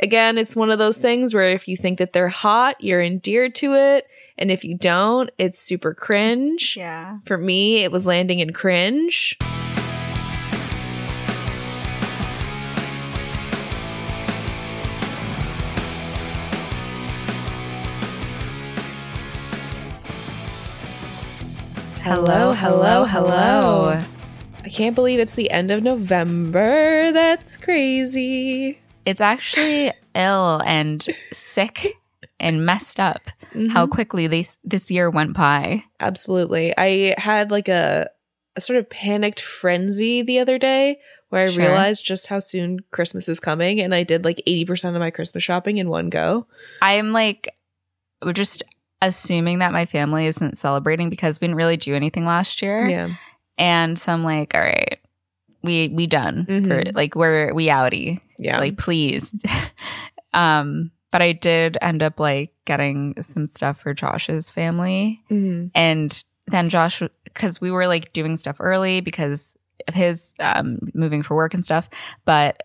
again, it's one of those things where if you think that they're hot, you're endeared to it. And if you don't, it's super cringe. Yeah. For me, it was landing in cringe. Hello, hello, hello. I can't believe it's the end of November. That's crazy. It's actually ill and sick and messed up how Mhm. quickly this this year went by. Absolutely. I had like a, a sort of panicked frenzy the other day where I Sure. realized just how soon Christmas is coming and I did like 80% of my Christmas shopping in one go. I'm like we're just assuming that my family isn't celebrating because we didn't really do anything last year. Yeah. And so I'm like, all right, we we done for Mhm. like we're we outie. Yeah. Like please. um but I did end up like getting some stuff for Josh's family. Mhm. and then Josh, because we were like doing stuff early because of his um, moving for work and stuff, but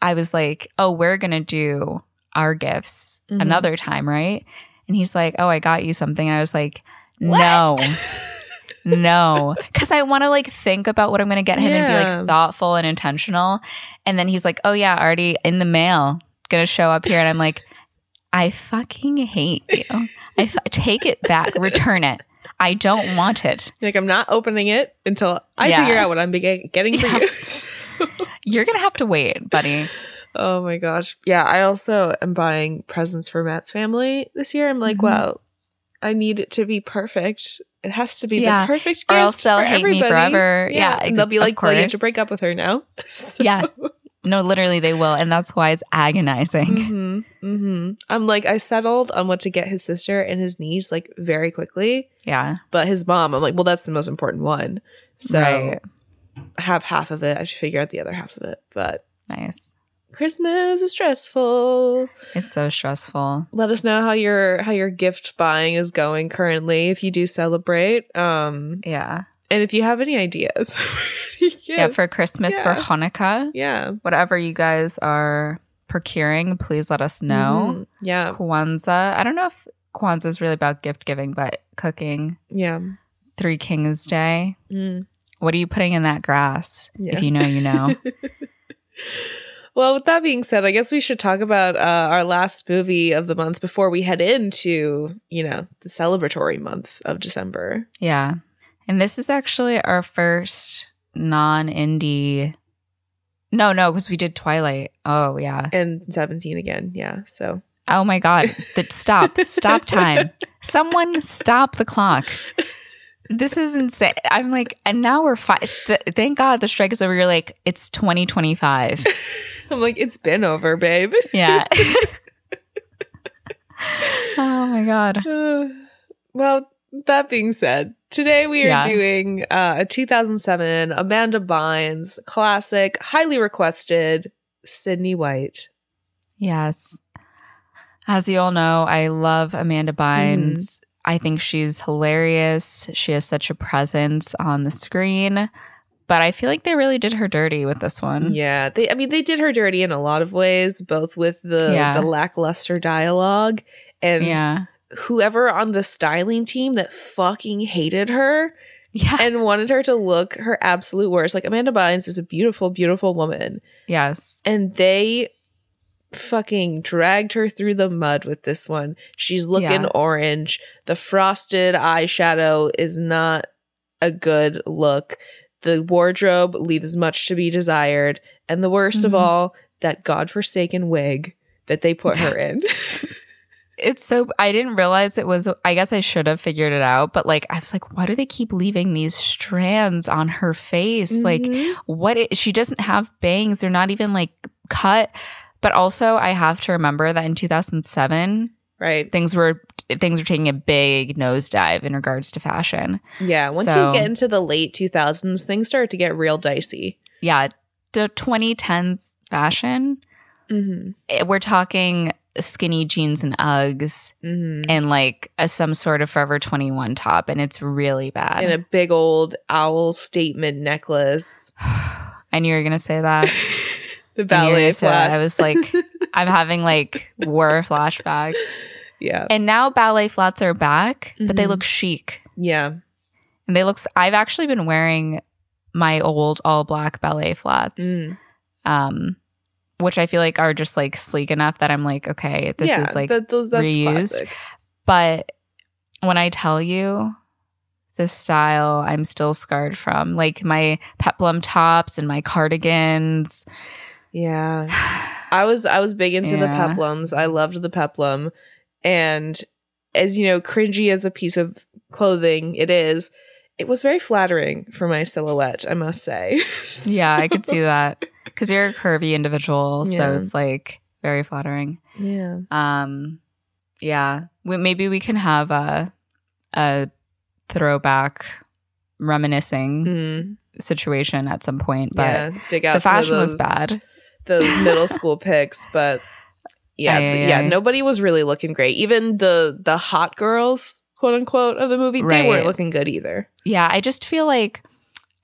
I was like, oh, we're gonna do our gifts Mhm. another time, right? And he's like, oh, I got you something. I was like, What? no, no, because I want to like think about what I'm gonna get him and be like thoughtful and intentional. And then he's like, oh yeah, already in the mail, gonna show up here, and I'm like. I fucking hate you. I f- take it back, return it. I don't want it. Like I'm not opening it until I Yeah. figure out what I'm be- getting for Yeah. you. You're gonna have to wait, buddy. oh my gosh. Yeah, I also am buying presents for Matt's family this year. I'm like, Mhm. wow, I need it to be perfect. It has to be Yeah. the perfect gift Or else they'll for hate me forever. Yeah, and they'll be like, well, you have to break up with her now. So- Yeah. No, literally, they will, and that's why it's agonizing. hmm hmm I'm like, I settled on what to get his sister and his niece like very quickly, Yeah, but his mom, I'm like, well, that's the most important one. So Right. I have half of it. I should figure out the other half of it. But nice. Christmas is stressful. It's so stressful. Let us know how your how your gift buying is going currently if you do celebrate. Um Yeah, and if you have any ideas. yeah. For. Christmas, for Yeah. Hanukkah, Yeah. whatever you guys are procuring, please let us know. Mhm. Yeah. Kwanzaa. I don't know if Kwanzaa is really about gift giving, but cooking. Yeah. Three Kings Day. Mm. What are you putting in that grass? Yeah. If you know, you know. Well, with that being said, I guess we should talk about uh, our last movie of the month before we head into, you know, the celebratory month of December. Yeah. And this is actually our first non indie. No, no, because we did Twilight. Oh, yeah. And 17 again. Yeah. So, Oh my God. That stop. Stop time. Someone stop the clock. This is insane. I'm like, and now we're fine. Th- thank God the strike is over. You're like, it's 2025. I'm like, it's been over, babe. Yeah. oh my God. Uh, well, that being said, today we are Yeah. doing uh, a 2007 Amanda Bynes classic, highly requested Sydney White. Yes. As you all know, I love Amanda Bynes. I think she's hilarious. She has such a presence on the screen. But I feel like they really did her dirty with this one. Yeah, they. I mean, they did her dirty in a lot of ways, both with the Yeah. the lackluster dialogue and Yeah. whoever on the styling team that fucking hated her Yeah. and wanted her to look her absolute worst. Like Amanda Bynes is a beautiful, beautiful woman, yes. and they fucking dragged her through the mud with this one. She's looking Yeah. orange. The frosted eyeshadow is not a good look. The wardrobe leaves much to be desired. And the worst of Mhm. all, that godforsaken wig that they put her in. It's so I didn't realize it was I guess I should have figured it out, but like I was like, why do they keep leaving these strands on her face? Like Mhm. what she doesn't have bangs they're not even like cut but also i have to remember that in 2007 right. things were things were taking a big nosedive in regards to fashion Yeah. Once So- you get into the late 2000s, things start to get real dicey. yeah the 2010s fashion Mm-hmm. eh, we're talking skinny jeans and uggs Mm-hmm. and like a, some sort of forever 21 top and it's really bad And a big old owl statement necklace. i knew you were gonna say that the I knew you were ballet flats. i was like I'm having like war flashbacks. Yeah. And now ballet flats are back, but they Mhm. look chic. Yeah. And they look I've actually been wearing my old all black ballet flats. Mm. Um which I feel like are just like sleek enough that I'm like, okay, this yeah, is like that, those, that's reused. classic. but when I tell you this style I'm still scarred from. Like my peplum tops and my cardigans. Yeah. I was I was big into the peplums. I loved the peplum. And as you know, cringy as a piece of clothing it is, it was very flattering for my silhouette, I must say. yeah, I could see that. Cuz you're a curvy individual, so it's like very flattering. yeah. Um yeah, we, maybe we can have a a throwback reminiscing Mm, situation at some point, but yeah. The fashion was bad. Those middle school pics, but yeah, Aye, yeah, aye. nobody was really looking great. Even the the hot girls, quote unquote, of the movie, they weren't looking good either. Yeah, I just feel like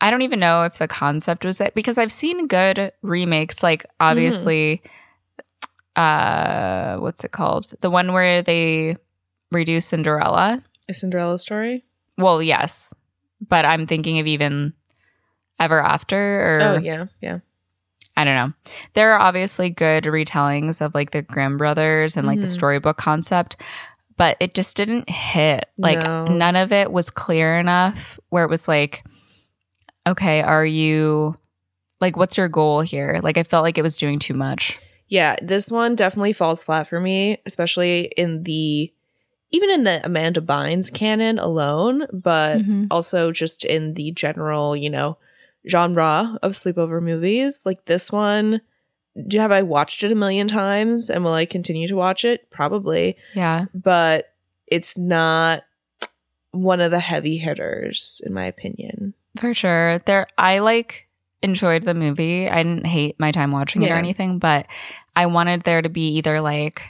I don't even know if the concept was it because I've seen good remakes, like obviously, uh, what's it called? The one where they redo Cinderella. A Cinderella story. Well, yes, but I'm thinking of even Ever After or Oh yeah, yeah. I don't know. There are obviously good retellings of like the Grimm brothers and like the Mhm. storybook concept, but it just didn't hit. Like No. none of it was clear enough where it was like, okay, are you like what's your goal here? Like I felt like it was doing too much. Yeah, this one definitely falls flat for me, especially in the even in the Amanda Bynes canon alone, but Mhm. also just in the general, you know, genre of sleepover movies. Like this one, do you have I watched it a million times and will I continue to watch it? Probably, Yeah. but it's not one of the heavy hitters in my opinion. For sure. There I like enjoyed the movie. I didn't hate my time watching it or anything, but I wanted there to be either like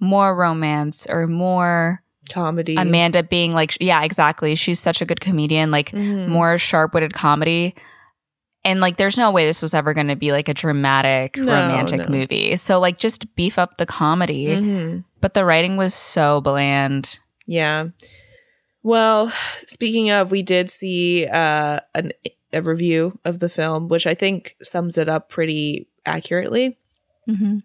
more romance or more Comedy. Amanda being like, yeah, exactly. She's such a good comedian, like Mhm. more sharp witted comedy. And like, there's no way this was ever going to be like a dramatic No, romantic no. movie. So, like, just beef up the comedy. Mhm. But the writing was so bland. Yeah. Well, speaking of, we did see uh, an, a review of the film, which I think sums it up pretty accurately. Mm-hmm.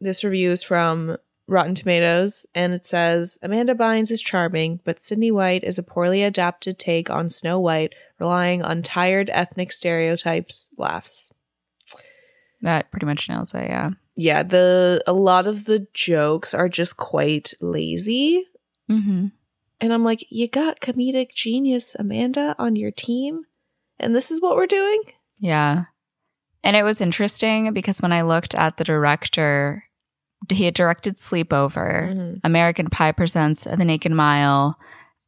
This review is from Rotten Tomatoes, and it says Amanda Bynes is charming, but Sydney White is a poorly adapted take on Snow White, relying on tired ethnic stereotypes. Laughs. That pretty much nails it. Yeah. Yeah, the a lot of the jokes are just quite lazy. Mm-hmm. And I'm like, you got comedic genius Amanda on your team? And this is what we're doing? Yeah. And it was interesting because when I looked at the director, he had directed Sleepover, Mhm. American Pie Presents The Naked Mile,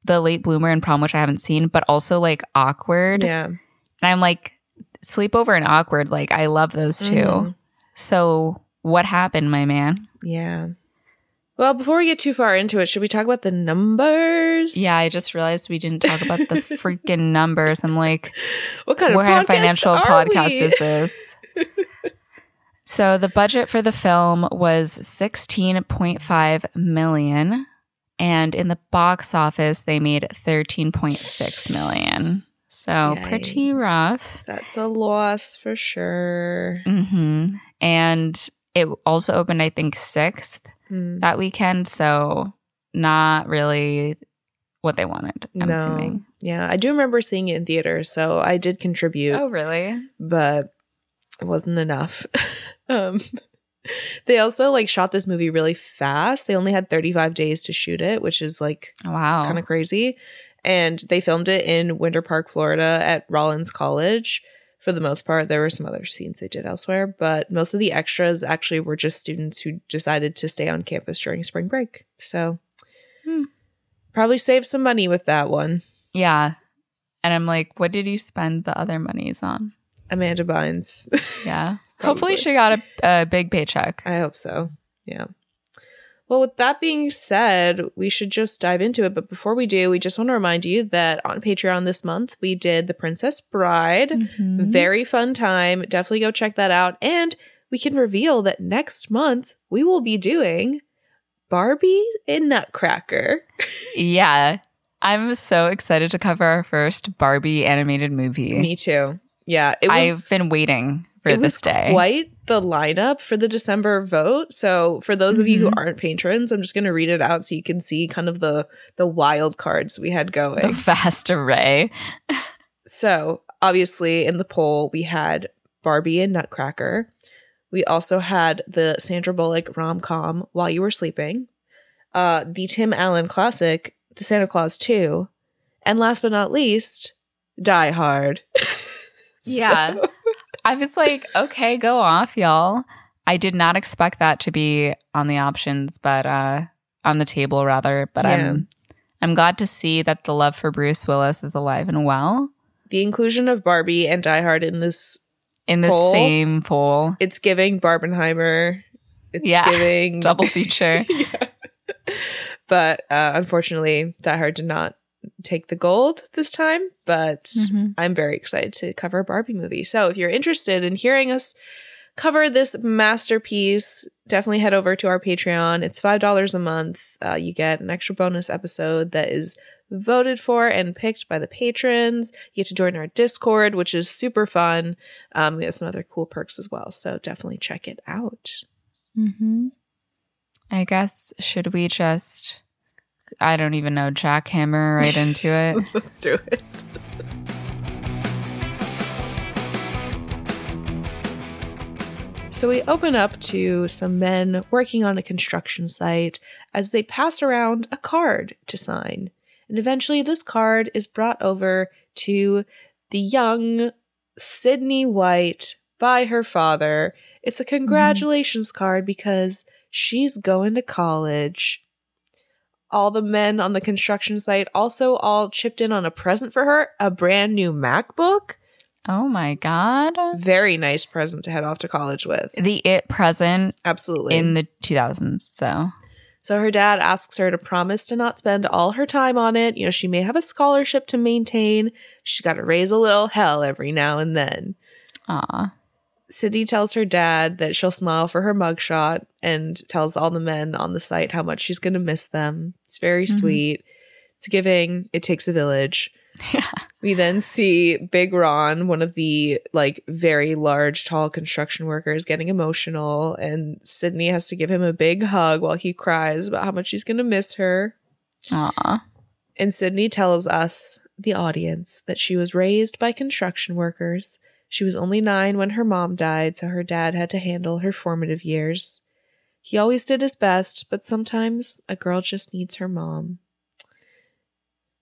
The Late Bloomer and Prom, which I haven't seen, but also like Awkward. Yeah. And I'm like, Sleepover and Awkward, like I love those 2 Mhm. So what happened, my man? Yeah. Well, before we get too far into it, should we talk about the numbers? Yeah, I just realized we didn't talk about the freaking numbers. I'm like, What kind what of financial podcast we? is this? so the budget for the film was 16.5 million and in the box office they made 13.6 million. So pretty rough. That's a loss for sure. hmm And it also opened, I think, sixth Hmm. that weekend. So not really what they wanted, I'm no. assuming. Yeah, I do remember seeing it in theaters, so I did contribute. Oh, really? but it wasn't enough. um they also like shot this movie really fast. They only had 35 days to shoot it, which is like Wow. kind of crazy. And they filmed it in Winter Park, Florida at Rollins College. For the most part, there were some other scenes they did elsewhere, but most of the extras actually were just students who decided to stay on campus during spring break. So Hmm. probably saved some money with that one. yeah. And I'm like, what did you spend the other monies on? Amanda Bynes. Yeah. Hopefully she got a, a big paycheck. I hope so. Yeah. Well, with that being said, we should just dive into it. But before we do, we just want to remind you that on Patreon this month, we did The Princess Bride. Mhm. Very fun time. Definitely go check that out. And we can reveal that next month we will be doing Barbie and Nutcracker. Yeah. I'm so excited to cover our first Barbie animated movie. Me too. Yeah, it I've been waiting for it this was day. quite the lineup for the December vote. So for those of you who Mhm. aren't patrons, I'm just going to read it out so you can see kind of the the wild cards we had going. the vast array. so obviously in the poll we had Barbie and Nutcracker. We also had the Sandra Bullock rom com While You Were Sleeping, uh, the Tim Allen classic, The Santa Claus 2, and last but not least, Die Hard. Yeah. So- I was like, okay, go off, y'all. I did not expect that to be on the options, but uh on the table rather. But Yeah. I'm I'm glad to see that the love for Bruce Willis is alive and well the inclusion of Barbie and Die Hard in this in the Poll? same poll. it's giving Barbenheimer. It's Yeah. giving Double feature. yeah. But uh, unfortunately, Die Hard did not take the gold this time. But Mhm. I'm very excited to cover a Barbie movie. So if you're interested in hearing us cover this masterpiece, definitely head over to our Patreon. It's five dollars a month. Uh, you get an extra bonus episode that is voted for and picked by the patrons. You get to join our Discord, which is super fun. Um, we have some other cool perks as well. So definitely check it out. Mm-hmm. I guess should we just I don't even know jackhammer right into it. Let's do it. So we open up to some men working on a construction site as they pass around a card to sign. And eventually, this card is brought over to the young Sydney White by her father. It's a mm-hmm. congratulations card because she's going to college all the men on the construction site also all chipped in on a present for her a brand new MacBook. Oh my god. Very nice present to head off to college with. The it present Absolutely. in the 2000s. So, so her dad asks her to promise to not spend all her time on it. You know, she may have a scholarship to maintain. She's got to raise a little hell every now and then. aw. Sydney tells her dad that she'll smile for her mugshot and tells all the men on the site how much she's going to miss them. It's very Mhm. sweet. It's giving. It takes a village. Yeah. We then see Big Ron, one of the like very large, tall construction workers, getting emotional, and Sydney has to give him a big hug while he cries about how much he's going to miss her. Aw. And Sydney tells us, the audience, that she was raised by construction workers. She was only nine when her mom died, so her dad had to handle her formative years. He always did his best, but sometimes a girl just needs her mom.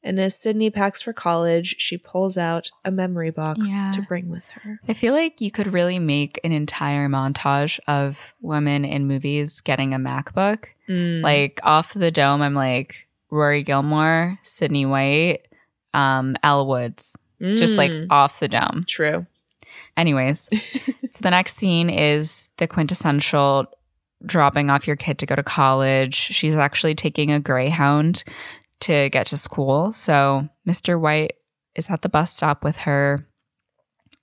And as Sydney packs for college, she pulls out a memory box Yeah. to bring with her. I feel like you could really make an entire montage of women in movies getting a MacBook. Mm. Like off the dome, I'm like Rory Gilmore, Sydney White, um, Elle Woods, just like Mm. off the dome. true. Anyways, so the next scene is the quintessential dropping off your kid to go to college. She's actually taking a Greyhound to get to school. So Mr. White is at the bus stop with her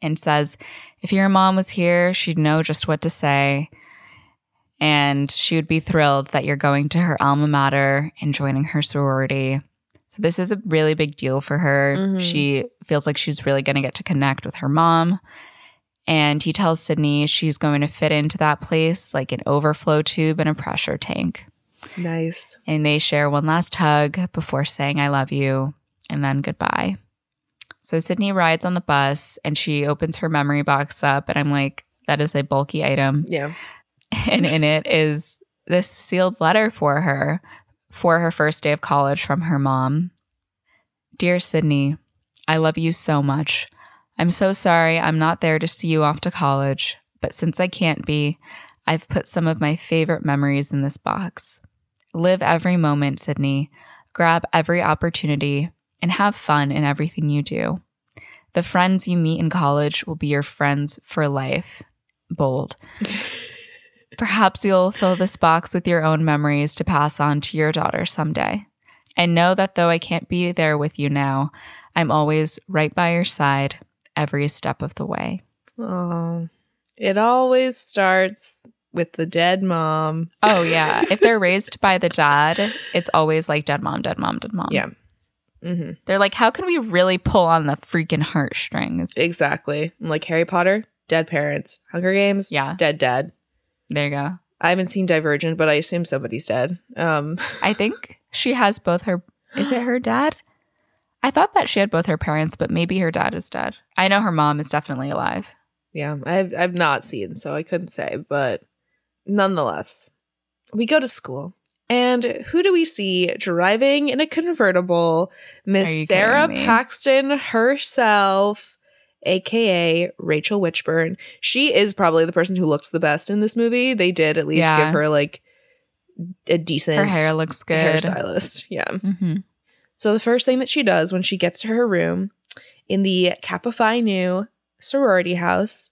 and says, If your mom was here, she'd know just what to say. And she would be thrilled that you're going to her alma mater and joining her sorority. So, this is a really big deal for her. Mhm. She feels like she's really going to get to connect with her mom. And he tells Sydney she's going to fit into that place like an overflow tube and a pressure tank. Nice. And they share one last hug before saying, I love you, and then goodbye. So Sydney rides on the bus and she opens her memory box up, and I'm like, that is a bulky item. Yeah. And in it is this sealed letter for her for her first day of college from her mom. Dear Sydney, I love you so much. I'm so sorry I'm not there to see you off to college, but since I can't be, I've put some of my favorite memories in this box. Live every moment, Sydney. Grab every opportunity and have fun in everything you do. The friends you meet in college will be your friends for life. Bold. Perhaps you'll fill this box with your own memories to pass on to your daughter someday. And know that though I can't be there with you now, I'm always right by your side every step of the way. Oh, It always starts with the dead mom. Oh yeah. if they're raised by the dad, it's always like dead mom, dead mom, dead mom. Yeah. hmm They're like, how can we really pull on the freaking heartstrings? Exactly. Like Harry Potter, dead parents. Hunger Games, Yeah. dead dad. There you go. I haven't seen Divergent, but I assume somebody's dead. Um, I think she has both her. Is it her dad? I thought that she had both her parents, but maybe her dad is dead. I know her mom is definitely alive. yeah, I've I've not seen, so I couldn't say, but nonetheless, we go to school. And who do we see driving in a convertible? Miss Sara? Paxton herself, aka Rachel Witchburn. She is probably the person who looks the best in this movie. They did at least Yeah. give her like a decent Her hair looks good. hairstylist. Yeah. hmm So the first thing that she does when she gets to her room in the Kappa Phi Nu sorority house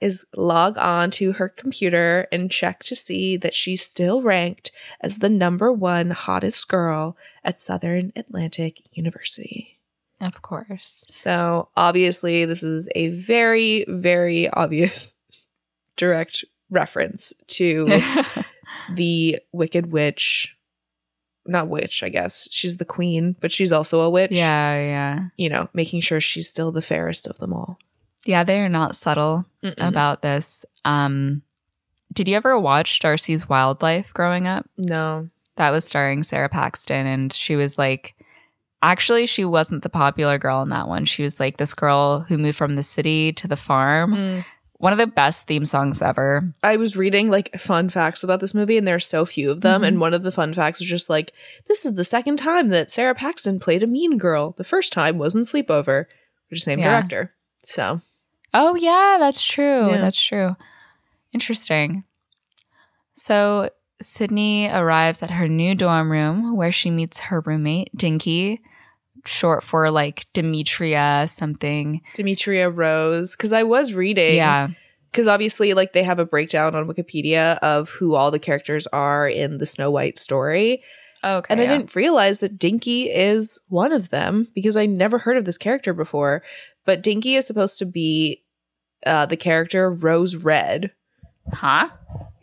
is log on to her computer and check to see that she's still ranked as the number one hottest girl at Southern Atlantic University. Of course. So obviously, this is a very, very obvious direct reference to the Wicked Witch. Not witch, I guess. She's the queen, but she's also a witch. yeah, yeah. You know, making sure she's still the fairest of them all. Yeah, they are not subtle Mm-mm. about this. Um did you ever watch Darcy's Wild Life growing up? no. That was starring Sara Paxton and she was like actually she wasn't the popular girl in that one. She was like this girl who moved from the city to the farm. One of the best theme songs ever. I was reading like fun facts about this movie, and there are so few of them. Mhm. And one of the fun facts was just like, this is the second time that Sara Paxton played a mean girl. The first time was in Sleepover, which is the same Yeah. director. So Oh yeah, that's true. Yeah. That's true. Interesting. So Sydney arrives at her new dorm room where she meets her roommate, Dinky, short for like Demetria something. Demetria Rose, because I was reading, Yeah. because obviously, like they have a breakdown on Wikipedia of who all the characters are in the Snow White story, Okay. and I didn't realize that Dinky is one of them because I never heard of this character before. But Dinky is supposed to be uh, the character Rose Red, Huh?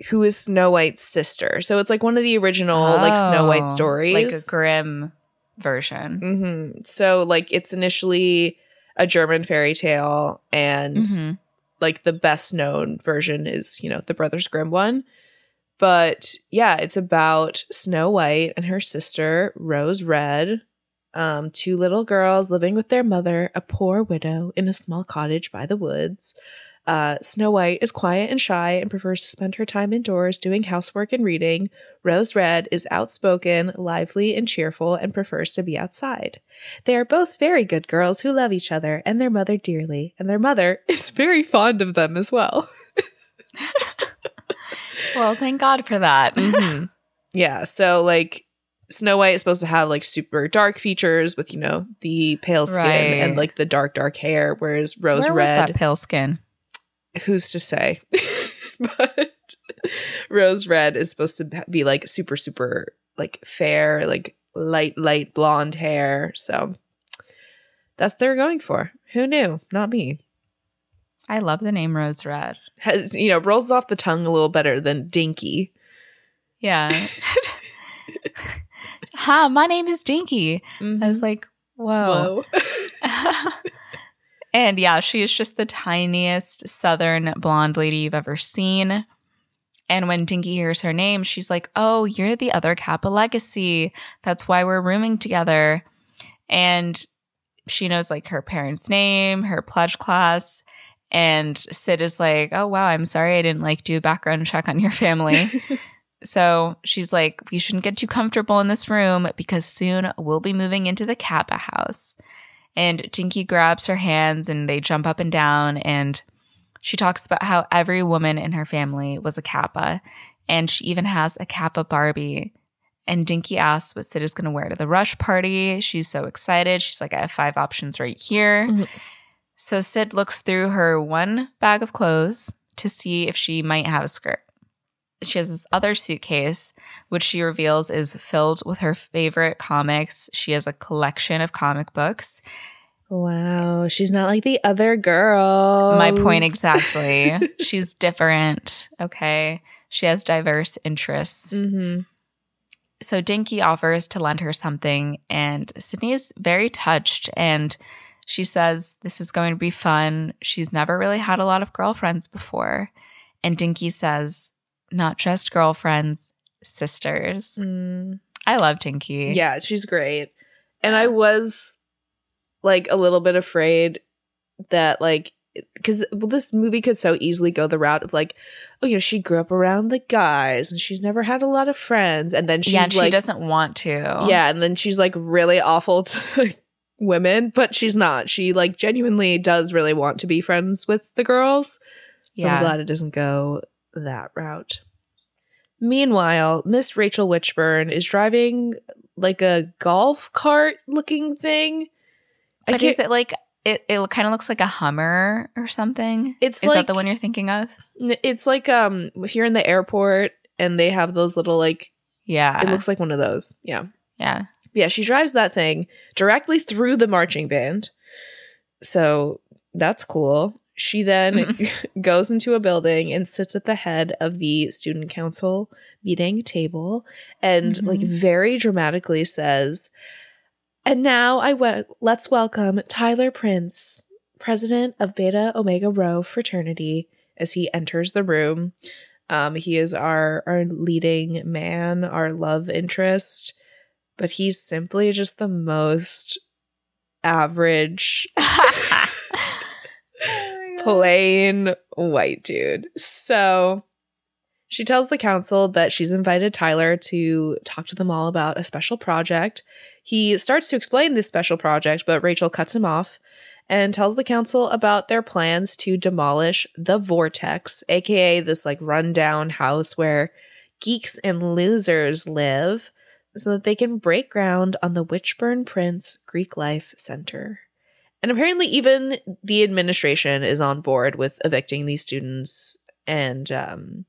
who is Snow White's sister. So it's like one of the original like Snow White Oh, stories. Like a Grimm version. hmm So like it's initially a German fairy tale, and Mhm. like the best known version is you know the Brothers Grimm one. But yeah, it's about Snow White and her sister Rose Red, um, two little girls living with their mother, a poor widow, in a small cottage by the woods. Uh, Snow White is quiet and shy and prefers to spend her time indoors doing housework and reading. Rose Red is outspoken, lively, and cheerful and prefers to be outside. They are both very good girls who love each other and their mother dearly, and their mother is very fond of them as well. Well, thank God for that. Yeah, so like Snow White is supposed to have like super dark features with, you know, the pale skin Right. and like the dark, dark hair, whereas Rose Where Red, that pale skin? Who's to say? but Rose Red is supposed to be like super, super like fair, like light, light blonde hair. So that's what they're going for. Who knew? Not me. I love the name Rose Red. Has you know, rolls off the tongue a little better than Dinky. Yeah. Hi, my name is Dinky. I was mm-hmm. like, whoa. Whoa. and yeah, she is just the tiniest southern blonde lady you've ever seen. And when Dinky hears her name, she's like, Oh, you're the other Kappa Legacy. That's why we're rooming together. And she knows like her parents' name, her pledge class. And Sid is like, Oh, wow, I'm sorry I didn't like do a background check on your family. So she's like, we shouldn't get too comfortable in this room because soon we'll be moving into the Kappa house. And Dinky grabs her hands and they jump up and down. And she talks about how every woman in her family was a Kappa. And she even has a Kappa Barbie. And Dinky asks what Sid is going to wear to the rush party. She's so excited. She's like, I have five options right here. Mhm. So Sid looks through her one bag of clothes to see if she might have a skirt she has this other suitcase, which she reveals is filled with her favorite comics. She has a collection of comic books. Wow, she's not like the other girls. My point exactly. She's different. Okay. She has diverse interests. hmm So Dinky offers to lend her something, and Sydney is very touched. And she says this is going to be fun. She's never really had a lot of girlfriends before. And Dinky says, not just girlfriends, sisters. Mm. I love Dinky. Yeah, she's great. And I was like a little bit afraid that like because well, this movie could so easily go the route of like, oh, you know, she grew up around the guys and she's never had a lot of friends, and then she's yeah, and like, she doesn't want to. yeah, and then she's like really awful to women, but she's not. She like genuinely does really want to be friends with the girls. So Yeah. I'm glad it doesn't go that route. Meanwhile, Miss Rachel Witchburn is driving like a golf cart looking thing. I But is it like it? It kind of looks like a Hummer or something. It's is like that the one you're thinking of? It's like um if you're in the airport and they have those little like Yeah, it looks like one of those. Yeah. yeah. Yeah, she drives that thing directly through the marching band. So that's cool. She then goes into a building and sits at the head of the student council meeting table and like Mhm. very dramatically says, "And now I we- let's welcome Tyler Prince, president of Beta Omega Rho fraternity as he enters the room. Um, he is our our leading man, our love interest, but he's simply just the most average, plain white dude. So she tells the council that she's invited Tyler to talk to them all about a special project. He starts to explain this special project, but Rachel cuts him off and tells the council about their plans to demolish the Vortex, aka this like rundown house where geeks and losers live, so that they can break ground on the Witchburn Prince Greek Life Center. And apparently, even the administration is on board with evicting these students and um,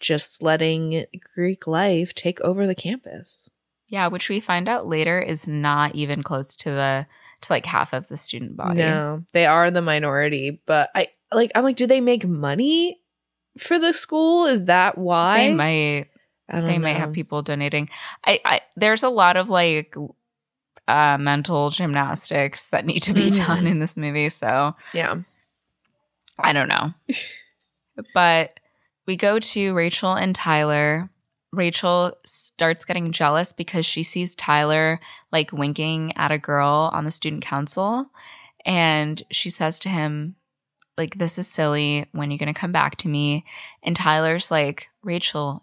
just letting Greek life take over the campus. yeah, which we find out later is not even close to the to like half of the student body. No, they are the minority, but I like. I'm like, do they make money for the school? Is that why? They might I don't they might have people donating. I, I there's a lot of like uh mental gymnastics that need to be Mhm. done in this movie, so Yeah. I don't know. but we go to Rachel and Tyler. Rachel starts getting jealous because she sees Tyler like winking at a girl on the student council. And she says to him, like, this is silly. When are you going to come back to me? And Tyler's like, Rachel,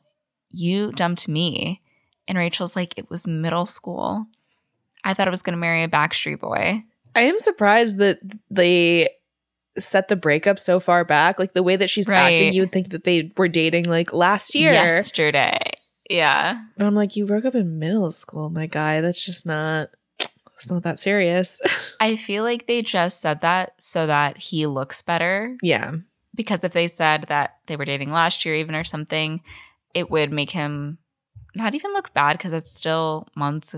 you dumped me. And Rachel's like, it was middle school. I thought I was going to marry a Backstreet Boy. I am surprised that they set the breakup so far back. Like the way that she's Right. acting, you would think that they were dating like last year. Yesterday. Yeah. But I'm like, you broke up in middle school, my guy. That's just not. It's not that serious. I feel like they just said that so that he looks better. yeah. Because if they said that they were dating last year, even or something, it would make him not even look bad because it's still months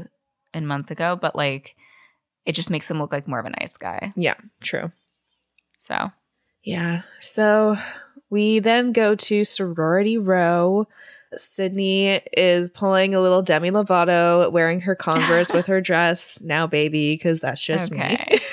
and months ago, but like it just makes him look like more of a nice guy. Yeah. True. So, Yeah. So we then go to sorority row. Sydney is pulling a little Demi Lovato, wearing her Converse with her dress. Now, baby, because that's just me. okay.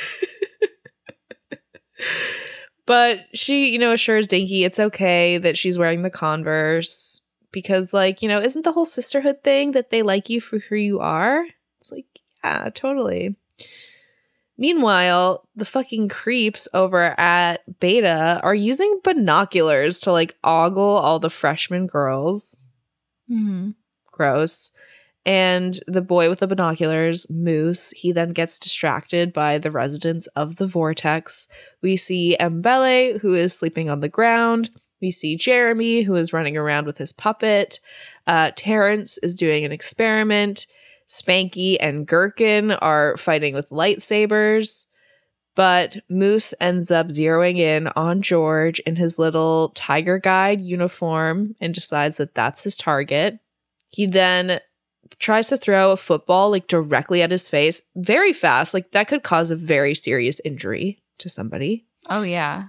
But she, you know, assures Dinky it's okay that she's wearing the Converse because, like, you know, isn't the whole sisterhood thing that they like you for who you are? It's like, yeah, totally. Meanwhile, the fucking creeps over at Beta are using binoculars to like ogle all the freshman girls. hmm Gross. And the boy with the binoculars, Moose, he then gets distracted by the residents of the vortex. We see Mbele, who is sleeping on the ground. We see Jeremy, who is running around with his puppet. Uh, Terrence is doing an experiment. Spanky and Gurkin are fighting with lightsabers. But Moose ends up zeroing in on George in his little Tiger Guide uniform and decides that that's his target. He then tries to throw a football like directly at his face very fast. Like that could cause a very serious injury to somebody. Oh yeah.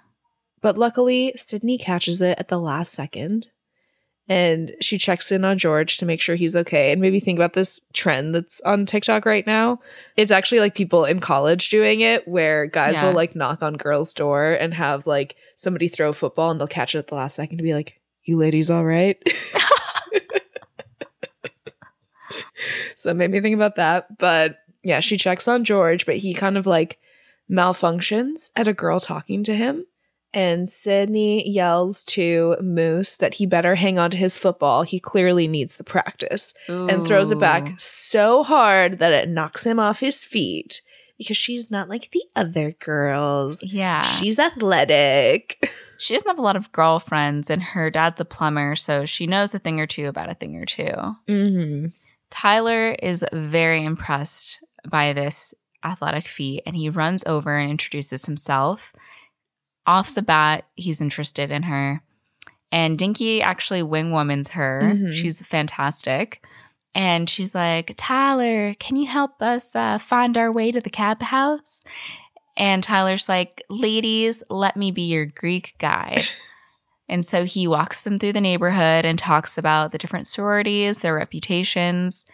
But luckily, Sydney catches it at the last second and she checks in on George to make sure he's okay. And maybe think about this trend that's on TikTok right now. It's actually like people in college doing it where guys Yeah. will like knock on girls' door and have like somebody throw a football and they'll catch it at the last second to be like, You ladies all right? so it made me think about that. But yeah, she checks on George, but he kind of like malfunctions at a girl talking to him. And Sydney yells to Moose that he better hang on to his football. He clearly needs the practice and throws it back so hard that it knocks him off his feet because she's not like the other girls. Yeah. She's athletic. She doesn't have a lot of girlfriends, and her dad's a plumber, so she knows a thing or two about a thing or two. Mm-hmm. Tyler is very impressed by this athletic feat, and he runs over and introduces himself. Off the bat, he's interested in her. And Dinky actually wing womans her. Mhm. She's fantastic. And she's like, Tyler, can you help us uh, find our way to the cab house? And Tyler's like, ladies, let me be your Greek guide. and so he walks them through the neighborhood and talks about the different sororities, their reputations.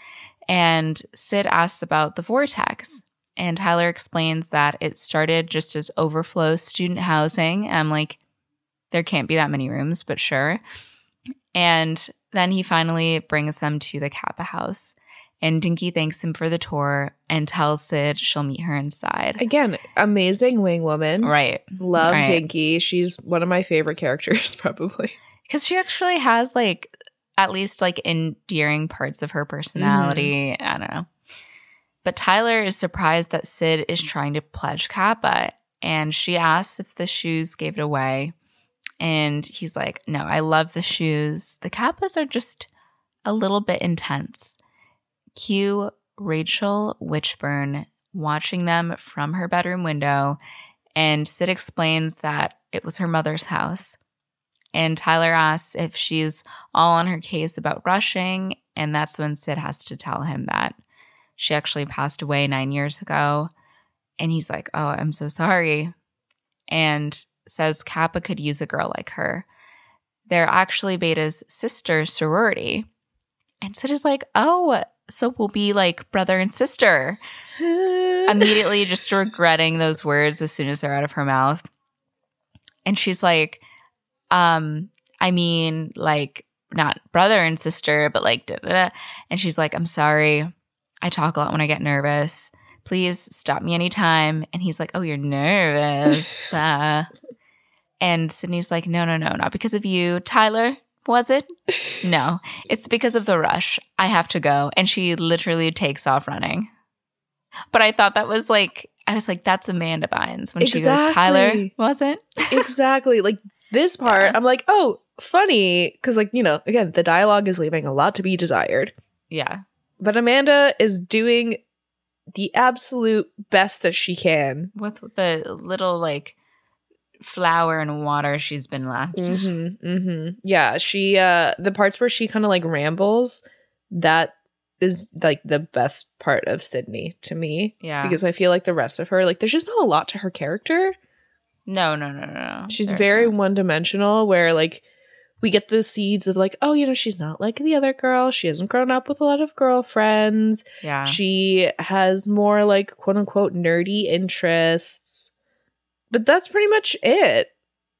And Sid asks about the vortex. And Tyler explains that it started just as overflow student housing. I'm like, there can't be that many rooms, but sure. And then he finally brings them to the Kappa house. And Dinky thanks him for the tour and tells Sid she'll meet her inside. Again, amazing wing woman. Right. Love Right. Dinky. She's one of my favorite characters, probably. Because she actually has like at least like endearing parts of her personality. Mm-hmm. I don't know. But Tyler is surprised that Sid is trying to pledge Kappa. And she asks if the shoes gave it away. And he's like, No, I love the shoes. The Kappas are just a little bit intense. Cue Rachel Witchburn watching them from her bedroom window. And Sid explains that it was her mother's house. And Tyler asks if she's all on her case about rushing. And that's when Sid has to tell him that she actually passed away nine years ago. And he's like, Oh, I'm so sorry. And says Kappa could use a girl like her. They're actually Beta's sister sorority. And Sid is like, Oh, so we'll be like brother and sister immediately just regretting those words as soon as they're out of her mouth. And she's like, um, I mean, like, not brother and sister, but like, da, da, da. and she's like, I'm sorry. I talk a lot when I get nervous. Please stop me anytime. And he's like, Oh, you're nervous. uh. And Sydney's like, No, no, no, not because of you. Tyler, was it? No, it's because of the rush. I have to go. And she literally takes off running. But I thought that was like, I was like, that's Amanda Bynes when she goes, Tyler, was it? exactly. Like this part, Yeah. I'm like, oh, funny. Because, like, you know, again, the dialogue is leaving a lot to be desired. Yeah. But Amanda is doing the absolute best that she can. With the little like flour and water she's been left. Mm-hmm, mm-hmm. Yeah, she, uh, the parts where she kind of like rambles, that is like the best part of Sydney to me. Yeah. Because I feel like the rest of her, like, there's just not a lot to her character. no, no, no, no, no. She's very one dimensional, where like we get the seeds of like, oh, you know, she's not like the other girl. She hasn't grown up with a lot of girlfriends. yeah. She has more like quote unquote nerdy interests. But that's pretty much it.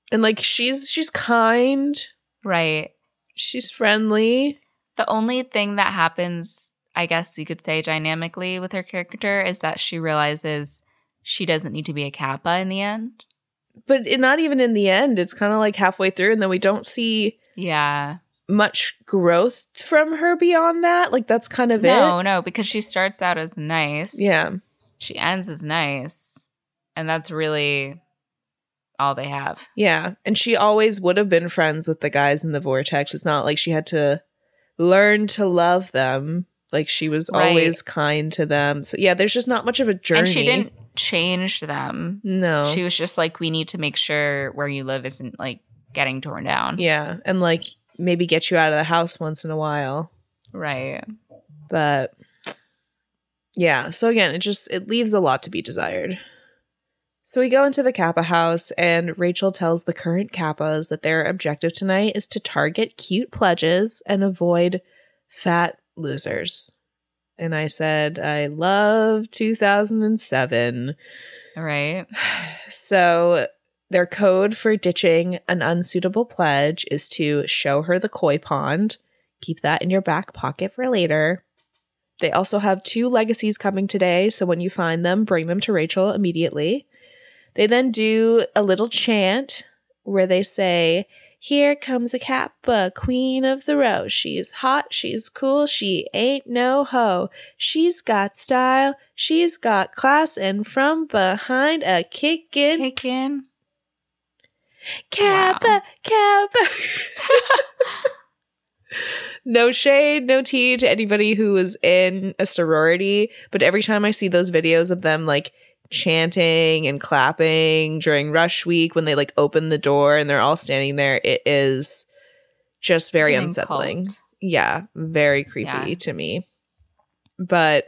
And like she's she's kind, right. she's friendly. The only thing that happens, I guess you could say dynamically with her character is that she realizes she doesn't need to be a kappa in the end. But it, not even in the end. It's kind of like halfway through, and then we don't see Yeah. much growth from her beyond that. Like that's kind of No, it. no, because she starts out as nice. Yeah. She ends as nice. And that's really all they have. Yeah, and she always would have been friends with the guys in the vortex. It's not like she had to learn to love them. Like she was Right. always kind to them. So yeah, there's just not much of a journey. And she didn't change them. No. She was just like, we need to make sure where you live isn't like getting torn down. yeah, and like maybe get you out of the house once in a while. Right. But yeah, so again, it just it leaves a lot to be desired. So we go into the Kappa house, and Rachel tells the current Kappas that their objective tonight is to target cute pledges and avoid fat losers. And I said, I love 2007. All right. So their code for ditching an unsuitable pledge is to show her the koi pond. Keep that in your back pocket for later. They also have two legacies coming today, so when you find them, bring them to Rachel immediately. They then do a little chant where they say, Here comes a Kappa, queen of the row. She's hot, she's cool, she ain't no hoe. She's got style, she's got class, and from behind a kickin' Kick in. Kappa, Kappa. no shade, no tea to anybody who was in a sorority, but every time I see those videos of them like chanting and clapping during rush week when they like open the door and they're all standing there, it is just very Getting unsettling. cult. Yeah, very creepy Yeah. to me. But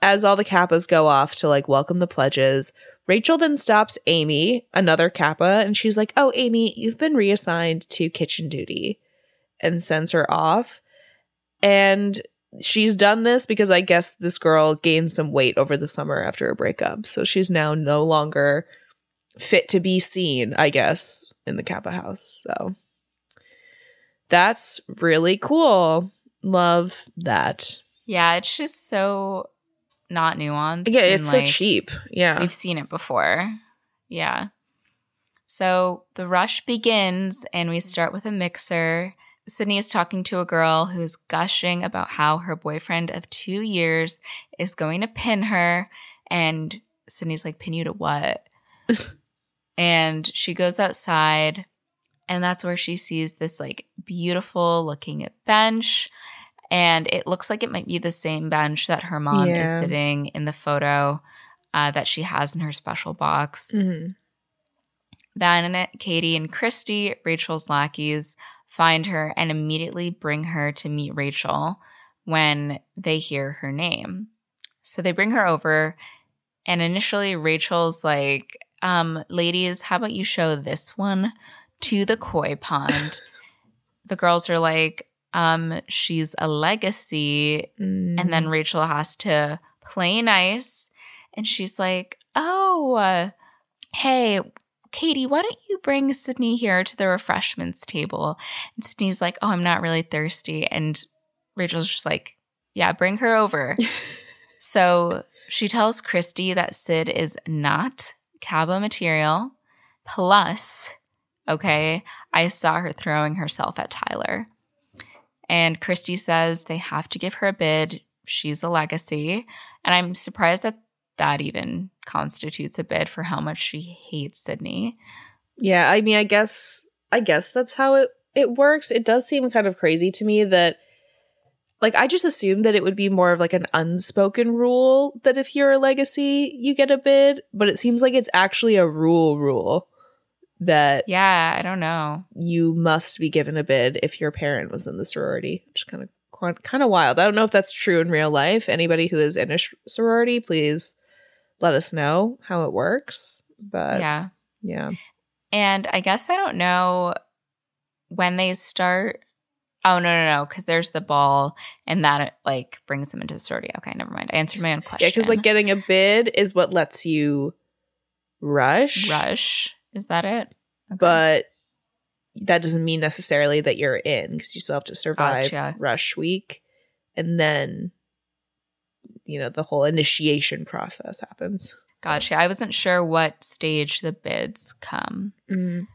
as all the kappas go off to like welcome the pledges, Rachel then stops Amy, another kappa, and she's like, Oh, Amy, you've been reassigned to kitchen duty and sends her off. And she's done this because I guess this girl gained some weight over the summer after a breakup. So she's now no longer fit to be seen, I guess, in the Kappa house. So that's really cool. Love that. Yeah, it's just so not nuanced. Yeah, it's so cheap. Yeah. We've seen it before. Yeah. So the rush begins, and we start with a mixer. Sydney is talking to a girl who's gushing about how her boyfriend of two years is going to pin her. And Sydney's like, Pin you to what? and she goes outside, and that's where she sees this like beautiful looking bench. And it looks like it might be the same bench that her mom is sitting in the photo uh, that she has in her special box. Mhm. Then Katie and Christy, Rachel's lackeys, find her and immediately bring her to meet Rachel when they hear her name. So they bring her over, and initially Rachel's like, um, ladies, how about you show this one to the koi pond? the girls are like, um, she's a legacy and Mm. then Rachel has to play nice. And she's like, Oh, uh, hey, Katie, why don't you bring Sydney here to the refreshments table? And Sydney's like, Oh, I'm not really thirsty. And Rachel's just like, Yeah, bring her over. so she tells Christy that Sid is not Cabo material. Plus, okay, I saw her throwing herself at Tyler. And Christy says they have to give her a bid. She's a legacy. And I'm surprised that that even constitutes a bid for how much she hates Sydney. Yeah, I mean, I guess I guess that's how it it works. It does seem kind of crazy to me that like I just assumed that it would be more of like an unspoken rule that if you're a legacy, you get a bid, but it seems like it's actually a rule rule that Yeah, I don't know. you must be given a bid if your parent was in the sorority, which is kind of kind of wild. I don't know if that's true in real life. Anybody who is in a sh- sorority, please let us know how it works. But yeah, yeah. And I guess I don't know when they start. Oh, no, no, no. Because there's the ball and that like brings them into the sorority. Okay, never mind. I answered my own question. Yeah, because like getting a bid is what lets you rush, Rush. Is that it? Okay. but that doesn't mean necessarily that you're in because you still have to survive Gotcha. rush week, and then you know the whole initiation process happens. Gotcha. I wasn't sure what stage the bids come. Mm.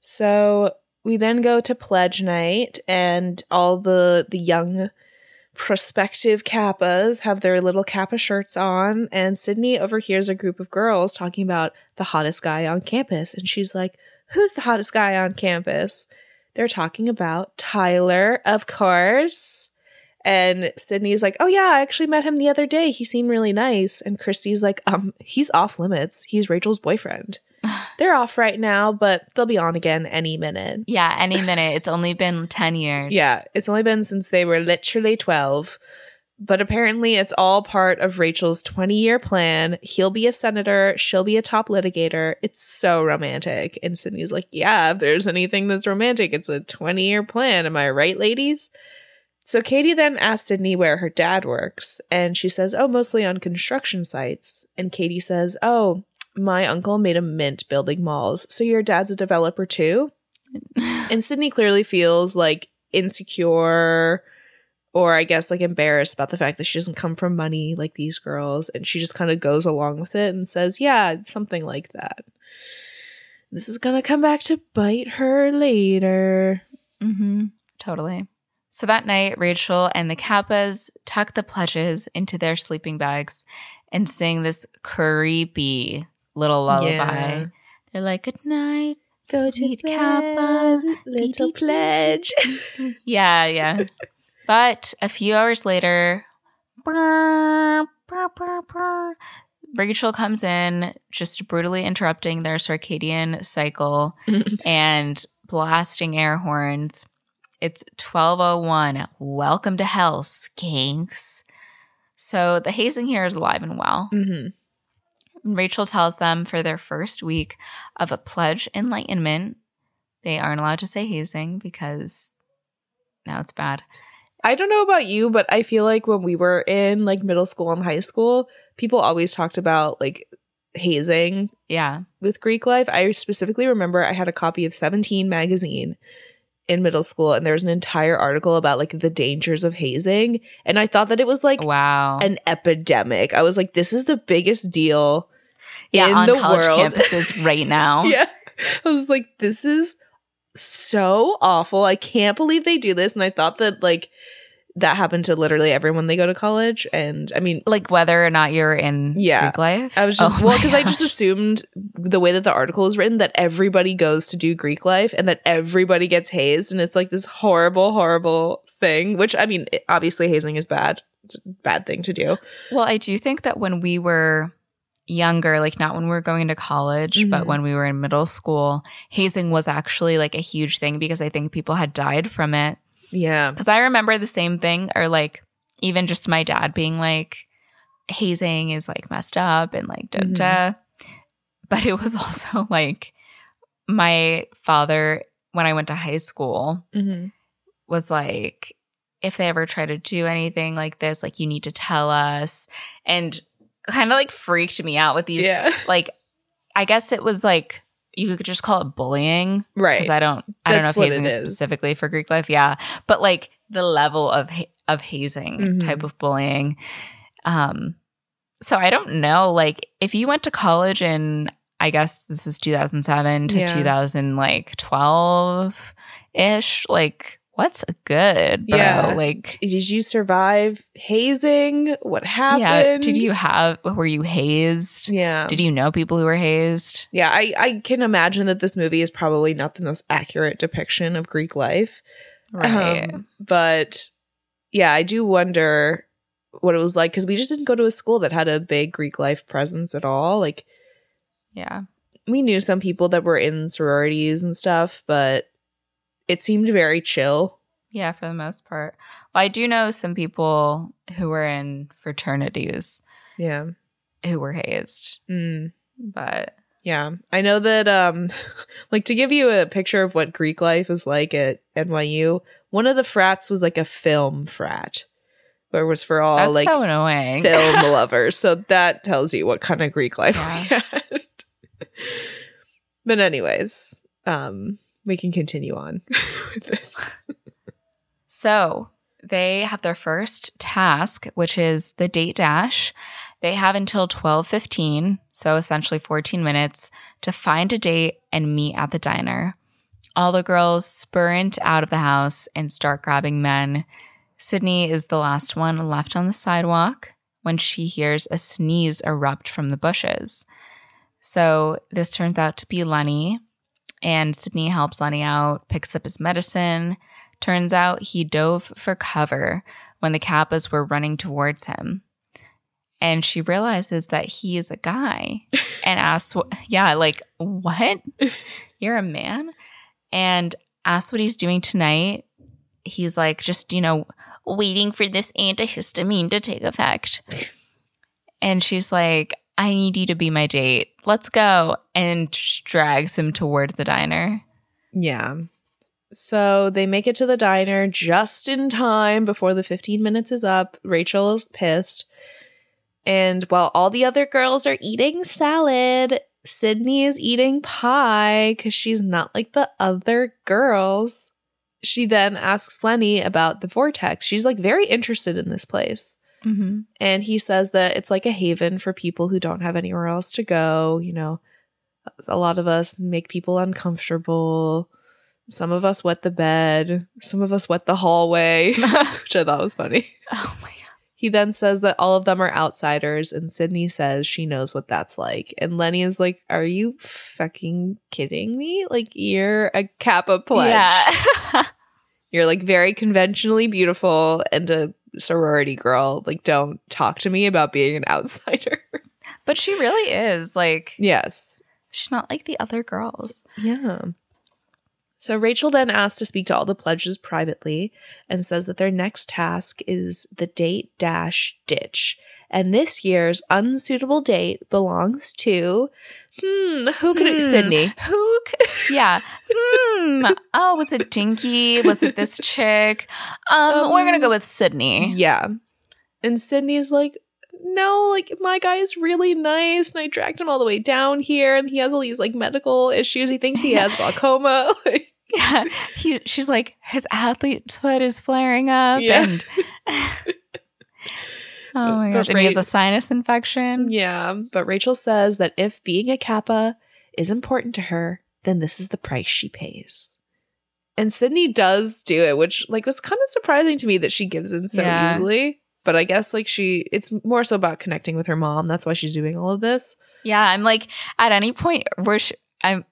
So we then go to pledge night, and all the the young prospective kappas have their little kappa shirts on, and Sydney overhears a group of girls talking about the hottest guy on campus, and she's like, "Who's the hottest guy on campus?" They're talking about Tyler, of course. And Sydney's like, "Oh yeah, I actually met him the other day. He seemed really nice." And Christy's like, "Um, he's off limits. He's Rachel's boyfriend." They're off right now, but they'll be on again any minute. Yeah, any minute. It's only been 10 years. Yeah, it's only been since they were literally 12. but apparently it's all part of Rachel's 20 year plan. He'll be a senator, she'll be a top litigator. It's so romantic. And Sydney's like, Yeah, if there's anything that's romantic, it's a 20 year plan. Am I right, ladies? So Katie then asks Sydney where her dad works, and she says, Oh, mostly on construction sites. And Katie says, Oh, my uncle made a mint building malls. So your dad's a developer too? and Sydney clearly feels like insecure or I guess like embarrassed about the fact that she doesn't come from money like these girls. And she just kind of goes along with it and says, Yeah, something like that. This is going to come back to bite her later. Mm-hmm. Totally. So that night, Rachel and the Kappas tuck the pledges into their sleeping bags and sing this creepy little lullaby. Yeah. They're like, Good night, Go sweet to Kappa. little pledge. Yeah, yeah. but a few hours later, Rachel comes in, just brutally interrupting their circadian cycle and blasting air horns. It's 1201. Welcome to hell, skinks. So the hazing here is alive and well. hmm Rachel tells them for their first week of a pledge enlightenment, they aren't allowed to say hazing because now it's bad. I don't know about you, but I feel like when we were in like middle school and high school, people always talked about like hazing Yeah. with Greek life. I specifically remember I had a copy of 17 magazine in middle school and there was an entire article about like the dangers of hazing and I thought that it was like Wow. an epidemic. I was like this is the biggest deal yeah, in on the college world. campuses right now. yeah. I was like this is so awful. I can't believe they do this and I thought that like that happened to literally everyone they go to college and I mean Like whether or not you're in Yeah. Greek life. I was just Oh well because I just assumed the way that the article is written that everybody goes to do Greek life and that everybody gets hazed and it's like this horrible, horrible thing. Which I mean, obviously hazing is bad. It's a bad thing to do. Well, I do think that when we were younger, like not when we were going into college, but Mhm. when we were in middle school, hazing was actually like a huge thing because I think people had died from it. Yeah, Because I remember the same thing, or like even just my dad being like, hazing is like messed up and like da Mhm. But it was also like my father, when I went to high school, hmm was like, if they ever try to do anything like this, like you need to tell us. And kind of like freaked me out with these, yeah, like, I guess it was like, you could just call it bullying right. because I don't, I don't know if hazing is specifically for Greek life. Yeah. But like the level of, ha- of hazing Mhm. type of bullying. Um, so I don't know, like if you went to college in, I guess this is 2007 to Yeah. 2000, like 12 ish, like what's good, bro? Yeah. Like, Did you survive hazing? What happened? yeah, did you have, were you hazed? Yeah. Did you know people who were hazed? Yeah, I, I can imagine that this movie is probably not the most accurate depiction of Greek life. Um, but yeah, I do wonder what it was like because we just didn't go to a school that had a big Greek life presence at all. Like yeah. we knew some people that were in sororities and stuff, but it seemed very chill. Yeah, for the most part. Well, I do know some people who were in fraternities Yeah. who were hazed, Mm, but yeah. I know that um like to give you a picture of what Greek life is like at NYU, one of the frats was like a film frat. Where it was for all that's like so annoying. film lovers. So that tells you what kind of Greek life Yeah. we had. but anyways, um, we can continue on with this. So they have their first task, which is the date dash. They have until 12:15, so essentially 14 minutes to find a date and meet at the diner. All the girls sprint out of the house and start grabbing men. Sydney is the last one left on the sidewalk when she hears a sneeze erupt from the bushes. So this turns out to be Lenny, and Sydney helps Lenny out, picks up his medicine. Turns out he dove for cover when the Kappas were running towards him. And she realizes that he is a guy and asks, Yeah, like, what? You're a man? And asks what he's doing tonight. He's like, Just, you know, waiting for this antihistamine to take effect. and she's like, I need you to be my date. Let's go. And drags him toward the diner. Yeah. So they make it to the diner just in time before the 15 minutes is up. Rachel is pissed. And while all the other girls are eating salad, Sydney is eating pie because she's not like the other girls. She then asks Lenny about the vortex. She's like very interested in this place. Mm-hmm. And he says that it's like a haven for people who don't have anywhere else to go. You know, a lot of us make people uncomfortable. Some of us wet the bed. Some of us wet the hallway, which I thought was funny. Oh my god. He then says that all of them are outsiders, and Sydney says she knows what that's like. And Lenny is like, Are you fucking kidding me? Like, you're a Kappa pledge. Yeah. You're like very conventionally beautiful and a sorority girl. Like, don't talk to me about being an outsider. but she really is. Like, yes. she's not like the other girls. Yeah. So Rachel then asks to speak to all the pledges privately and says that their next task is the date dash ditch. And this year's unsuitable date belongs to hmm, who could it Hmm. Sydney? Who? C- yeah. Hmm. Oh, was it Dinky? Was it this chick? Um, we're gonna go with Sydney. Yeah. And Sydney's like, no, like my guy is really nice, and I dragged him all the way down here, and he has all these like medical issues. He thinks he has glaucoma. Like, Yeah. He, she's like, his athlete's foot is flaring up, Yeah. and oh uh, my But gosh, and he has a sinus infection. yeah, but Rachel says that if being a kappa is important to her, then this is the price she pays. And Sydney does do it, which like was kind of surprising to me that she gives in so Yeah. easily. But I guess like she, it's more so about connecting with her mom. That's why she's doing all of this. Yeah, I'm like, at any point where she, I'm,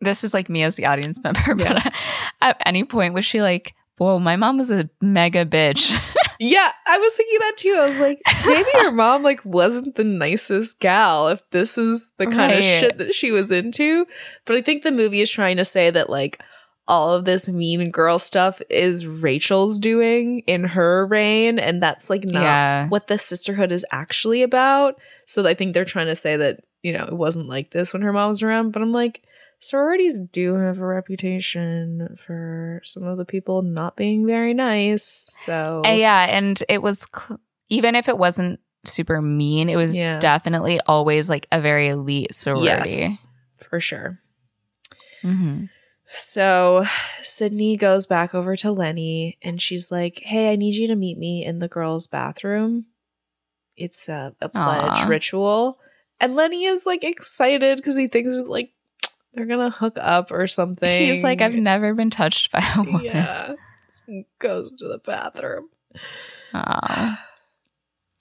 this is like me as the audience member, but at any point was she like, whoa, my mom was a mega bitch. Yeah, I was thinking that too. I was like, maybe her mom like wasn't the nicest gal if this is the kind of shit that she was into. But I think the movie is trying to say that like all of this mean girl stuff is Rachel's doing in her reign, and that's like not yeah. what the sisterhood is actually about. So I think they're trying to say that you know it wasn't like this when her mom was around. But I'm like, sororities do have a reputation for some of the people not being very nice. So Uh, yeah, and it was cl- even if it wasn't super mean, it was Yeah. definitely always like a very elite sorority. Yes, for sure. hmm So Sydney goes back over to Lenny and she's like, Hey, I need you to meet me in the girls' bathroom. It's a, a pledge Aw. ritual. And Lenny is like excited because he thinks it's like they're gonna hook up or something. He's like, I've never been touched by a woman. Yeah. Goes to the bathroom. Aw.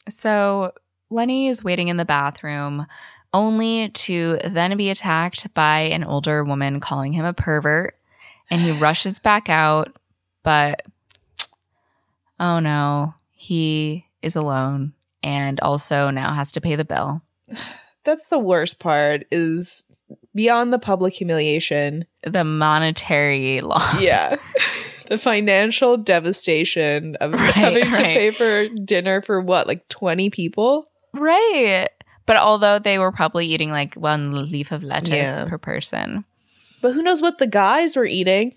So Lenny is waiting in the bathroom only to then be attacked by an older woman calling him a pervert. And he rushes back out, but oh no, he is alone and also now has to pay the bill. That's the worst part is beyond the public humiliation. The monetary loss. Yeah. the financial devastation of Right, having to pay for dinner for what, like 20 people? Right. But although they were probably eating like one leaf of lettuce Yeah. per person. But who knows what the guys were eating?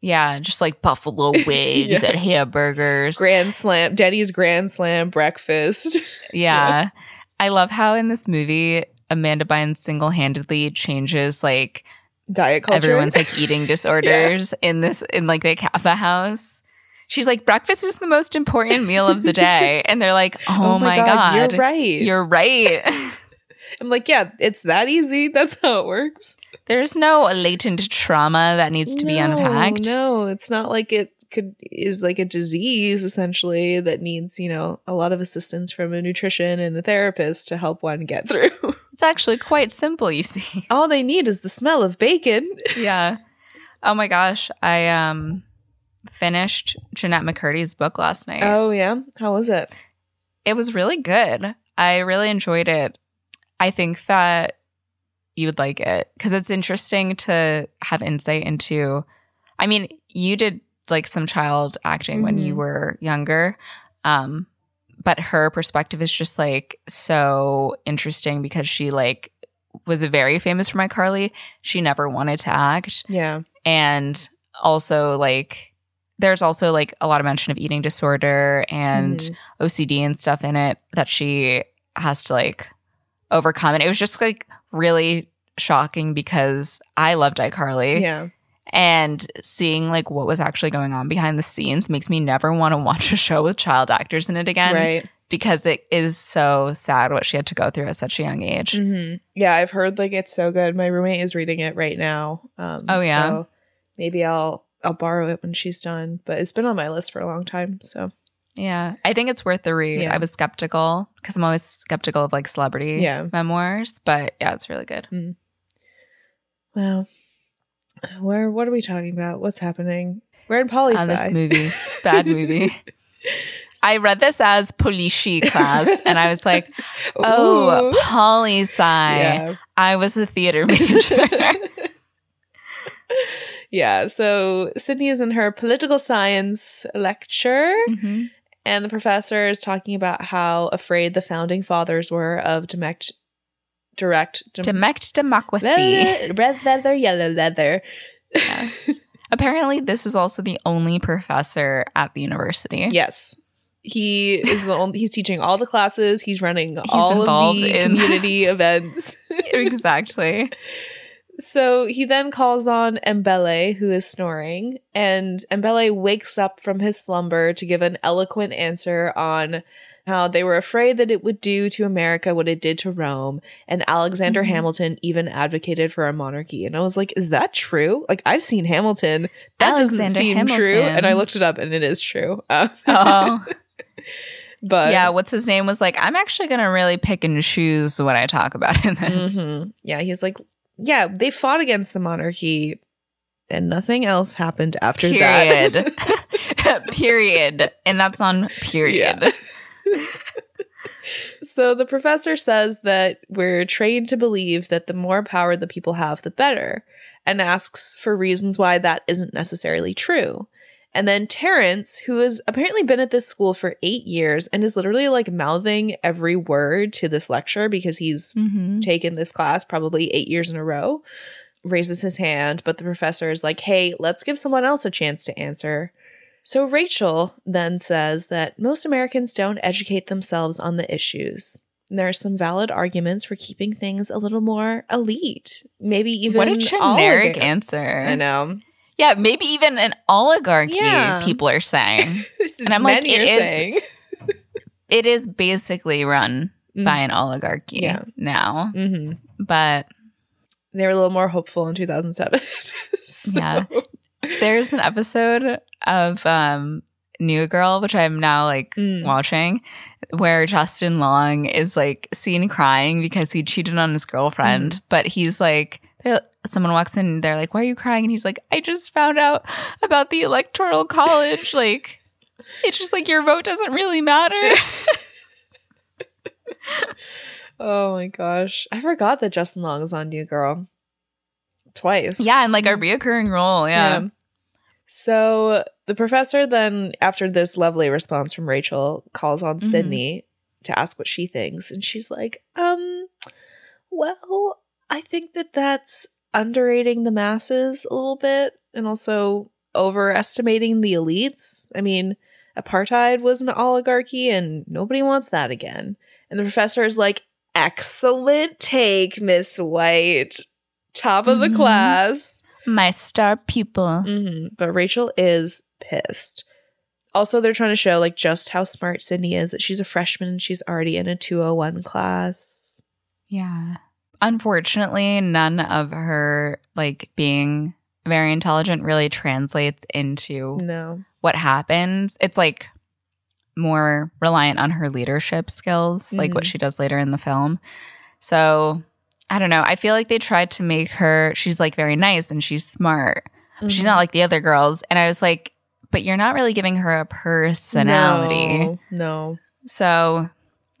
Yeah, just like buffalo wings Yeah. and hamburgers. Grand Slam, Denny's Grand Slam breakfast. Yeah. I love how in this movie, Amanda Bynes single handedly changes like Diet culture. everyone's like eating disorders in this, in like the Kappa house. She's like, breakfast is the most important meal of the day. And they're like, oh, oh my, God. You're right. You're right. I'm like, yeah, it's that easy. That's how it works. There's no latent trauma that needs to be unpacked. No, it's not like it could is like a disease essentially that needs, you know, a lot of assistance from a nutrition and a therapist to help one get through. It's actually quite simple, you see. All they need is the smell of bacon. yeah. Oh my gosh. I um finished Jennette McCurdy's book last night. Oh yeah. How was it? It was really good. I really enjoyed it. I think that you would like it because it's interesting to have insight into. I mean, you did like some child acting when you Mhm. were younger. Um, but her perspective is just like so interesting because she like was very famous for iCarly. She never wanted to act. Yeah. And also like there's also like a lot of mention of eating disorder and Mhm. OCD and stuff in it that she has to like overcome. And it was just like really shocking because I loved iCarly. yeah. And seeing like what was actually going on behind the scenes makes me never want to watch a show with child actors in it again. right. Because it is so sad what she had to go through at such a young age. hmm Yeah, I've heard like it's so good. My roommate is reading it right now. Um, Oh, yeah? So maybe I'll I'll borrow it when she's done. But it's been on my list for a long time. So Yeah. I think it's worth the read. Yeah. I was skeptical because I'm always skeptical of like celebrity Yeah. memoirs, but yeah, it's really good. wow. Where what are we talking about? What's happening? We're in poli on this movie. It's a bad movie. I read this as polishi class, and I was like, "Oh, poli sci." yeah. I was a theater major. yeah. So Sydney is in her political science lecture. Mhm. And the professor is talking about how afraid the founding fathers were of direct, direct, Demect democracy. leather, red leather, yellow leather. Yes. Apparently, this is also the only professor at the university. yes, he is the only. He's teaching all the classes. He's running all involved of the in- community events. exactly. So he then calls on Mbele, who is snoring, and Mbele wakes up from his slumber to give an eloquent answer on how they were afraid that it would do to America what it did to Rome, and Alexander Mhm. Hamilton even advocated for a monarchy. And I was like, is that true? Like, I've seen Hamilton. That doesn't Alexander seem true. Hamilton. And I looked it up, and it is true. Uh, Oh, but yeah. What's his name was like, I'm actually going to really pick and choose what I talk about in this. Mhm. Yeah, he's like, yeah, they fought against the monarchy, and nothing else happened after Period. that. period. And that's on period. so the professor says that we're trained to believe that the more power the people have, the better, and asks for reasons why that isn't necessarily true. And then Terrence, who has apparently been at this school for eight years and is literally like mouthing every word to this lecture because he's Mhm. taken this class probably eight years in a row, raises his hand, but the professor is like, hey, let's give someone else a chance to answer. So Rachel then says that most Americans don't educate themselves on the issues. And there are some valid arguments for keeping things a little more elite. Maybe even What a generic oligar- answer. I know. Yeah, maybe even an oligarchy, Yeah. people are saying. and I'm like, it is- it is basically run by an oligarchy Yeah. now. hmm But They were a little more hopeful in 2007. So- Yeah. There's an episode of um New Girl, which I'm now like Mm. watching, where Justin Long is like seen crying because he cheated on his girlfriend, Mm. but he's like someone walks in and they're like, Why are you crying? And he's like, I just found out about the electoral college. like it's just like your vote doesn't really matter. Oh my gosh. I forgot that Justin Long was on New Girl. Twice. yeah, and like a reoccurring role. Yeah. So the professor then, after this lovely response from Rachel, calls on Mhm. Sydney to ask what she thinks. And she's like, um, well, I think that that's underrating the masses a little bit and also overestimating the elites. I mean, apartheid was an oligarchy and nobody wants that again. And the professor is like, excellent take, Miss White. Top of the Mhm. class. My star pupil. hmm But Rachel is pissed. Also, they're trying to show like just how smart Sydney is that she's a freshman and she's already in a 201 class. Yeah. Unfortunately, none of her like being very intelligent really translates into No. what happens. It's like more reliant on her leadership skills, like what Mhm. she does later in the film. So, I don't know. I feel like they tried to make her she's like very nice and she's smart. She's Mm-hmm. not like the other girls. And I was like, but you're not really giving her a personality. No. no. So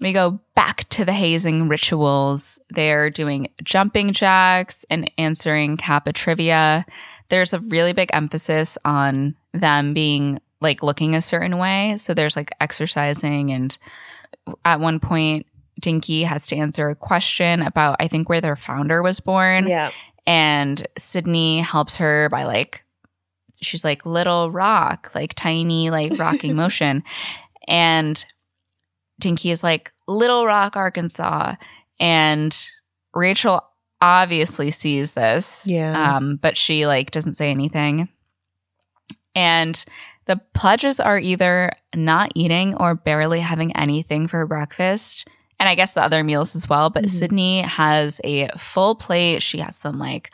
we go back to the hazing rituals. They're doing jumping jacks and answering Kappa trivia. There's a really big emphasis on them being like looking a certain way. So there's like exercising, and at one point, Dinky has to answer a question about, I think, where their founder was born. Yeah. And Sydney helps her by like, she's like little rock, like tiny, like rocking motion. And Dinky is like Little Rock, Arkansas. And Rachel obviously sees this. Yeah. Um, but she like doesn't say anything. And the pledges are either not eating or barely having anything for breakfast. And I guess the other meals as well. But Mhm. Sydney has a full plate. She has some like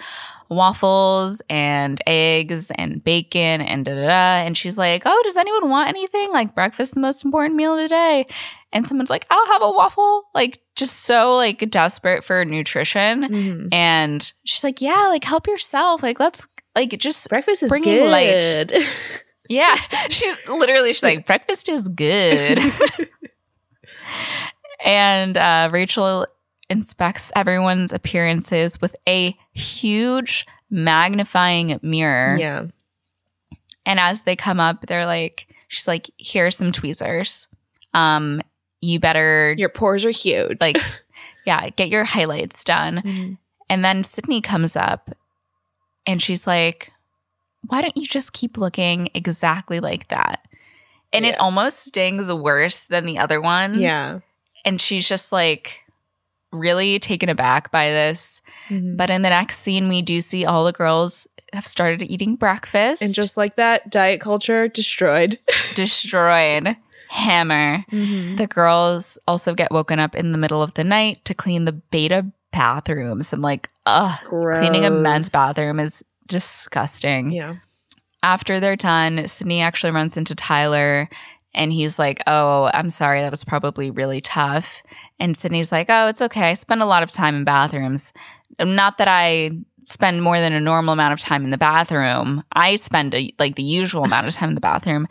waffles and eggs and bacon and da da da. And she's like, Oh, does anyone want anything? Like breakfast the most important meal of the day. And someone's like, I'll have a waffle. Like just so like desperate for nutrition. Mhm. And she's like, Yeah, like help yourself. Like let's like just Breakfast is Bringing good. light. yeah. She's literally she's like, breakfast is good. and uh, Rachel inspects everyone's appearances with a huge magnifying mirror. yeah. And as they come up, they're like, she's like, here's some tweezers. Um, you better Your pores are huge. like, yeah, get your highlights done. Mhm. And then Sydney comes up and she's like, Why don't you just keep looking exactly like that? And it almost stings worse than the other ones. yeah. And she's just like really taken aback by this. Mhm. But in the next scene, we do see all the girls have started eating breakfast and just like that, diet culture destroyed. destroyed. Hammer. Mhm. The girls also get woken up in the middle of the night to clean the beta bathrooms. I'm like, ugh, cleaning a men's bathroom is disgusting. Yeah. After they're done, Sydney actually runs into Tyler and he's like, Oh, I'm sorry, that was probably really tough. And Sydney's like, Oh, it's okay. I spend a lot of time in bathrooms. Not that I spend more than a normal amount of time in the bathroom. I spend a, like the usual amount of time in the bathroom.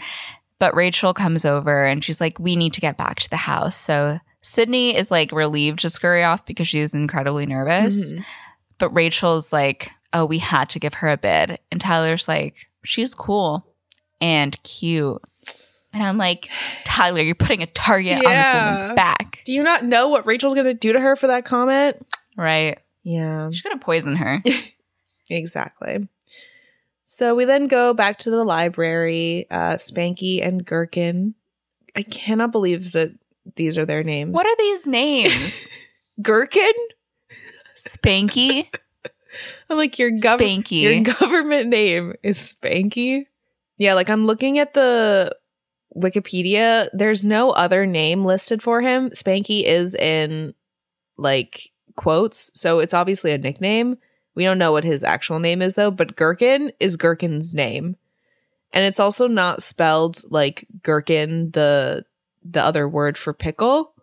But Rachel comes over and she's like, We need to get back to the house. So Sydney is like relieved to scurry off because she is incredibly nervous. Mhm. But Rachel's like, oh, we had to give her a bid. And Tyler's like, she's cool and cute. And I'm like, Tyler, you're putting a target on this woman's back. Do you not know what Rachel's going to do to her for that comment? Right. Yeah. She's going to poison her. Exactly. So we then go back to the library. Uh, Spanky and Gurkin. I cannot believe that these are their names. what are these names? Gurkin? Spanky? I'm like your government. Your government name is Spanky. Yeah, like I'm looking at the Wikipedia. There's no other name listed for him. Spanky is in like quotes, so it's obviously a nickname. We don't know what his actual name is though, but Gurkin is Gurkin's name. And it's also not spelled like gherkin, the the other word for pickle.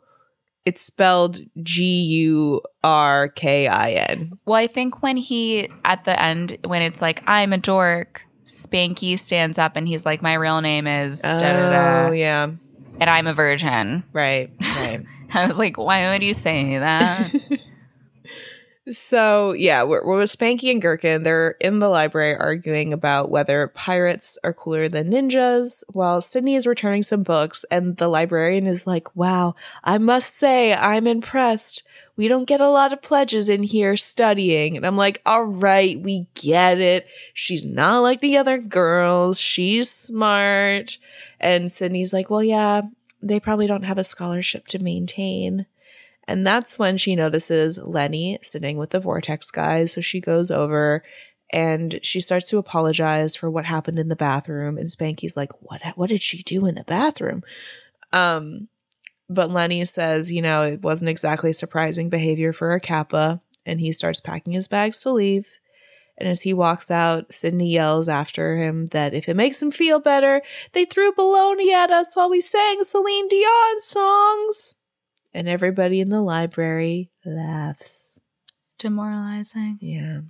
It's spelled G U R K I N. well, I think when he, at the end, when it's like, I'm a dork, Spanky stands up and he's like, my real name is da da da, Oh yeah, and I'm a virgin. right, right. I was like, why would you say that? so yeah, we're, we're with Spanky and Gurkin. They're in the library arguing about whether pirates are cooler than ninjas, while Sydney is returning some books, and the librarian is like, "Wow, I must say, I'm impressed." We don't get a lot of pledges in here studying. And I'm like, all right, we get it. She's not like the other girls. She's smart. And Sydney's like, well, yeah, they probably don't have a scholarship to maintain. And that's when she notices Lenny sitting with the Vortex guys. So she goes over and she starts to apologize for what happened in the bathroom. And Spanky's like, "What? What did she do in the bathroom?" Um, but Lenny says, you know, it wasn't exactly surprising behavior for a Kappa, and he starts packing his bags to leave. And as he walks out, Sydney yells after him that if it makes him feel better, they threw baloney at us while we sang Celine Dion songs. And everybody in the library laughs. Demoralizing. Yeah.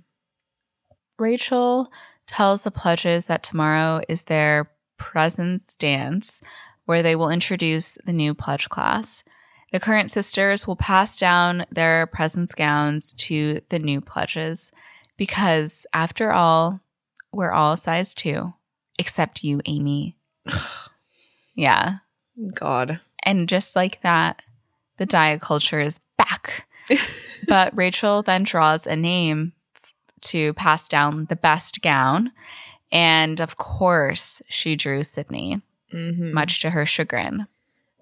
Rachel tells the pledges that tomorrow is their presence dance, where they will introduce the new pledge class. The current sisters will pass down their presence gowns to the new pledges because, after all, we're all size two except you, Amy. yeah. God. And just like that, the diet culture is back. but Rachel then draws a name to pass down the best gown. And of course, she drew Sydney, Mhm. much to her chagrin.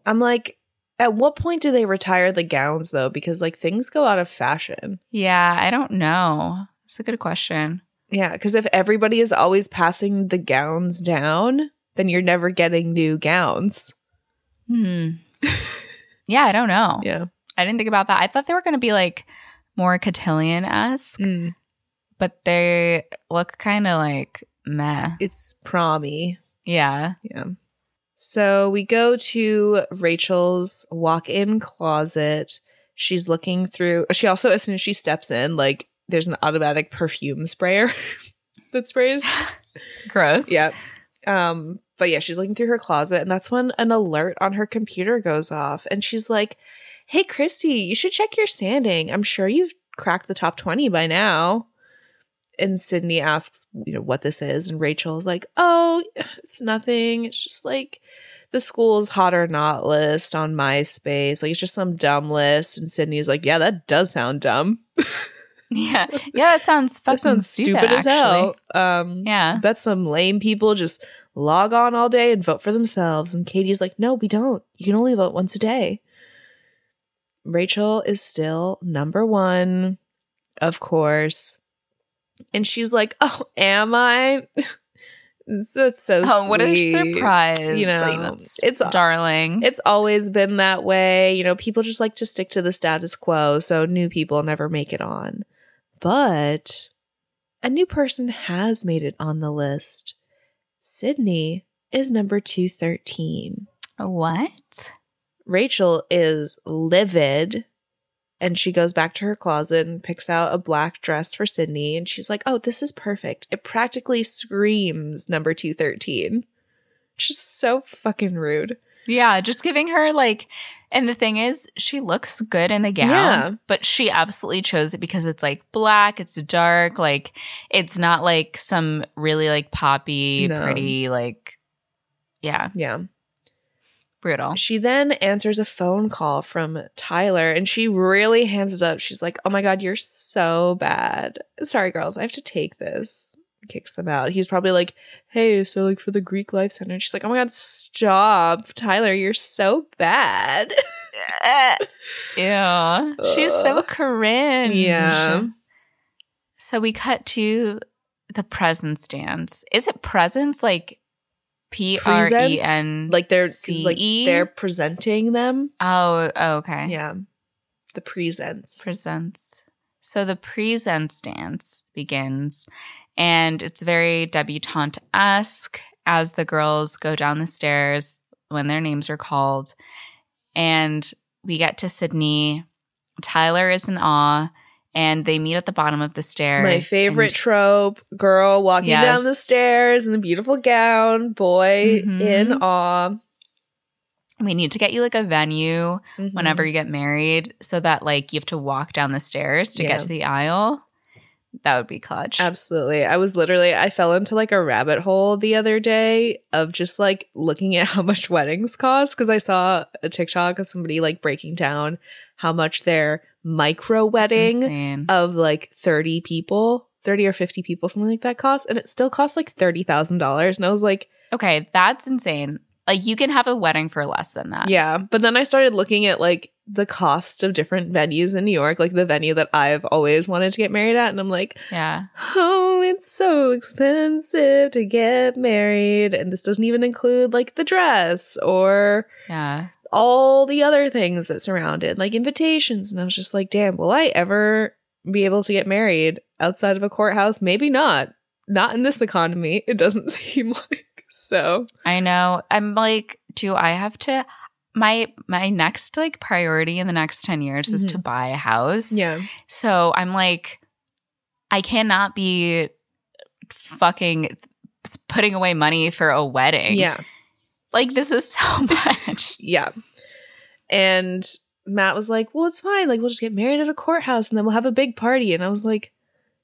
I'm like, at what point do they retire the gowns though? Because like things go out of fashion. Yeah, I don't know. It's a good question. Yeah, because if everybody is always passing the gowns down, then you're never getting new gowns. Hmm. yeah, I don't know. Yeah. I didn't think about that. I thought they were going to be like more cotillion esque, Mm. but they look kind of like meh. It's promy. Yeah. Yeah. So we go to Rachel's walk in closet. She's looking through. She also, as soon as she steps in, like there's an automatic perfume sprayer that sprays. Gross. Yep. Um, but yeah, she's looking through her closet, and that's when an alert on her computer goes off. And she's like, Hey, Christy, you should check your standing. I'm sure you've cracked the top 20 by now. And Sydney asks, you know, what this is. And Rachel's like, Oh, it's nothing. It's just like the school's hot or not list on MySpace. Like, it's just some dumb list. And Sydney's like, Yeah, that does sound dumb. Yeah. Yeah. That sounds fucking sounds stupid, stupid, as hell. Um, Yeah. bet some lame people just log on all day and vote for themselves. And Katie's like, no, we don't. You can only vote once a day. Rachel is still number one, of course. And she's like, oh, am I? That's so Oh, what a surprise. You know, Like, it's darling. it's always been that way. You know, people just like to stick to the status quo, so new people never make it on. But a new person has made it on the list. Sydney is number 213. what? Rachel is livid and she goes back to her closet and picks out a black dress for Sydney and she's like, "Oh, this is perfect. It practically screams number 213." Just so fucking rude. Yeah. Just giving her like, and the thing is, she looks good in the gown, Yeah. but she absolutely chose it because it's like black, it's dark, like it's not like some really like poppy, No. pretty, like, yeah, Yeah. Brutal. She then answers a phone call from Tyler and she really hams it up. She's like, Oh my God, you're so bad. Sorry, girls, I have to take this. Kicks them out. He's probably like, Hey, so like for the Greek Life Center. And she's like, Oh my God, stop. Tyler, you're so bad. yeah. She's so cringe. Yeah. So we cut to the presence dance. Is it presence like P R E N? Like they're like they're presenting them. Oh, oh, okay. Yeah. The presents. Presents. So the presents dance begins, and it's very debutante esque as the girls go down the stairs when their names are called. And we get to Sydney. Tyler is in awe, and they meet at the bottom of the stairs. My favorite and- trope girl walking Yes. down the stairs in a beautiful gown, boy Mhm. in awe. we need to get you like a venue Mhm. whenever you get married so that like you have to walk down the stairs to Yeah. get to the aisle. That would be clutch. Absolutely. I was literally, I fell into like a rabbit hole the other day of just like looking at how much weddings cost because I saw a TikTok of somebody like breaking down how much their micro wedding of like 30 people, 30 or 50 people, something like that costs. And it still costs like $30,000. And I was like, Okay, that's insane. Like you can have a wedding for less than that. Yeah, but then I started looking at like the cost of different venues in New York, like the venue that I've always wanted to get married at, and I'm like, Yeah. oh, it's so expensive to get married, and this doesn't even include like the dress or Yeah. All the other things that surround it, like invitations. And I was just like, damn, will I ever be able to get married outside of a courthouse? Maybe not. Not in this economy. It doesn't seem like so. I know. I'm like, do I have to my my next like priority in the next 10 years is Mhm. to buy a house. Yeah. So I'm like I cannot be fucking putting away money for a wedding. Yeah. Like this is so much. Yeah. And Matt was like, well, it's fine. Like, we'll just get married at a courthouse and then we'll have a big party. And I was like,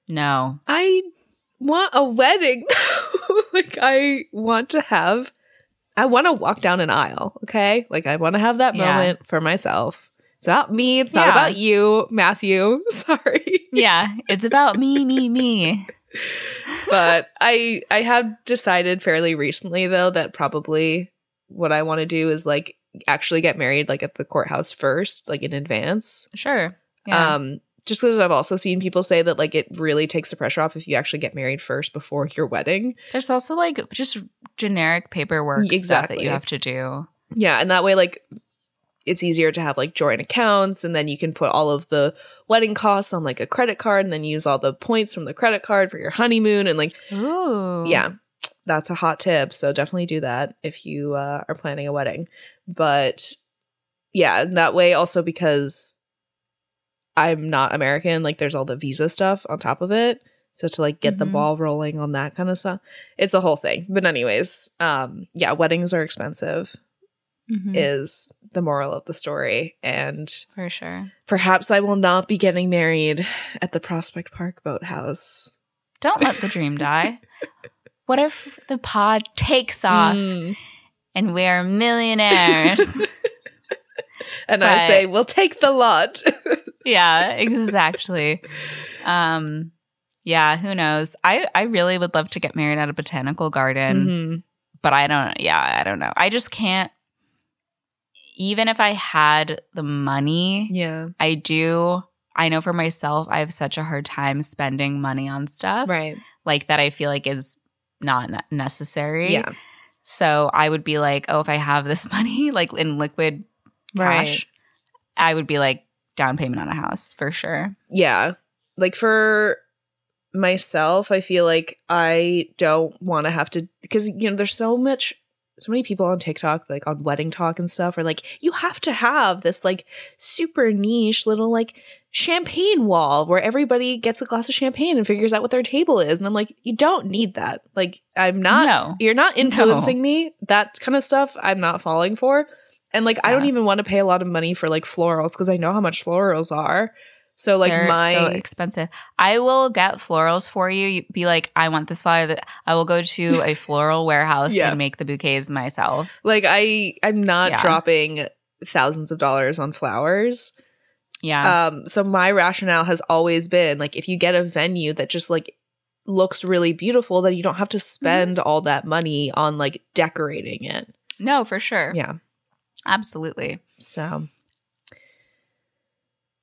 no. I want a wedding. like I want to have I want to walk down an aisle, okay? Like I want to have that Yeah. moment for myself. It's about me, it's not about you, Matthew. Sorry. yeah, it's about me, me, me. but I I have decided fairly recently though that probably what I want to do is like actually get married like at the courthouse first, like in advance. Sure. Yeah. Um just because I've also seen people say that like it really takes the pressure off if you actually get married first before your wedding. There's also like just generic paperwork stuff that Exactly. you have to do. Yeah, and that way like it's easier to have like joint accounts and then you can put all of the wedding costs on like a credit card and then use all the points from the credit card for your honeymoon and like Ooh. yeah that's a hot tip so definitely do that if you uh, are planning a wedding but yeah that way also because i'm not american like there's all the visa stuff on top of it so to like get the Mhm. ball rolling on that kind of stuff it's a whole thing but anyways um yeah weddings are expensive Mhm. is the moral of the story and for sure. perhaps i will not be getting married at the prospect park boathouse Don't let the dream die. What if the pod takes off Mm. and we're millionaires? and i say we'll take the lot yeah, exactly. Um yeah, who knows? I I really would love to get married at a botanical garden, Mhm. but I don't yeah, I don't know. I just can't even if I had the money, Yeah. I do I know for myself I have such a hard time spending money on stuff Right. like that I feel like is not necessary. Yeah. So I would be like, oh, if I have this money like in liquid cash, Right. I would be like down payment on a house for sure. Yeah. Like for myself, I feel like I don't want to have to because you know there's so much so many people on TikTok like on wedding talk and stuff are like you have to have this like super niche little like champagne wall where everybody gets a glass of champagne and figures out what their table is. And I'm like you don't need that. Like I'm not no. you're not influencing me. That kind of stuff i'm not falling for. And like i don't even want to pay a lot of money for like florals because i know how much florals are so like They're my so expensive. I will get florals for you. You Be like, I want this flower. That I will go to a floral warehouse Yeah. and make the bouquets myself. like i i'm not Yeah. dropping thousands of dollars on flowers Yeah, um so my rationale has always been like if you get a venue that just like looks really beautiful then you don't have to spend all that money on like decorating it no, for sure. yeah Absolutely. So,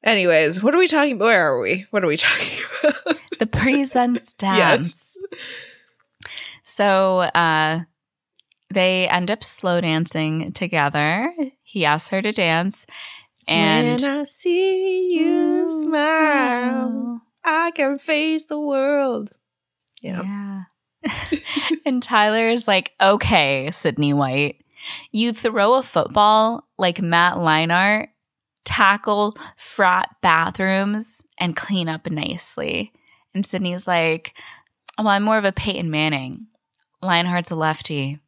anyways, what are we talking? About? Where are we? What are we talking about? The presents dance. Yes. So uh, they end up slow dancing together. He asks her to dance, and when I see you smile, I can face the world. Yeah. Yeah. and is like, okay, Sydney White, you throw a football like Matt Leinart, tackle frat bathrooms, and clean up nicely. And Sydney's like, well, I'm more of a Peyton Manning. Leinart's a lefty.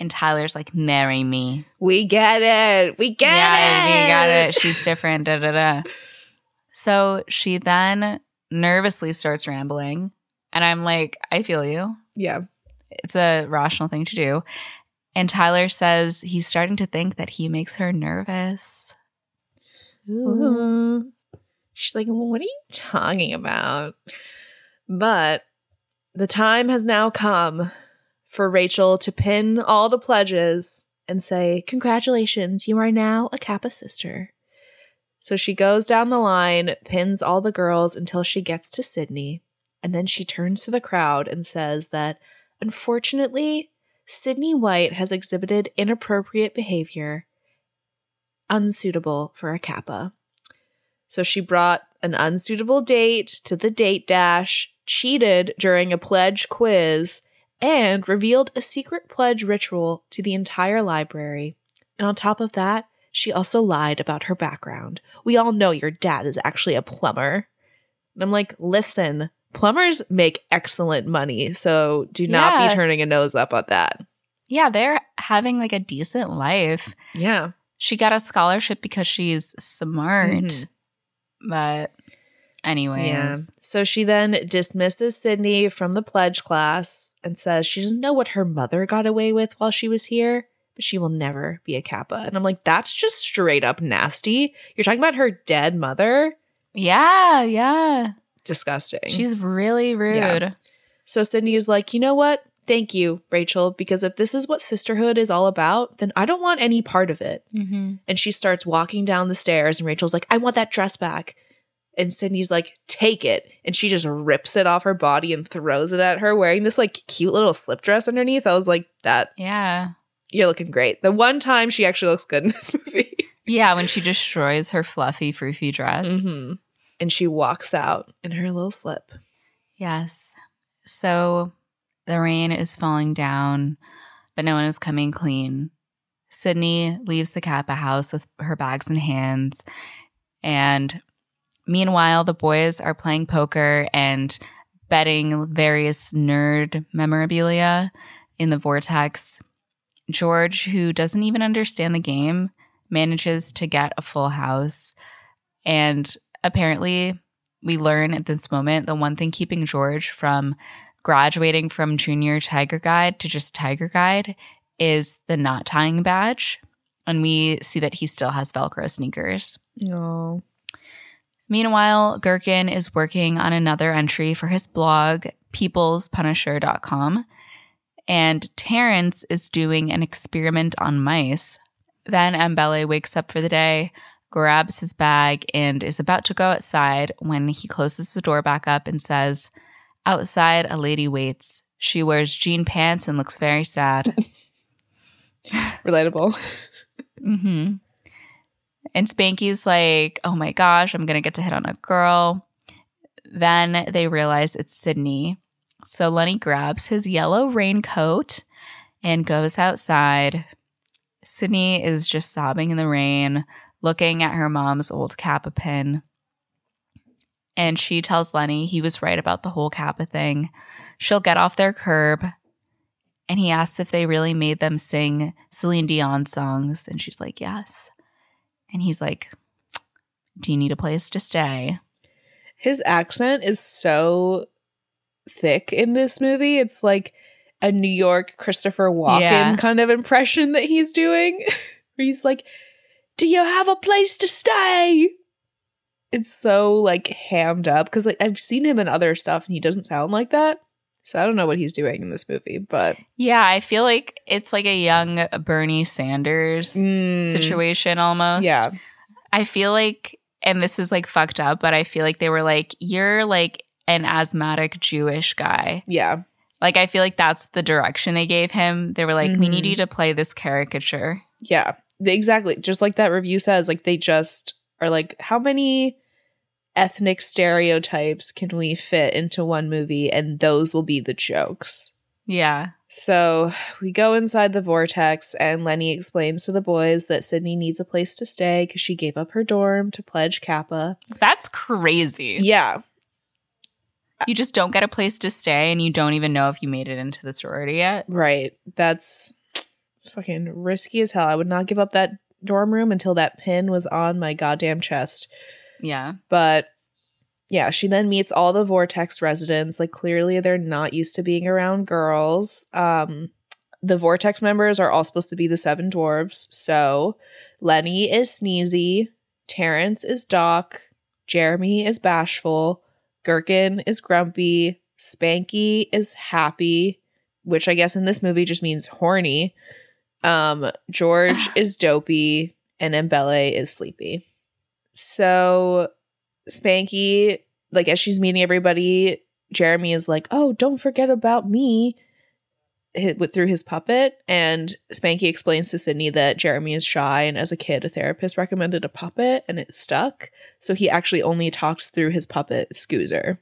And Tyler's like, marry me. We get it. We get yeah, it. we got it. She's different. Da, da, da. So she then nervously starts rambling. And I'm like, I feel you. yeah. It's a rational thing to do. And Tyler says he's starting to think that he makes her nervous. Ooh. She's like, what are you talking about? But the time has now come for Rachel to pin all the pledges and say, Congratulations, you are now a Kappa sister. So she goes down the line, pins all the girls until she gets to Sydney, and then she turns to the crowd and says that unfortunately, Sydney White has exhibited inappropriate behavior unsuitable for a Kappa. So she brought an unsuitable date to the date dash, cheated during a pledge quiz, and revealed a secret pledge ritual to the entire library. And on top of that, she also lied about her background. We all know your dad is actually a plumber. And I'm like, listen, plumbers make excellent money, so do not Yeah. be turning a nose up at that. Yeah, they're having like a decent life. Yeah. She got a scholarship because she's smart. Mhm. But Anyways. Yeah. So she then dismisses Sydney from the pledge class and says she doesn't know what her mother got away with while she was here, but she will never be a Kappa. And I'm like, that's just straight up nasty. You're talking about her dead mother? Yeah, yeah. Disgusting. She's really rude. Yeah. so Sydney is like, you know what? Thank you, Rachel, because if this is what sisterhood is all about, then I don't want any part of it. Mm-hmm. And she starts walking down the stairs, and Rachel's like, I want that dress back. And Sydney's like, take it. And she just rips it off her body and throws it at her, wearing this like cute little slip dress underneath. I was like, that, Yeah. you're looking great. The one time she actually looks good in this movie. Yeah, when she destroys her fluffy, froofy dress. Mhm. And she walks out in her little slip. Yes. So the rain is falling down, but no one is coming clean. Sydney leaves the Kappa house with her bags in hands. And meanwhile, the boys are playing poker and betting various nerd memorabilia in the vortex. George, who doesn't even understand the game, manages to get a full house. And apparently, we learn at this moment the one thing keeping George from graduating from junior Tiger Guide to just Tiger Guide is the knot tying badge. And we see that he still has Velcro sneakers. Oh. Meanwhile, Gurkin is working on another entry for his blog, peoplespunisher.com. And Terrence is doing an experiment on mice. Then Mbele wakes up for the day, grabs his bag, and is about to go outside when he closes the door back up and says, Outside, a lady waits. She wears jean pants and looks very sad. Relatable. mm-hmm. And Spanky's like, oh my gosh, I'm going to get to hit on a girl. Then they realize it's Sydney. So Lenny grabs his yellow raincoat and goes outside. Sydney is just sobbing in the rain, looking at her mom's old Kappa pin. And she tells Lenny he was right about the whole Kappa thing. She'll get off their curb. And he asks if they really made them sing Celine Dion songs. And she's like, yes. And he's like, do you need a place to stay? His accent is so thick in this movie. It's like a New York Christopher Walken Yeah. kind of impression that he's doing. Where he's like, Do you have a place to stay? It's so like hammed up because like I've seen him in other stuff and he doesn't sound like that. So I don't know what he's doing in this movie, but Yeah, I feel like it's like a young Bernie Sanders Mm, situation almost. Yeah. I feel like, and this is like fucked up, but I feel like they were like, you're like an asthmatic Jewish guy. Yeah. Like, I feel like that's the direction they gave him. They were like, we need Mhm. you to play this caricature. Yeah. Exactly. Just like that review says, like they just are like, how many ethnic stereotypes can we fit into one movie? And those will be the jokes. Yeah. So we go inside the vortex, and Lenny explains to the boys that Sydney needs a place to stay because she gave up her dorm to pledge Kappa. That's crazy. Yeah. You just don't get a place to stay and you don't even know if you made it into the sorority yet. Right. That's fucking risky as hell. I would not give up that dorm room until that pin was on my goddamn chest. Yeah. But yeah, she then meets all the Vortex residents. Like clearly they're not used to being around girls. Um the Vortex members are all supposed to be the seven dwarves. So Lenny is sneezy, Terrence is Doc, Jeremy is bashful, Gurkin is grumpy, Spanky is happy, which I guess in this movie just means horny. Um, George is dopey, and Mbele is sleepy. So Spanky, like as she's meeting everybody, Jeremy is like, "Oh, don't forget about me." Through his puppet, and Spanky explains to Sydney that Jeremy is shy, and as a kid, a therapist recommended a puppet, and it stuck. So he actually only talks through his puppet, Scoozer.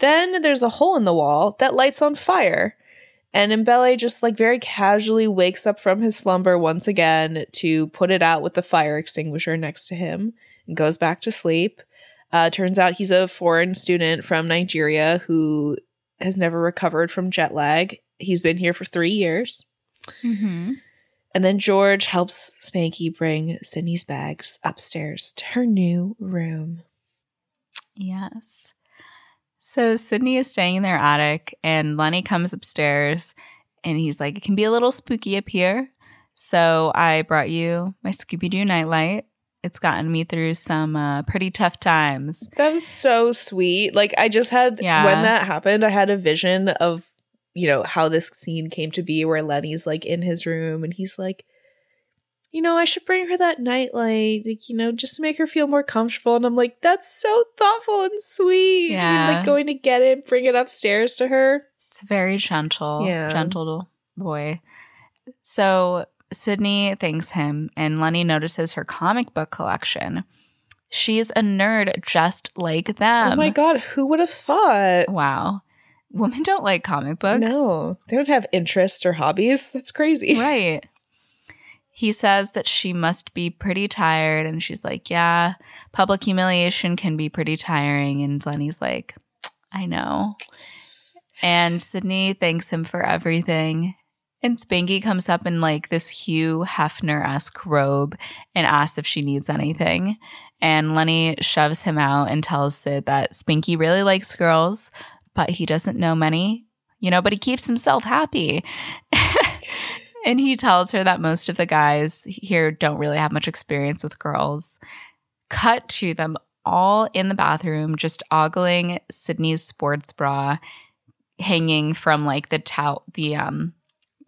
Then there's a hole in the wall that lights on fire. And Mbele just like very casually wakes up from his slumber once again to put it out with the fire extinguisher next to him goes back to sleep. Uh, turns out he's a foreign student from Nigeria who has never recovered from jet lag. He's been here for three years. Mm-hmm. And then George helps Spanky bring Sydney's bags upstairs to her new room. Yes. So Sydney is staying in their attic, and Lenny comes upstairs and he's like, It can be a little spooky up here. So I brought you my Scooby Doo nightlight. It's gotten me through some uh, pretty tough times. That was so sweet. Like I just had Yeah. when that happened, I had a vision of you know how this scene came to be where Lenny's like in his room and he's like you know, I should bring her that nightlight, like, you know, just to make her feel more comfortable. And I'm like, that's so thoughtful and sweet. And, Yeah. like going to get it, bring it upstairs to her. It's very gentle, Yeah. gentle boy. So Sydney thanks him, and Lenny notices her comic book collection. She's a nerd just like them. oh my god, who would have thought? Wow. Women don't like comic books. No, they don't have interests or hobbies. That's crazy. Right. He says that she must be pretty tired, and she's like, Yeah, public humiliation can be pretty tiring. And Lenny's like, I know. And Sydney thanks him for everything. And Spanky comes up in like this Hugh Hefner esque robe and asks if she needs anything. And Lenny shoves him out and tells Sid that Spanky really likes girls, but he doesn't know many, you know, but he keeps himself happy. and he tells her that most of the guys here don't really have much experience with girls. Cut to them all in the bathroom, just ogling Sydney's sports bra hanging from like the towel, the um,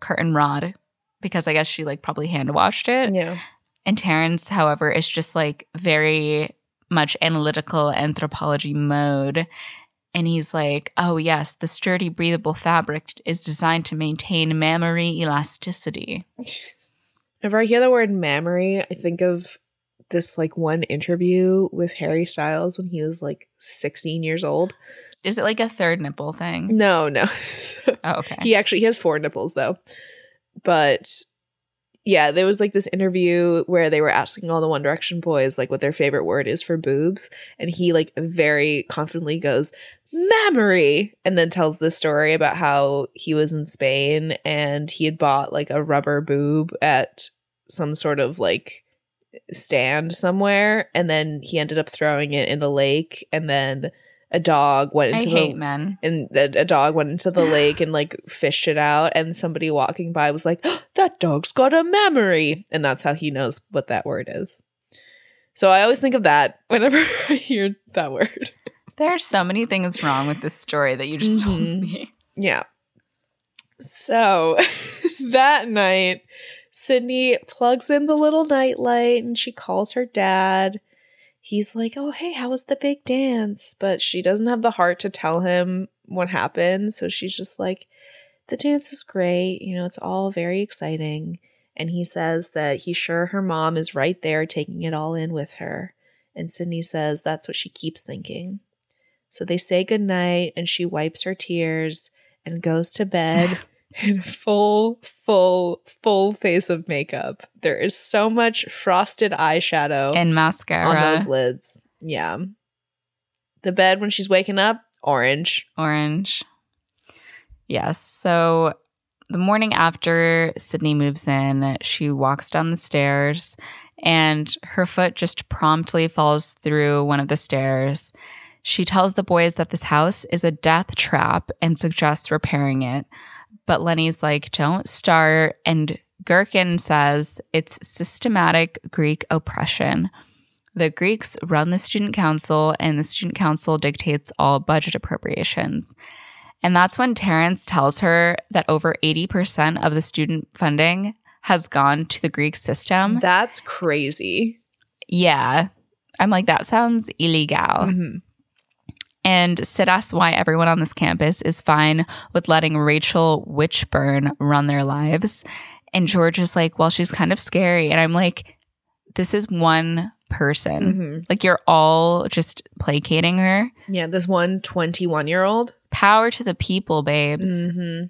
curtain rod, because I guess she like probably hand washed it. Yeah. And Terrence, however, is just like very much analytical anthropology mode. And he's like, oh, yes, the sturdy, breathable fabric is designed to maintain mammary elasticity. Whenever I hear the word mammary, I think of this like one interview with Harry Styles when he was like 16 years old. Is it like a third nipple thing? No, no. Oh, okay. he actually he has four nipples though. But yeah, there was like this interview where they were asking all the One Direction boys like what their favorite word is for boobs, and he like very confidently goes "mammary," and then tells this story about how he was in Spain and he had bought like a rubber boob at some sort of like stand somewhere, and then he ended up throwing it in a lake, and then a dog went I into hate the men. and a, a dog went into the lake and like fished it out and somebody walking by was like that dog's got a memory and that's how he knows what that word is so i always think of that whenever i hear that word There are so many things wrong with this story that you just told Mhm. me. yeah so that night sydney plugs in the little nightlight and she calls her dad he's like oh hey how was the big dance? But she doesn't have the heart to tell him what happened. So she's just like the dance was great. You know it's all very exciting. And he says that he's sure her mom is right there taking it all in with her. And sydney says that's what she keeps thinking. So they say goodnight and she wipes her tears and goes to bed in full, full, full face of makeup. There is so much frosted eyeshadow And mascara on those lids. Yeah. The bed when she's waking up, orange. orange. Yes. So the morning after Sydney moves in, she walks down the stairs and her foot just promptly falls through one of the stairs. She tells the boys that this house is a death trap and suggests repairing it. But Lenny's like, don't start. And Gurkin says it's systematic Greek oppression. The Greeks run the student council, and the student council dictates all budget appropriations. And that's when Terrence tells her that over 80% of the student funding has gone to the Greek system. That's crazy. yeah. I'm like, that sounds illegal. Mhm. And Sid asks why everyone on this campus is fine with letting Rachel Witchburn run their lives. And George is like, well, she's kind of scary. And I'm like, this is one person. Mhm. Like, you're all just placating her. Yeah, this one 21 year old. Power to the people, babes. hmm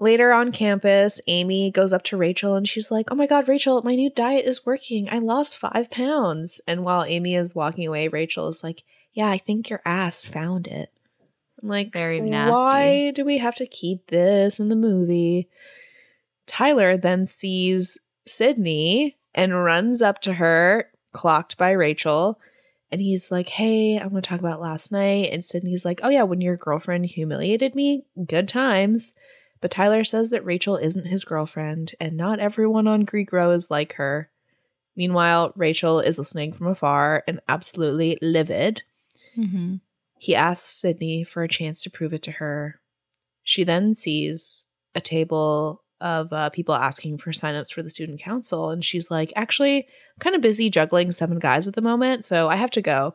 Later on campus, Amy goes up to Rachel and she's like, Oh my God, Rachel, my new diet is working. I lost five pounds. And while Amy is walking away, Rachel is like, Yeah, I think your ass found it. I'm like, Very nasty. Why do we have to keep this in the movie? Tyler then sees Sydney and runs up to her, clocked by Rachel. And he's like, Hey, I want to talk about last night. And Sydney's like, Oh, yeah, when your girlfriend humiliated me, good times. But Tyler says that Rachel isn't his girlfriend, and not everyone on Greek Row is like her. Meanwhile, Rachel is listening from afar and absolutely livid. Mm-hmm. He asks Sydney for a chance to prove it to her. She then sees a table of uh, people asking for signups for the student council, and she's like, Actually, I'm kind of busy juggling seven guys at the moment, so I have to go.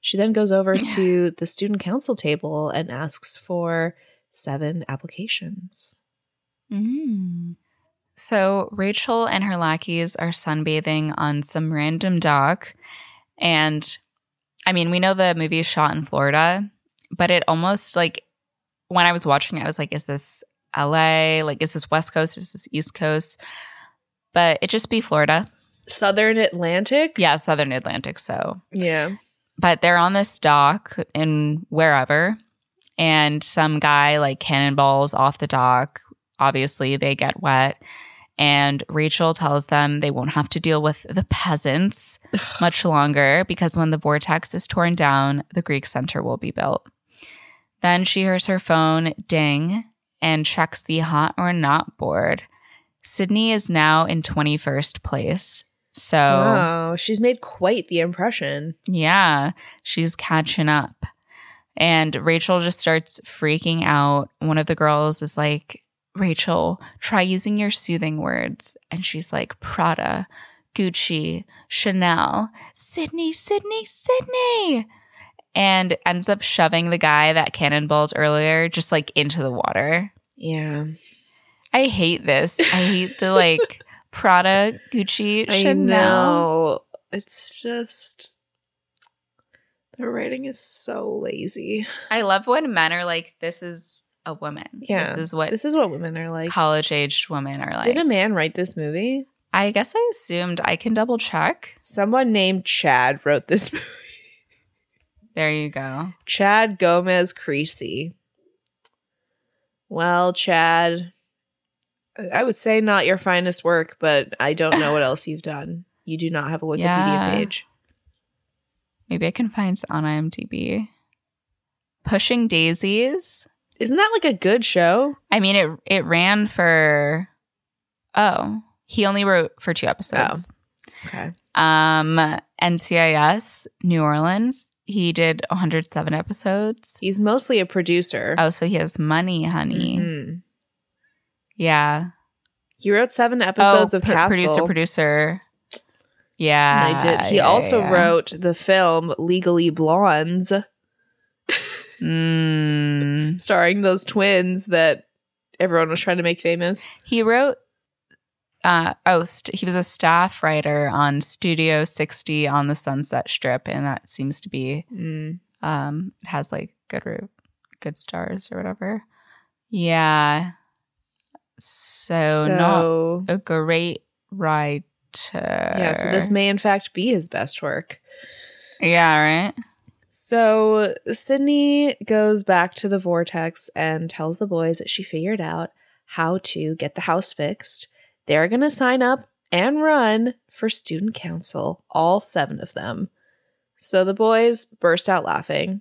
She then goes over to the student council table and asks for seven applications. Mm. So Rachel and her lackeys are sunbathing on some random dock. And I mean, we know the movie is shot in Florida, but it almost like when I was watching it, I was like, is this LA? Like, is this West Coast? Is this East Coast? But it just be Florida. Southern Atlantic? Yeah, Southern Atlantic. So, Yeah. but they're on this dock in wherever, and some guy like cannonballs off the dock. Obviously, they get wet. And Rachel tells them they won't have to deal with the peasants much longer because when the vortex is torn down, the Greek center will be built. Then she hears her phone ding and checks the hot or not board. Sydney is now in 21st place. So, Wow. She's made quite the impression. yeah, she's catching up. And Rachel just starts freaking out. One of the girls is like, Rachel, try using your soothing words. And she's like, Prada, Gucci, Chanel, Sydney, Sydney, Sydney. And ends up shoving the guy that cannonballed earlier just like into the water. Yeah. I hate this. I hate the like Prada, Gucci, I Chanel. know. It's just the writing is so lazy. I love when men are like, this is a woman. Yeah. This is what This is what women are like. college aged women are like. Did a man write this movie? I guess I assumed I can double check. Someone named Chad wrote this movie. There you go. Chad Gomez Creasey. Well, Chad, I would say not your finest work, but I don't know what else you've done. You do not have a Wikipedia Yeah. page. Maybe I can find on IMDb. Pushing Daisies. Isn't that like a good show? I mean, it it ran for. Oh, he only wrote for two episodes. Okay. Um, NCIS New Orleans. He did 107 episodes. He's mostly a producer. Oh, so he has money, honey. Mhm. Yeah. He wrote seven episodes oh, of Castle. producer, producer. Yeah, And I did. He yeah, also yeah. wrote the film Legally Blondes, Mm. starring those twins that everyone was trying to make famous. He wrote. Uh, oh, st- he was a staff writer on Studio 60 on the Sunset Strip, and that seems to be Mm. um it has like good good stars or whatever. Yeah. So, not a great writer. yeah, so this may in fact be his best work. Yeah, right. So Sydney goes back to the vortex and tells the boys that she figured out how to get the house fixed. They're going to sign up and run for student council, all seven of them. So the boys burst out laughing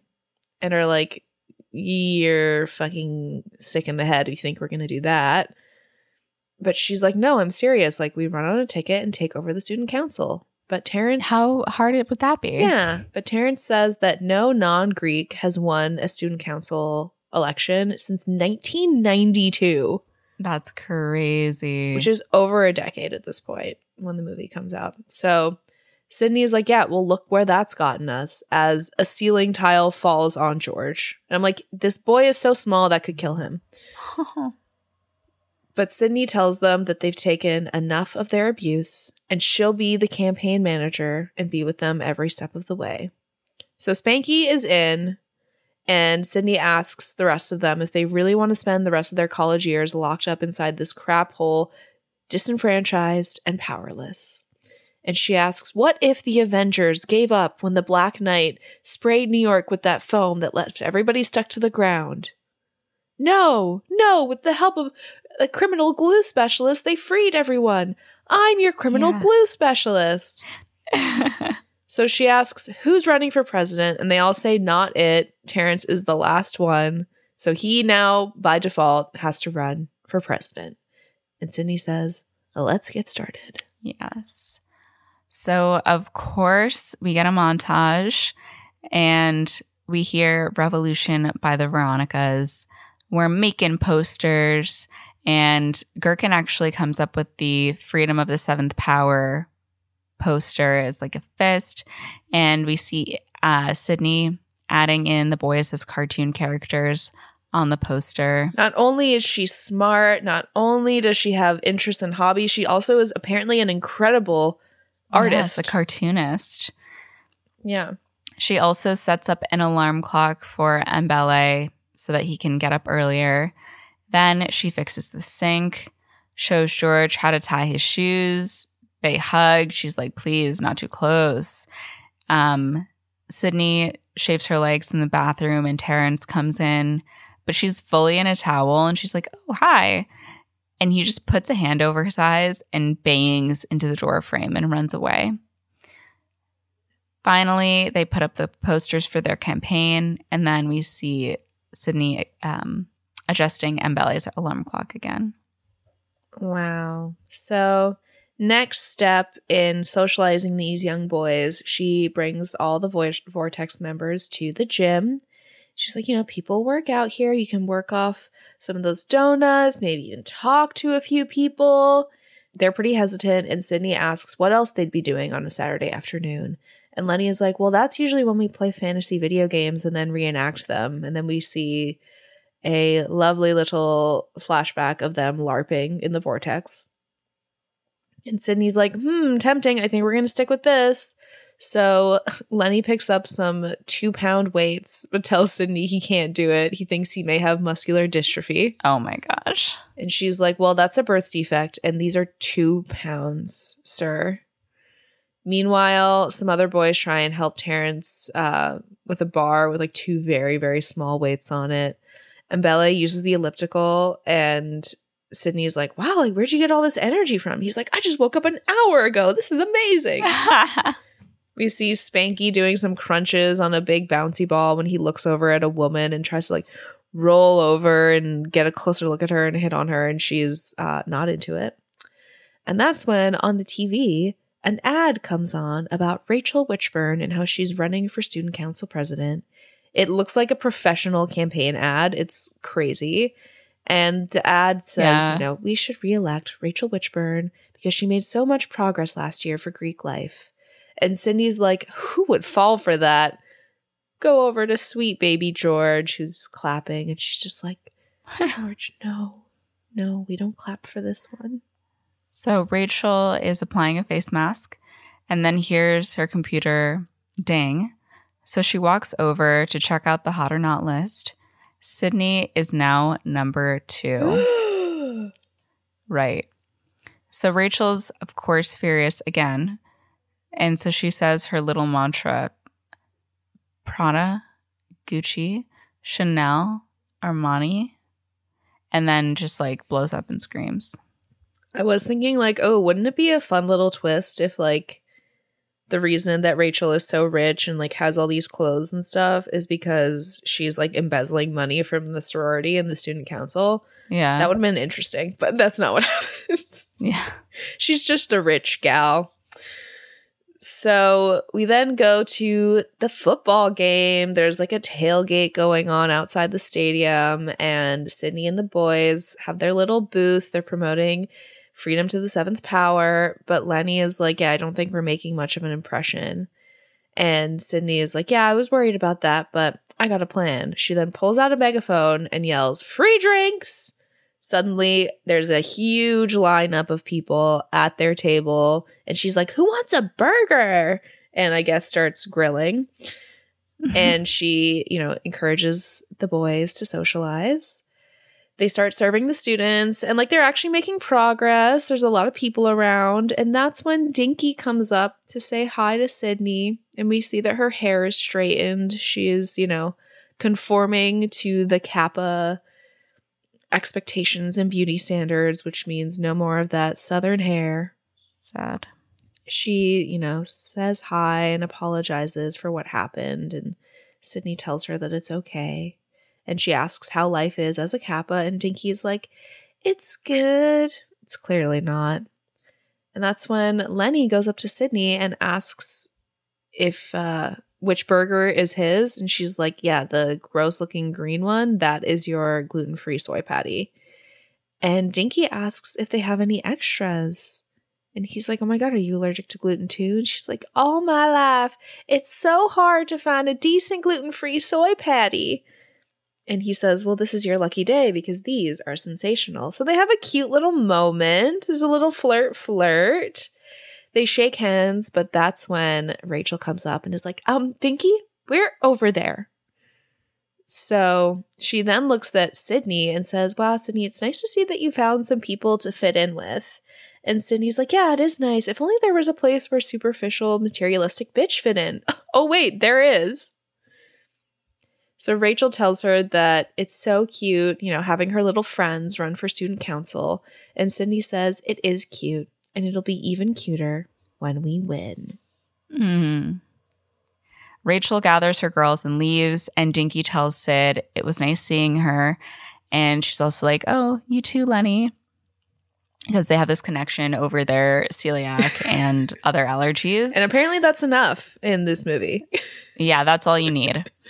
and are like, You're fucking sick in the head. You think we're going to do that? But she's like, No, I'm serious. Like, we run on a ticket and take over the student council. But Terrence. How hard would that be? Yeah, but Terrence says that no non Greek has won a student council election since 1992, That's crazy. which is over a decade at this point when the movie comes out. So Sydney is like, Yeah, well, look where that's gotten us as a ceiling tile falls on George. And I'm like, This boy is so small that could kill him. But Sydney tells them that they've taken enough of their abuse and she'll be the campaign manager and be with them every step of the way. So Spanky is in, and Sydney asks the rest of them if they really want to spend the rest of their college years locked up inside this crap hole, disenfranchised and powerless. And she asks, What if the Avengers gave up when the Black Knight sprayed New York with that foam that left everybody stuck to the ground? No, no, with the help of a criminal glue specialist, they freed everyone. I'm your criminal Yeah. glue specialist. So she asks, Who's running for president? And they all say, Not it. Terrence is the last one. So he now, by default, has to run for president. And Sydney says, Let's get started. Yes. So, of course, we get a montage and we hear Revolution by the Veronicas. We're making posters, and Gurkin actually comes up with the Freedom of the Seventh Power poster as like a fist. And we see uh, Sydney adding in the boys as cartoon characters on the poster. Not only is she smart, not only does she have interests and hobbies, she also is apparently an incredible artist, yes, a cartoonist. Yeah. She also sets up an alarm clock for Mbele so that he can get up earlier. Then she fixes the sink, shows George how to tie his shoes. They hug. She's like, please, not too close. Um, Sydney shaves her legs in the bathroom and Terrence comes in, but she's fully in a towel and she's like, oh, hi. And he just puts a hand over his eyes and bangs into the door frame and runs away. Finally, they put up the posters for their campaign, and then we see Sydney um, adjusting Mbele's alarm clock again. Wow. So, next step in socializing these young boys, she brings all the Vo- Vortex members to the gym. She's like, you know, people work out here. You can work off some of those donuts, maybe even talk to a few people. They're pretty hesitant, and Sydney asks what else they'd be doing on a Saturday afternoon. And Lenny is like, well, that's usually when we play fantasy video games and then reenact them. And then we see a lovely little flashback of them LARPing in the vortex. And Sydney's like, hmm, tempting. I think we're going to stick with this. So Lenny picks up some two pound weights, but tells Sydney he can't do it. He thinks he may have muscular dystrophy. Oh my gosh. And she's like, well, that's a birth defect, and these are two pounds, sir. Meanwhile, some other boys try and help Terrence uh, with a bar with like two very, very small weights on it. And Bella uses the elliptical, and Sydney's like, Wow, like, where'd you get all this energy from? He's like, I just woke up an hour ago. This is amazing. we see Spanky doing some crunches on a big bouncy ball when he looks over at a woman and tries to like roll over and get a closer look at her and hit on her, and she's uh, not into it. And that's when on the TV, an ad comes on about Rachel Witchburn and how she's running for student council president. It looks like a professional campaign ad. It's crazy. And the ad says, yeah. you know, we should reelect Rachel Witchburn because she made so much progress last year for Greek life. And Cindy's like, who would fall for that? Go over to sweet baby George, who's clapping. And she's just like, George, no, no, we don't clap for this one. So Rachel is applying a face mask and then hears her computer ding. So she walks over to check out the hot or not list. Sydney is now number two. right. So Rachel's, of course, furious again. And so she says her little mantra Prada, Gucci, Chanel, Armani, and then just like blows up and screams. I was thinking like, oh, wouldn't it be a fun little twist if like the reason that Rachel is so rich and like has all these clothes and stuff is because she's like embezzling money from the sorority and the student council. Yeah. That would have been interesting, but that's not what happens. Yeah. She's just a rich gal. So we then go to the football game. There's like a tailgate going on outside the stadium, and Sydney and the boys have their little booth. They're promoting freedom to the seventh power. But Lenny is like, yeah, I don't think we're making much of an impression. And Sydney is like, yeah, I was worried about that, but I got a plan. She then pulls out a megaphone and yells, free drinks. Suddenly, there's a huge lineup of people at their table, and she's like, Who wants a burger? And I guess starts grilling. and she, you know, encourages the boys to socialize they start serving the students and like they're actually making progress. There's a lot of people around. And that's when Dinky comes up to say hi to Sydney. And we see that her hair is straightened. She is, you know, conforming to the Kappa expectations and beauty standards, which means no more of that southern hair. Sad. she, you know, says hi and apologizes for what happened. And Sydney tells her that it's okay. And she asks how life is as a Kappa. And Dinky's like, it's good. It's clearly not. And that's when Lenny goes up to Sydney and asks if uh, which burger is his. And she's like, yeah, the gross looking green one, that is your gluten free soy patty. And Dinky asks if they have any extras. And he's like, Oh my God, are you allergic to gluten too? And she's like, All my life, it's so hard to find a decent gluten free soy patty. And he says, Well, this is your lucky day because these are sensational. So they have a cute little moment. There's a little flirt, flirt. They shake hands, but that's when Rachel comes up and is like, Um, Dinky, we're over there. So she then looks at Sydney and says, Wow, Sydney, it's nice to see that you found some people to fit in with. And Sydney's like, Yeah, it is nice. If only there was a place where superficial, materialistic bitch fit in. oh, wait, there is. So Rachel tells her that it's so cute, you know, having her little friends run for student council. And Cindy says it is cute and it'll be even cuter when we win. Mm. Rachel gathers her girls and leaves, and Dinky tells Sid it was nice seeing her. And she's also like, Oh, you too, Lenny. Because they have this connection over their celiac and other allergies. And apparently that's enough in this movie. yeah, that's all you need.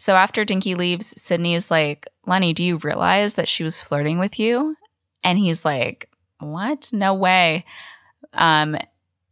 So after Dinky leaves, Sydney is like, Lenny, do you realize that she was flirting with you? And he's like, What? No way. Um,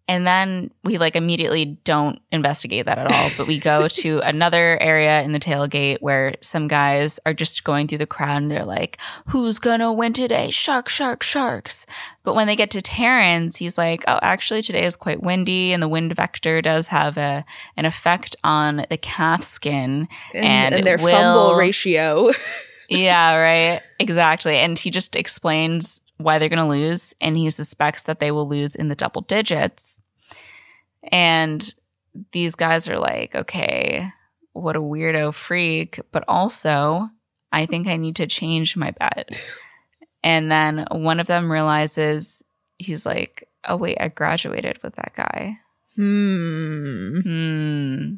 and then we like immediately don't investigate that at all, but we go to another area in the tailgate where some guys are just going through the crowd and they're like, Who's gonna win today? Shark, shark, sharks. But when they get to Terrence, he's like, Oh, actually, today is quite windy, and the wind vector does have a an effect on the calf skin And, and, and their will- fumble ratio. yeah, right. Exactly. And he just explains why they're going to lose and he suspects that they will lose in the double digits. And these guys are like, okay, what a weirdo freak, but also I think I need to change my bet. and then one of them realizes he's like, oh, wait, I graduated with that guy. hmm. Hmm.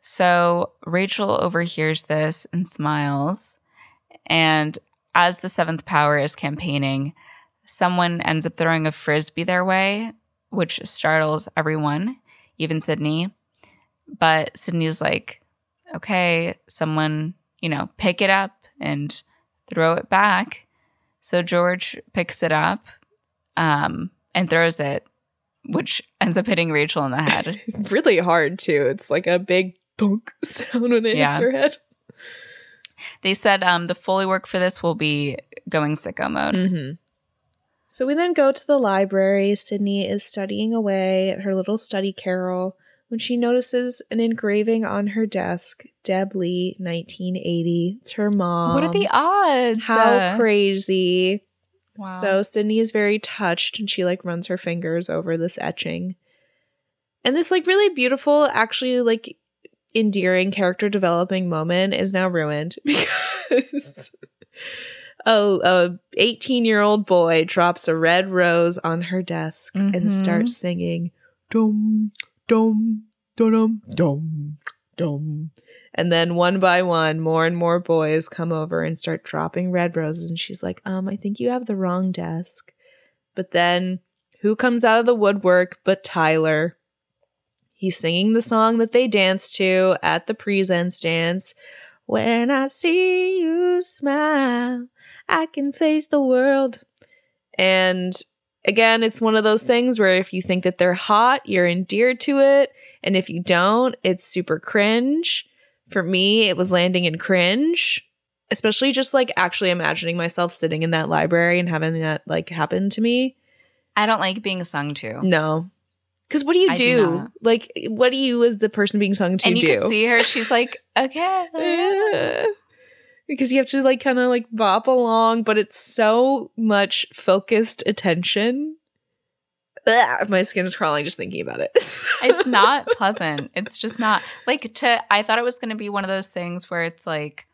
So Rachel overhears this and smiles. And as the seventh power is campaigning, someone ends up throwing a frisbee their way, which startles everyone, even Sydney. But Sydney's like, okay, someone, you know, pick it up and throw it back. So George picks it up um, and throws it, which ends up hitting Rachel in the head. Really hard too. It's like a big thunk sound when it Yeah. hits her head. They said um, the Foley work for this will be going sicko mode. Mm-hmm. So we then go to the library. Sydney is studying away at her little study carrel when she notices an engraving on her desk Deb Lee, 1980. It's her mom. what are the odds? How Uh, crazy. Wow. So Sydney is very touched and she like runs her fingers over this etching. And this like really beautiful, actually like endearing character developing moment is now ruined because a, a 18 year old boy drops a red rose on her desk and Mhm. starts singing dum dum dum dum dum. And then one by one more and more boys come over and start dropping red roses. And she's like um i think you have the wrong desk. But then who comes out of the woodwork but tyler he's singing the song that they danced to at the presents dance. When i see you smile i can face the world. And again it's one of those things where if you think that they're hot you're endeared to it. And if you don't it's super cringe. For me it was landing in cringe especially just like actually imagining myself sitting in that library and having that like happen to me. I don't like being sung to. no because what do you I do, like what do you as the person being sung to and you do can see her. She's like, okay. Because you have to like kind of like bop along but it's so much focused attention Ugh, my skin is crawling just thinking about it it's not pleasant. It's just not like to. I thought it was going to be one of those things where it's like,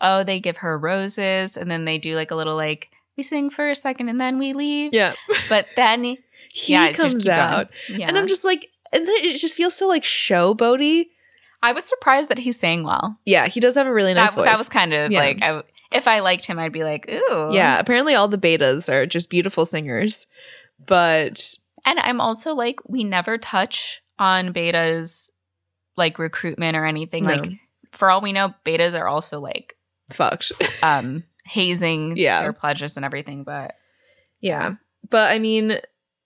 oh, they give her roses and then they do like a little like we sing for a second and then we leave. yeah But then he Yeah, comes out. Yeah. And I'm just like, and then it just feels so like showboaty. I was surprised that he sang well. Yeah, he does have a really nice that, voice. that was kind of Yeah. like, I, if I liked him, I'd be like, ooh. yeah, apparently all the betas are just beautiful singers. But And I'm also like, we never touch on betas like recruitment or anything. no, Like, for all we know, betas are also like fucked. um hazing Yeah. their pledges and everything. But yeah. But I mean,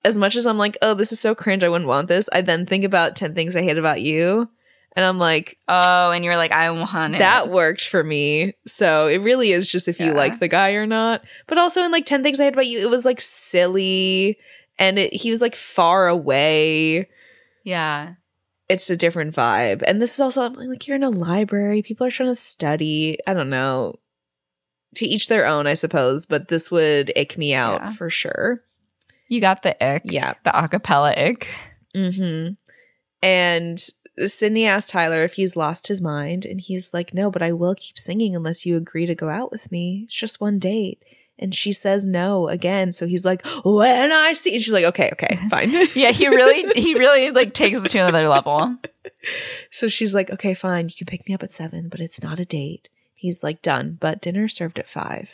as much as I'm like, oh, this is so cringe, I wouldn't want this, I then think about 10 things I hate about you. And I'm like, oh, and you're like, I want it. that worked for me. So it really is just if you like the guy or not. But also in like 10 Things I Hate About You, it was like silly and it, he was like far away. yeah. It's a different vibe. And this is also I'm like, you're in a library, people are trying to study. I don't know. To each their own, I suppose, but this would ick me out Yeah. for sure. You got the ick. Yeah. The acapella ick. Mm-hmm. And Sydney asked Tyler if he's lost his mind, and he's like, No, but I will keep singing unless you agree to go out with me. It's just one date. And she says no again. So he's like, When I see and she's like, Okay, okay, fine. Yeah, he really he really like takes it to another level. so she's like, Okay, fine, you can pick me up at seven, but it's not a date. He's like, Done, but dinner served at five.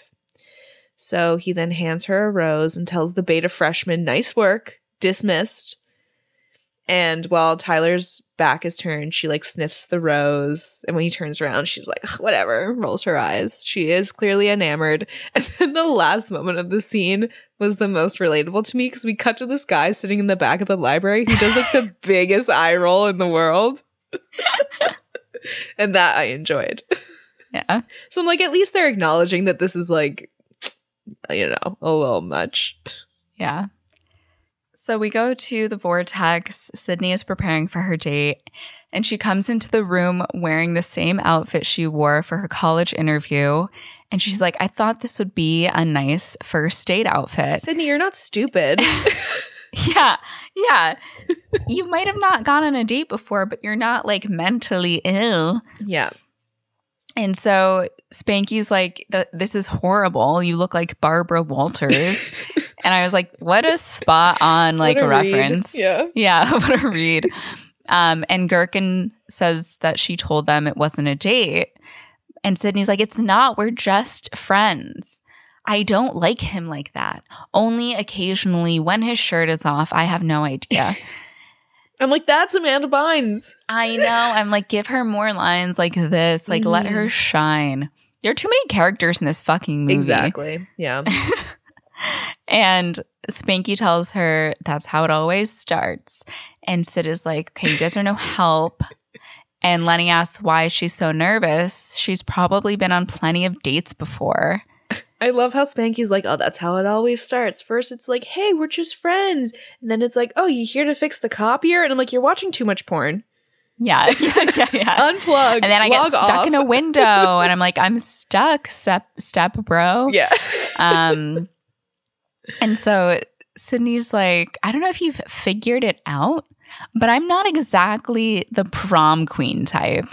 So he then hands her a rose and tells the beta freshman, Nice work, dismissed. And while Tyler's back is turned, she like sniffs the rose. And when he turns around, she's like, whatever, rolls her eyes. She is clearly enamored. And then the last moment of the scene was the most relatable to me because we cut to this guy sitting in the back of the library who does like the biggest eye roll in the world. and that I enjoyed. Yeah. So I'm like, at least they're acknowledging that this is like, you know, a little much. Yeah. So we go to the vortex. Sydney is preparing for her date, and she comes into the room wearing the same outfit she wore for her college interview. And she's like, I thought this would be a nice first date outfit. Sydney, you're not stupid. Yeah. Yeah. you might have not gone on a date before, but you're not like mentally ill. yeah. And so Spanky's like, This is horrible. You look like Barbara Walters. and I was like, What a spot on like a read. reference. Yeah. Yeah, what a read. Um, and Gurkin says that she told them it wasn't a date. And Sydney's like, It's not. We're just friends. I don't like him like that. Only occasionally when his shirt is off, I have no idea. I'm like, that's Amanda Bynes. I know. I'm like, give her more lines like this. Like, let her shine. There are too many characters in this fucking movie. Exactly. Yeah. And Spanky tells her that's how it always starts. And Sid is like, okay, you guys are no help. And Lenny asks why she's so nervous. She's probably been on plenty of dates before. I love how Spanky's like, oh, that's how it always starts. First, it's like, hey, we're just friends. And then it's like, oh, you here to fix the copier? And I'm like, you're watching too much porn. Yeah, yeah, yeah, yeah. Unplug. And then I get stuck off. in a window and I'm like, I'm stuck, step, step bro. Yeah. Um, and so Sydney's like, I don't know if you've figured it out, but I'm not exactly the prom queen type.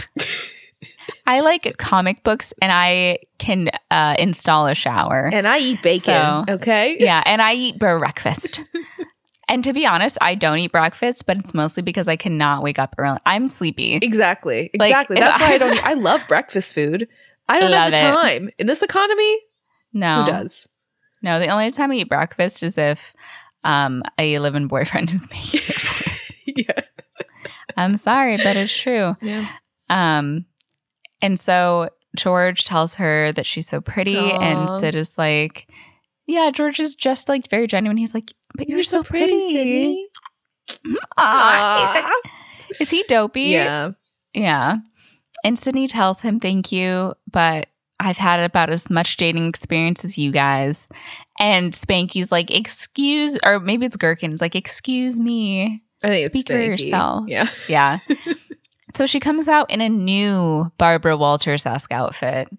I like comic books and I can uh, install a shower. and I eat bacon. So- okay. yeah, and I eat breakfast. And to be honest, I don't eat breakfast, but it's mostly because I cannot wake up early. I'm sleepy. Exactly. Exactly. That's why I- don't. I love breakfast food. I don't have the it. time in this economy. No, Who does? no. The only time I eat breakfast is if um, a live-in boyfriend is making it. yeah. I'm sorry, but it's true. Yeah. Um, and so George tells her that she's so pretty, and Aw. Sid is like, "Yeah, George is just like very genuine." He's like, "But you're, so, pretty." Sydney. Aw, is, he dopey? Yeah. yeah. And Sydney tells him, "Thank you, but." I've had about as much dating experience as you guys. And Spanky's like, excuse, or maybe it's Gurkin's like, excuse me. I think Speak for yourself. Yeah. Yeah. so she comes out in a new Barbara Walters esque outfit.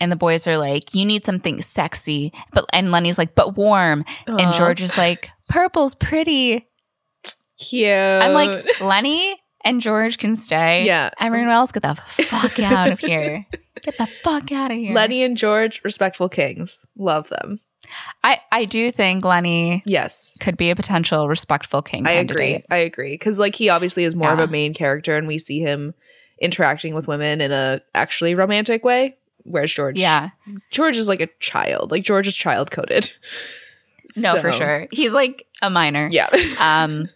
And the boys are like, you need something sexy. But and Lenny's like, but warm. And George is like, purple's pretty. Cute. I'm like, Lenny and George can stay. Yeah. Everyone else get the fuck out of here. Get the fuck out of here. Lenny and George, respectful kings. Love them. I I do think Lenny Yes. could be a potential respectful king. I candidate. agree. I agree. Because like he obviously is more of a main character, and we see him interacting with women in a actually romantic way. Whereas George, Yeah, George is like a child. Like George is child coded. no, for sure. He's like a minor. Yeah. Um,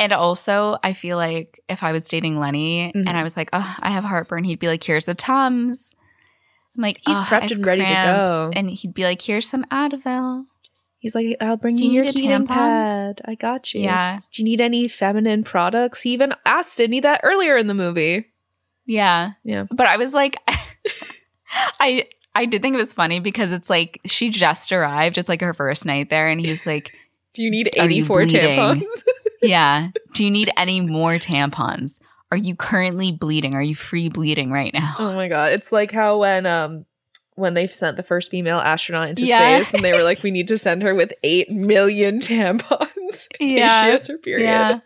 and also, I feel like if I was dating Lenny Mhm. and I was like, oh, I have heartburn, he'd be like, here's the Tums. I'm like, He's "Ugh, prepped and ready to go. And he'd be like, here's some Advil. He's like, I'll bring Do you, you your need a tampon? pad. I got you. Yeah. Do you need any feminine products? He even asked Sydney that earlier in the movie. Yeah. Yeah. But I was like, I. I did think it was funny because it's like she just arrived. It's like her first night there, and he's like, Do you need 84 tampons? Yeah. Do you need any more tampons? Are you currently bleeding? Are you free bleeding right now? oh my god. It's like how when um when they sent the first female astronaut into Yeah. space and they were like, we need to send her with eight million tampons. Yeah. She has her period. Yeah.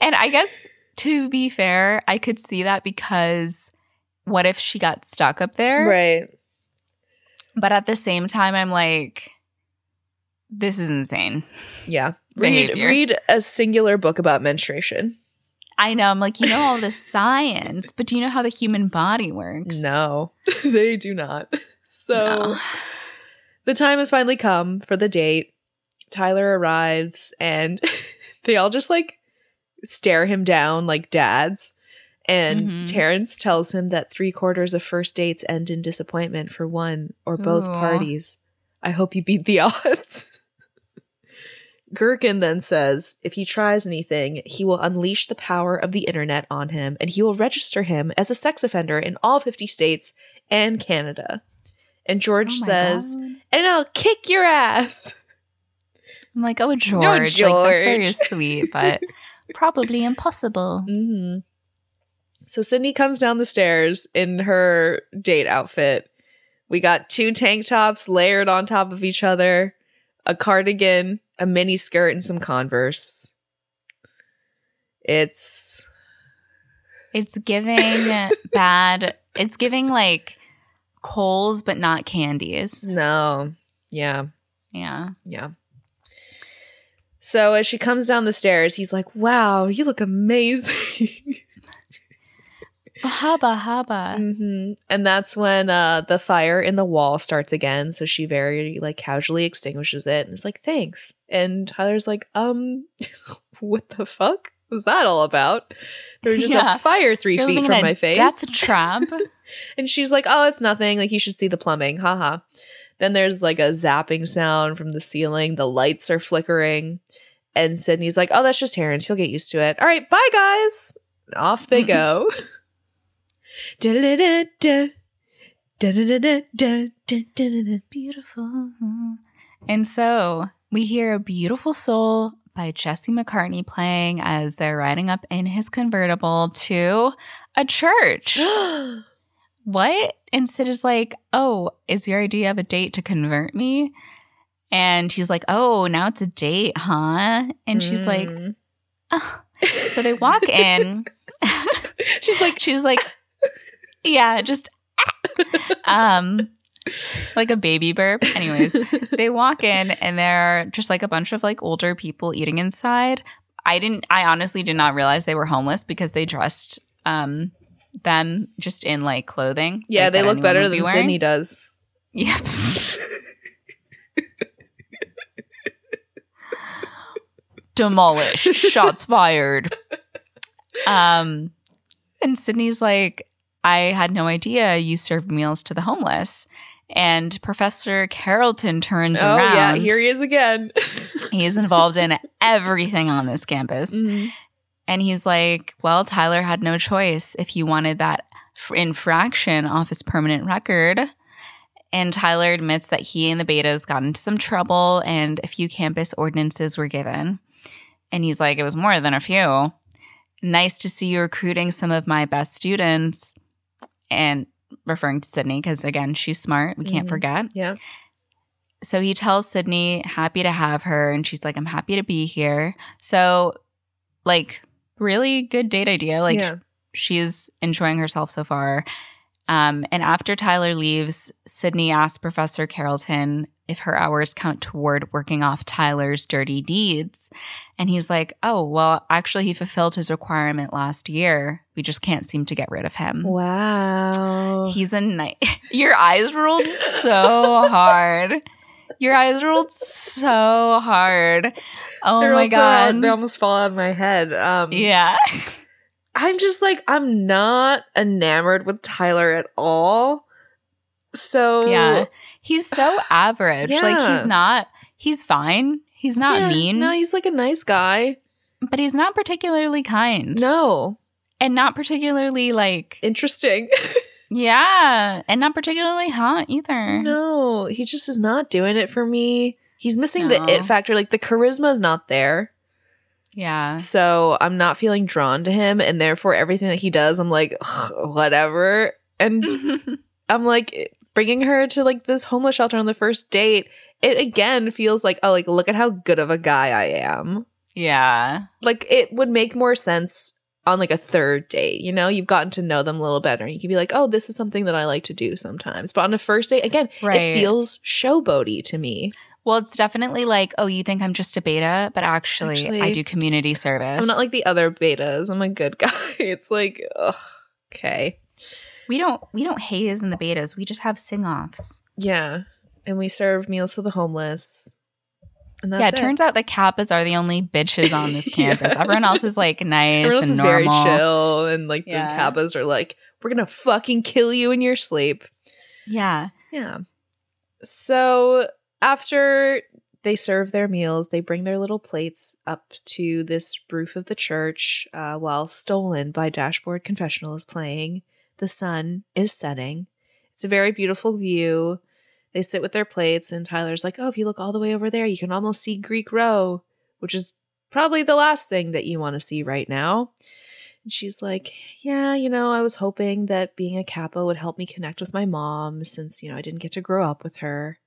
And I guess to be fair, I could see that because what if she got stuck up there? Right. But at the same time, I'm like, this is insane. Yeah. Read Behavior. read a singular book about menstruation. I know. I'm like, you know all this science, but do you know how the human body works? No. they do not. So No. the time has finally come for the date. Tyler arrives and they all just like stare him down like dads. And Mhm. Terrence tells him that three quarters of first dates end in disappointment for one or both parties. I hope you beat the odds. Gurkin then says if he tries anything, he will unleash the power of the internet on him and he will register him as a sex offender in all 50 states and Canada. And George Oh says, God. and I'll kick your ass. I'm like, oh, George. Like, that's very sweet, but probably impossible. hmm So Sydney comes down the stairs in her date outfit. We got two tank tops layered on top of each other, a cardigan, a mini skirt, and some Converse. It's It's giving bad. It's giving like coals, but not candies. no, yeah, Yeah. yeah. So as she comes down the stairs, he's like, "Wow, you look amazing." Bahaba haba. hmm And that's when uh, the fire in the wall starts again. So she very like casually extinguishes it and is like, "Thanks." And Tyler's like, "Um, what the fuck was that all about?" There was just Yeah. a fire 3 You're feet from my face. Death trap. And she's like, "Oh, it's nothing. Like you should see the plumbing." Haha. Then there's like a zapping sound from the ceiling. The lights are flickering. And Sydney's like, "Oh, that's just Terrence. He'll get used to it." All right, bye guys. And off they go. Beautiful. And so we hear a beautiful soul by Jesse McCartney playing as they're riding up in his convertible to a church. what? And Sid is like, Oh, is your idea of a date to convert me? And he's like, Oh, now it's a date, huh? And she's like, Mm. oh. So they walk in. she's like, she's like, Yeah, just um like a baby burp. Anyways, they walk in and they're just like a bunch of like older people eating inside. I didn't I honestly did not realize they were homeless because they dressed um them just in like clothing. yeah, like, they look better be than wearing. Sydney does. Yeah. Demolished. Shots fired. Um and Sydney's like, I had no idea you served meals to the homeless. And Professor Carrollton turns Oh around. yeah, here he is again. He's involved in everything on this campus. Mhm. And he's like, Well, Tyler had no choice if he wanted that infraction off his permanent record. And Tyler admits that he and the betas got into some trouble and a few campus ordinances were given. And he's like, It was more than a few. Nice to see you recruiting some of my best students. And referring to Sydney, because again, she's smart. We can't Mhm. forget. Yeah. So he tells Sydney, happy to have her. And she's like, I'm happy to be here. So, like, really good date idea. Like, yeah. she's enjoying herself so far. Um, and after Tyler leaves, Sydney asks Professor Carrollton if her hours count toward working off Tyler's dirty deeds. And he's like, oh, well, actually, he fulfilled his requirement last year. We just can't seem to get rid of him. Wow. He's a night. Your eyes rolled so hard. Your eyes rolled so hard. Oh They're my god. They almost fall out of my head. Um, yeah. I'm just like, I'm not enamored with Tyler at all. So, Yeah. He's so average. Like he's not he's fine. He's not Yeah, mean, No, he's like a nice guy. but he's not particularly kind. No. And not particularly like Interesting. yeah, and not particularly hot either. no, he just is not doing it for me. He's missing the it factor. Like the charisma is not there. Yeah. So I'm not feeling drawn to him. And therefore, everything that he does, I'm like, whatever. And I'm like, bringing her to like this homeless shelter on the first date. It again feels like, oh, like, look at how good of a guy I am. yeah. Like, it would make more sense on like a third date. You know, you've gotten to know them a little better. And you can be like, oh, this is something that I like to do sometimes. But on a first date, again, Right. it feels showboaty to me. Well, it's definitely like, oh, you think I'm just a beta, but actually, Actually, I do community service. I'm not like the other betas. I'm a good guy. It's like, ugh, okay. we don't we don't haze in the betas. We just have sing offs. Yeah. And we serve meals to the homeless. And that's Yeah, it, turns out the Kappas are the only bitches on this campus. Yeah. Everyone else is like nice Everyone and normal. very chill, and like Yeah. the Kappas are like, "We're gonna fucking kill you in your sleep." Yeah. Yeah. So after they serve their meals, they bring their little plates up to this roof of the church uh, while "Stolen" by Dashboard Confessional is playing. The sun is setting. It's a very beautiful view. They sit with their plates, and Tyler's like, "Oh, if you look all the way over there, you can almost see Greek Row, which is probably the last thing that you want to see right now." And she's like, Yeah, you know, I was hoping that being a Kappa would help me connect with my mom since, you know, I didn't get to grow up with her.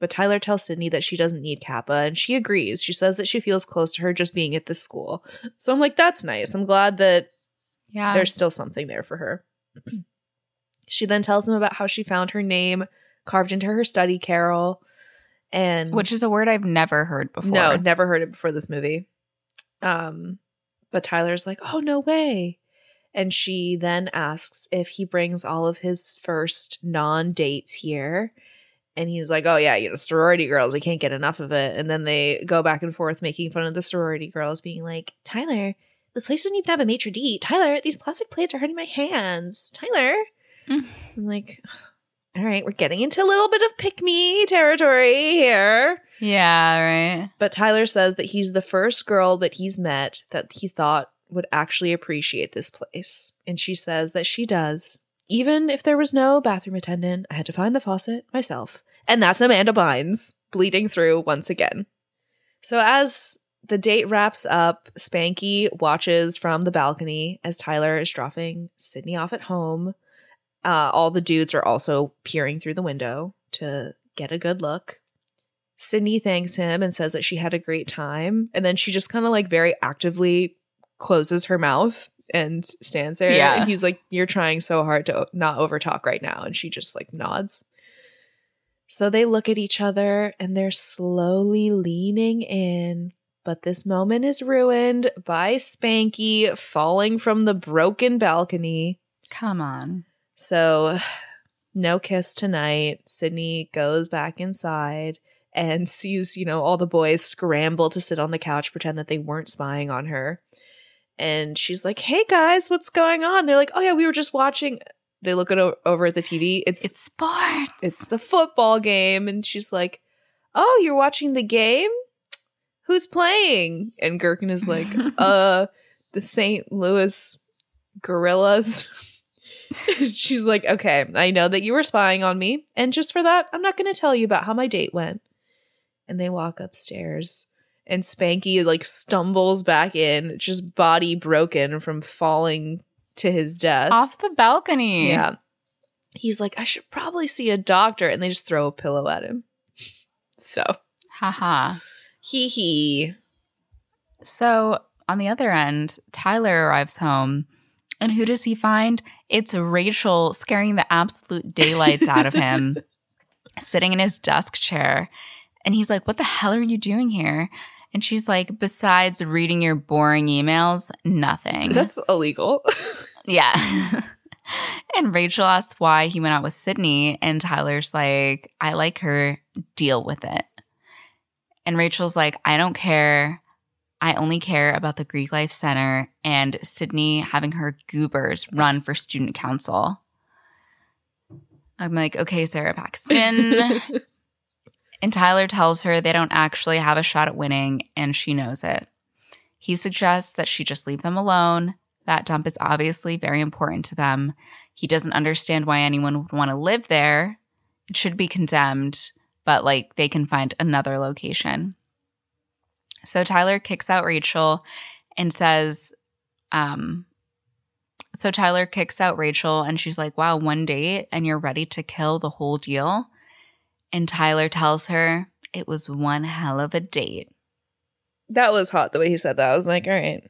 But Tyler tells Sydney that she doesn't need Kappa, and she agrees. She says that she feels close to her just being at this school. So I'm like, That's nice. I'm glad that Yeah. there's still something there for her. she then tells him about how she found her name carved into her study carrel. And which is a word I've never heard before. no, never heard it before this movie. Um, but Tyler's like, "Oh no way!" And she then asks if he brings all of his first non-dates here, and he's like, "Oh yeah, you know, sorority girls. I can't get enough of it." And then they go back and forth making fun of the sorority girls, being like, "Tyler, the place doesn't even have a maitre d. Tyler, these plastic plates are hurting my hands. Tyler." Mm. I'm like, "All right, we're getting into a little bit of pick me territory here." Yeah, right. But Tyler says that he's the first girl that he's met that he thought would actually appreciate this place. And she says that she does. Even if there was no bathroom attendant, I had to find the faucet myself. And that's Amanda Bynes bleeding through once again. So as the date wraps up, Spanky watches from the balcony as Tyler is dropping Sydney off at home. Uh, all the dudes are also peering through the window to get a good look. Sydney thanks him and says that she had a great time. And then she just kind of like very actively closes her mouth and stands there. Yeah. And he's like, You're trying so hard to not overtalk right now. And she just like nods. So they look at each other and they're slowly leaning in. But this moment is ruined by Spanky falling from the broken balcony. Come on. So, no kiss tonight. Sydney goes back inside and sees, you know, all the boys scramble to sit on the couch, pretend that they weren't spying on her. And she's like, "Hey guys, what's going on?" They're like, "Oh yeah, we were just watching." They look at o- over at the TV. It's It's sports. it's the football game, and she's like, "Oh, you're watching the game? Who's playing?" And Gurkin is like, "Uh, the St. Louis Gorillas." she's like, "Okay, I know that you were spying on me, and just for that, I'm not going to tell you about how my date went." And they walk upstairs, and Spanky like stumbles back in, just body broken from falling to his death. off the balcony. Yeah. He's like, I should probably see a doctor. And they just throw a pillow at him. So, Haha. hee hee. So on the other end, Tyler arrives home. And who does he find? It's Rachel scaring the absolute daylights out of him. sitting in his desk chair. And he's like, What the hell are you doing here? And she's like, Besides reading your boring emails, nothing. That's illegal. yeah. and Rachel asks why he went out with Sydney. And Tyler's like, I like her, deal with it. And Rachel's like, I don't care. I only care about the Greek Life Center and Sydney having her goobers run for student council. I'm like, okay, Sara Paxton. and Tyler tells her they don't actually have a shot at winning, and she knows it. He suggests that she just leave them alone. That dump is obviously very important to them. He doesn't understand why anyone would want to live there. It should be condemned, but like they can find another location. So Tyler kicks out Rachel and says, um, so Tyler kicks out Rachel and she's like, wow, one date and you're ready to kill the whole deal. And Tyler tells her it was one hell of a date. That was hot the way he said that. I was like, all right.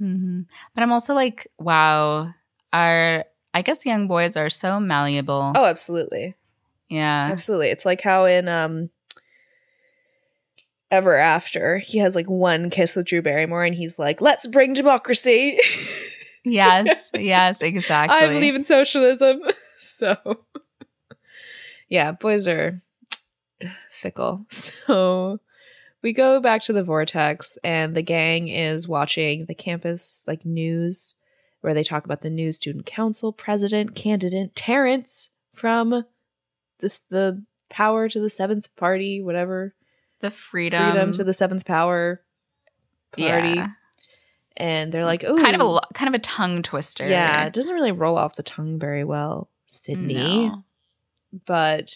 mm-hmm. But I'm also like, wow, our, I guess young boys are so malleable. Oh, absolutely. Yeah. Absolutely. It's like how in um Ever After, he has like one kiss with Drew Barrymore and he's like, let's bring democracy. yes, yes, exactly. I believe in socialism. so, yeah, boys are fickle. So, we go back to the vortex, and the gang is watching the campus like news where they talk about the new student council president candidate Terrence from this the power to the seventh party, whatever the freedom, freedom to the seventh power party. Yeah. And they're like, oh, kind of a kind of a tongue twister. Yeah, it doesn't really roll off the tongue very well, Sydney. No. But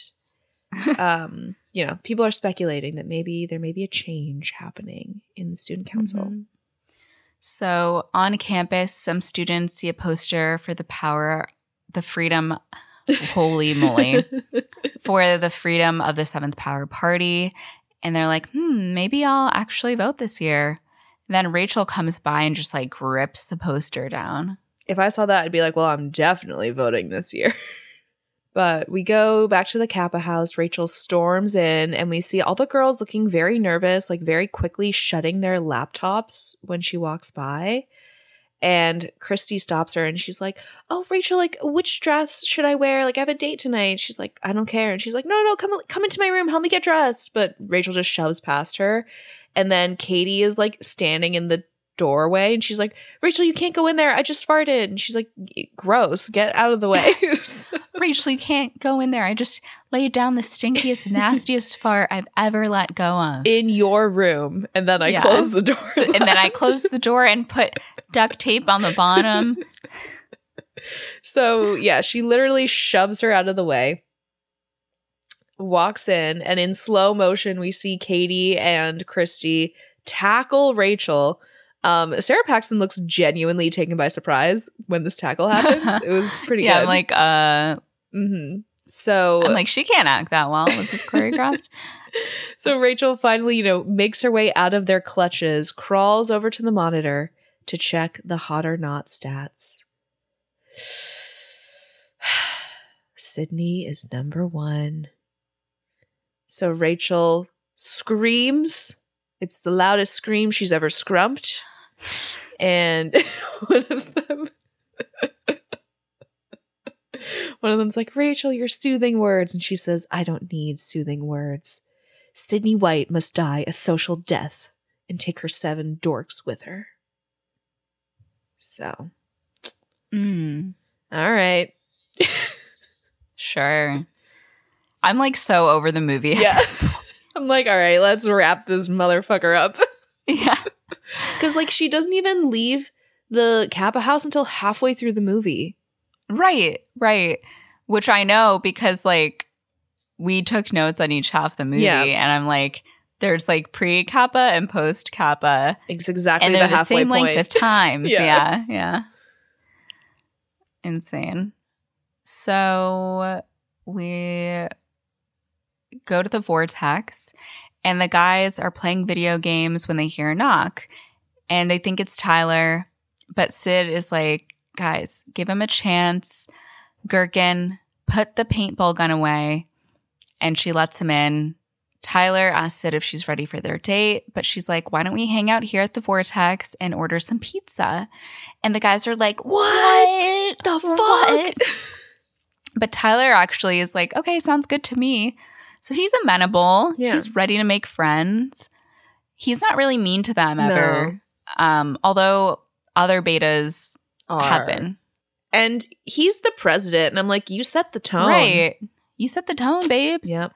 um, you know, people are speculating that maybe there may be a change happening in the student council. Mhm. So on campus, some students see a poster for the power, the freedom, holy moly, for the freedom of the seventh power party. And they're like, hmm, maybe I'll actually vote this year. then Rachel comes by and just like rips the poster down. if I saw that, I'd be like, well, I'm definitely voting this year. But we go back to the Kappa house. Rachel storms in, and we see all the girls looking very nervous, like very quickly shutting their laptops when she walks by. And Christy stops her and she's like, Oh, Rachel, like, which dress should I wear? Like, I have a date tonight. She's like, I don't care. And she's like, No, no, come, come into my room. Help me get dressed. But Rachel just shoves past her. And then Katie is like standing in the doorway and she's like, Rachel, you can't go in there. I just farted. And she's like, Gross. Get out of the way. Rachel, you can't go in there. I just laid down the stinkiest, nastiest fart I've ever let go of. in your room. And then I Yeah. close the door. and then I closed the door and put duct tape on the bottom. So, yeah, she literally shoves her out of the way, walks in, and in slow motion, we see Katie and Christy tackle Rachel. Um, Sara Paxton looks genuinely taken by surprise when this tackle happens. it was pretty yeah, good. I'm like, uh, hmm So, I'm like, she can't act that well. Was this choreographed? so Rachel finally, you know, makes her way out of their clutches, crawls over to the monitor to check the hot or not stats. Sydney is number one. So Rachel screams. It's the loudest scream she's ever scrumped. And one of them one of them's like, Rachel, your soothing words. And she says, I don't need soothing words. Sydney White must die a social death and take her seven dorks with her. So, Mm, all right. sure. I'm like so over the movie. Yeah. I'm like, all right, let's wrap this motherfucker up. yeah. Because, like, she doesn't even leave the Kappa house until halfway through the movie. Right, right. Which I know because like we took notes on each half the movie, Yeah. and I'm like, there's like pre kappa and post kappa, It's exactly and the they're the, halfway same point. length of times. Yeah. yeah, yeah. Insane. So we go to the vortex, and the guys are playing video games when they hear a knock, and they think it's Tyler, but Sid is like, guys, give him a chance. Gurkin, put the paintball gun away. and she lets him in. Tyler asks Sid if she's ready for their date, but she's like, why don't we hang out here at the Vortex and order some pizza? And the guys are like, what? The What? But Tyler actually is like, okay, sounds good to me. So he's amenable. Yeah. He's ready to make friends. He's not really mean to them ever. Um, although other betas Are. happen. And he's the president. And I'm like, you set the tone. Right. You set the tone, babes. Yep.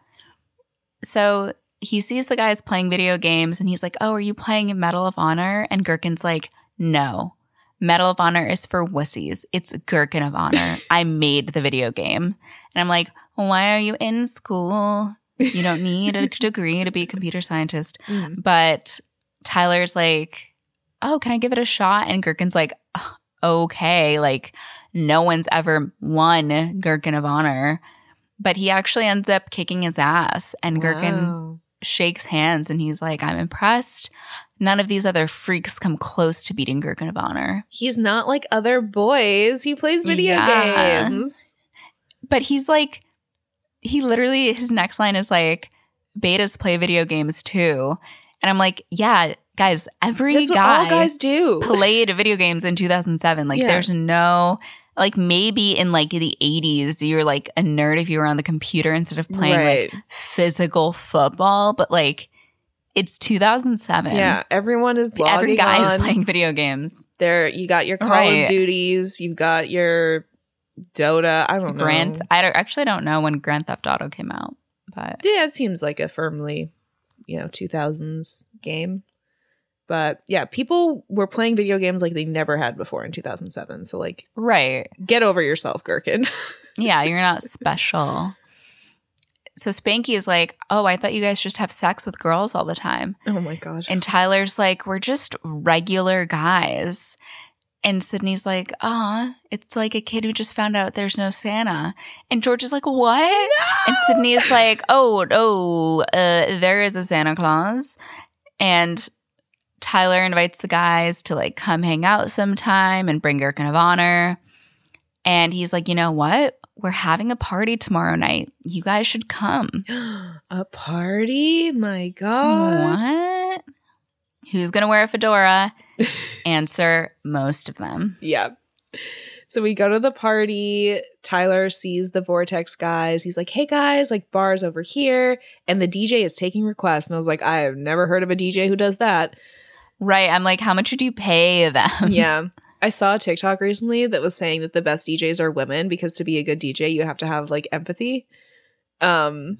So he sees the guys playing video games and he's like, Oh, are you playing Medal of Honor? And Gurkin's like, No. Medal of Honor is for wussies. It's Gurkin of Honor. I made the video game. And I'm like, Why are you in school? You don't need a degree to be a computer scientist. Mm. But Tyler's like, Oh, can I give it a shot? And Gurkin's like, Okay. Like, no one's ever won Gurkin of Honor. But he actually ends up kicking his ass. And Gurkin Wow. shakes hands and he's like, I'm impressed. None of these other freaks come close to beating Gurkin of Honor. He's not like other boys. He plays video Yeah. games. But he's like, he literally, his next line is like, betas play video games too. And I'm like, yeah, guys, every That's guy guys do. played video games in 2007. Like, Yeah. there's no, like, maybe in like the 80s, you're like a nerd if you were on the computer instead of playing right. like physical football. But like, it's 2007. yeah, everyone is Every guy on. is playing video games. There, you got your Call Right. of Duties. You've got your Dota. I don't know. Grand, I don't, actually don't know when Grand Theft Auto came out, but Yeah, it seems like a firmly, you know, 2000s game. But yeah, people were playing video games like they never had before in 2007. So like, right. get over yourself, Gurkin. Yeah, you're not special. So Spanky is like, "Oh, I thought you guys just have sex with girls all the time." oh my god. And Tyler's like, "We're just regular guys." And Sydney's like, "Ah, it's like a kid who just found out there's no Santa." And George is like, "What?" And Sydney is like, "Oh, no, uh, there is a Santa Claus." And Tyler invites the guys to like come hang out sometime and bring Gurkin of Honor. And he's like, you know what? We're having a party tomorrow night. You guys should come. a party? My god. What? Who's gonna wear a fedora? Answer most of them. Yeah. So we go to the party. Tyler sees the Vortex guys. He's like, hey guys, like bars over here. And the DJ is taking requests. And I was like, I have never heard of a DJ who does that. Right. I'm like, how much did you pay them? yeah. I saw a TikTok recently that was saying that the best DJs are women because to be a good DJ, you have to have like empathy. Um,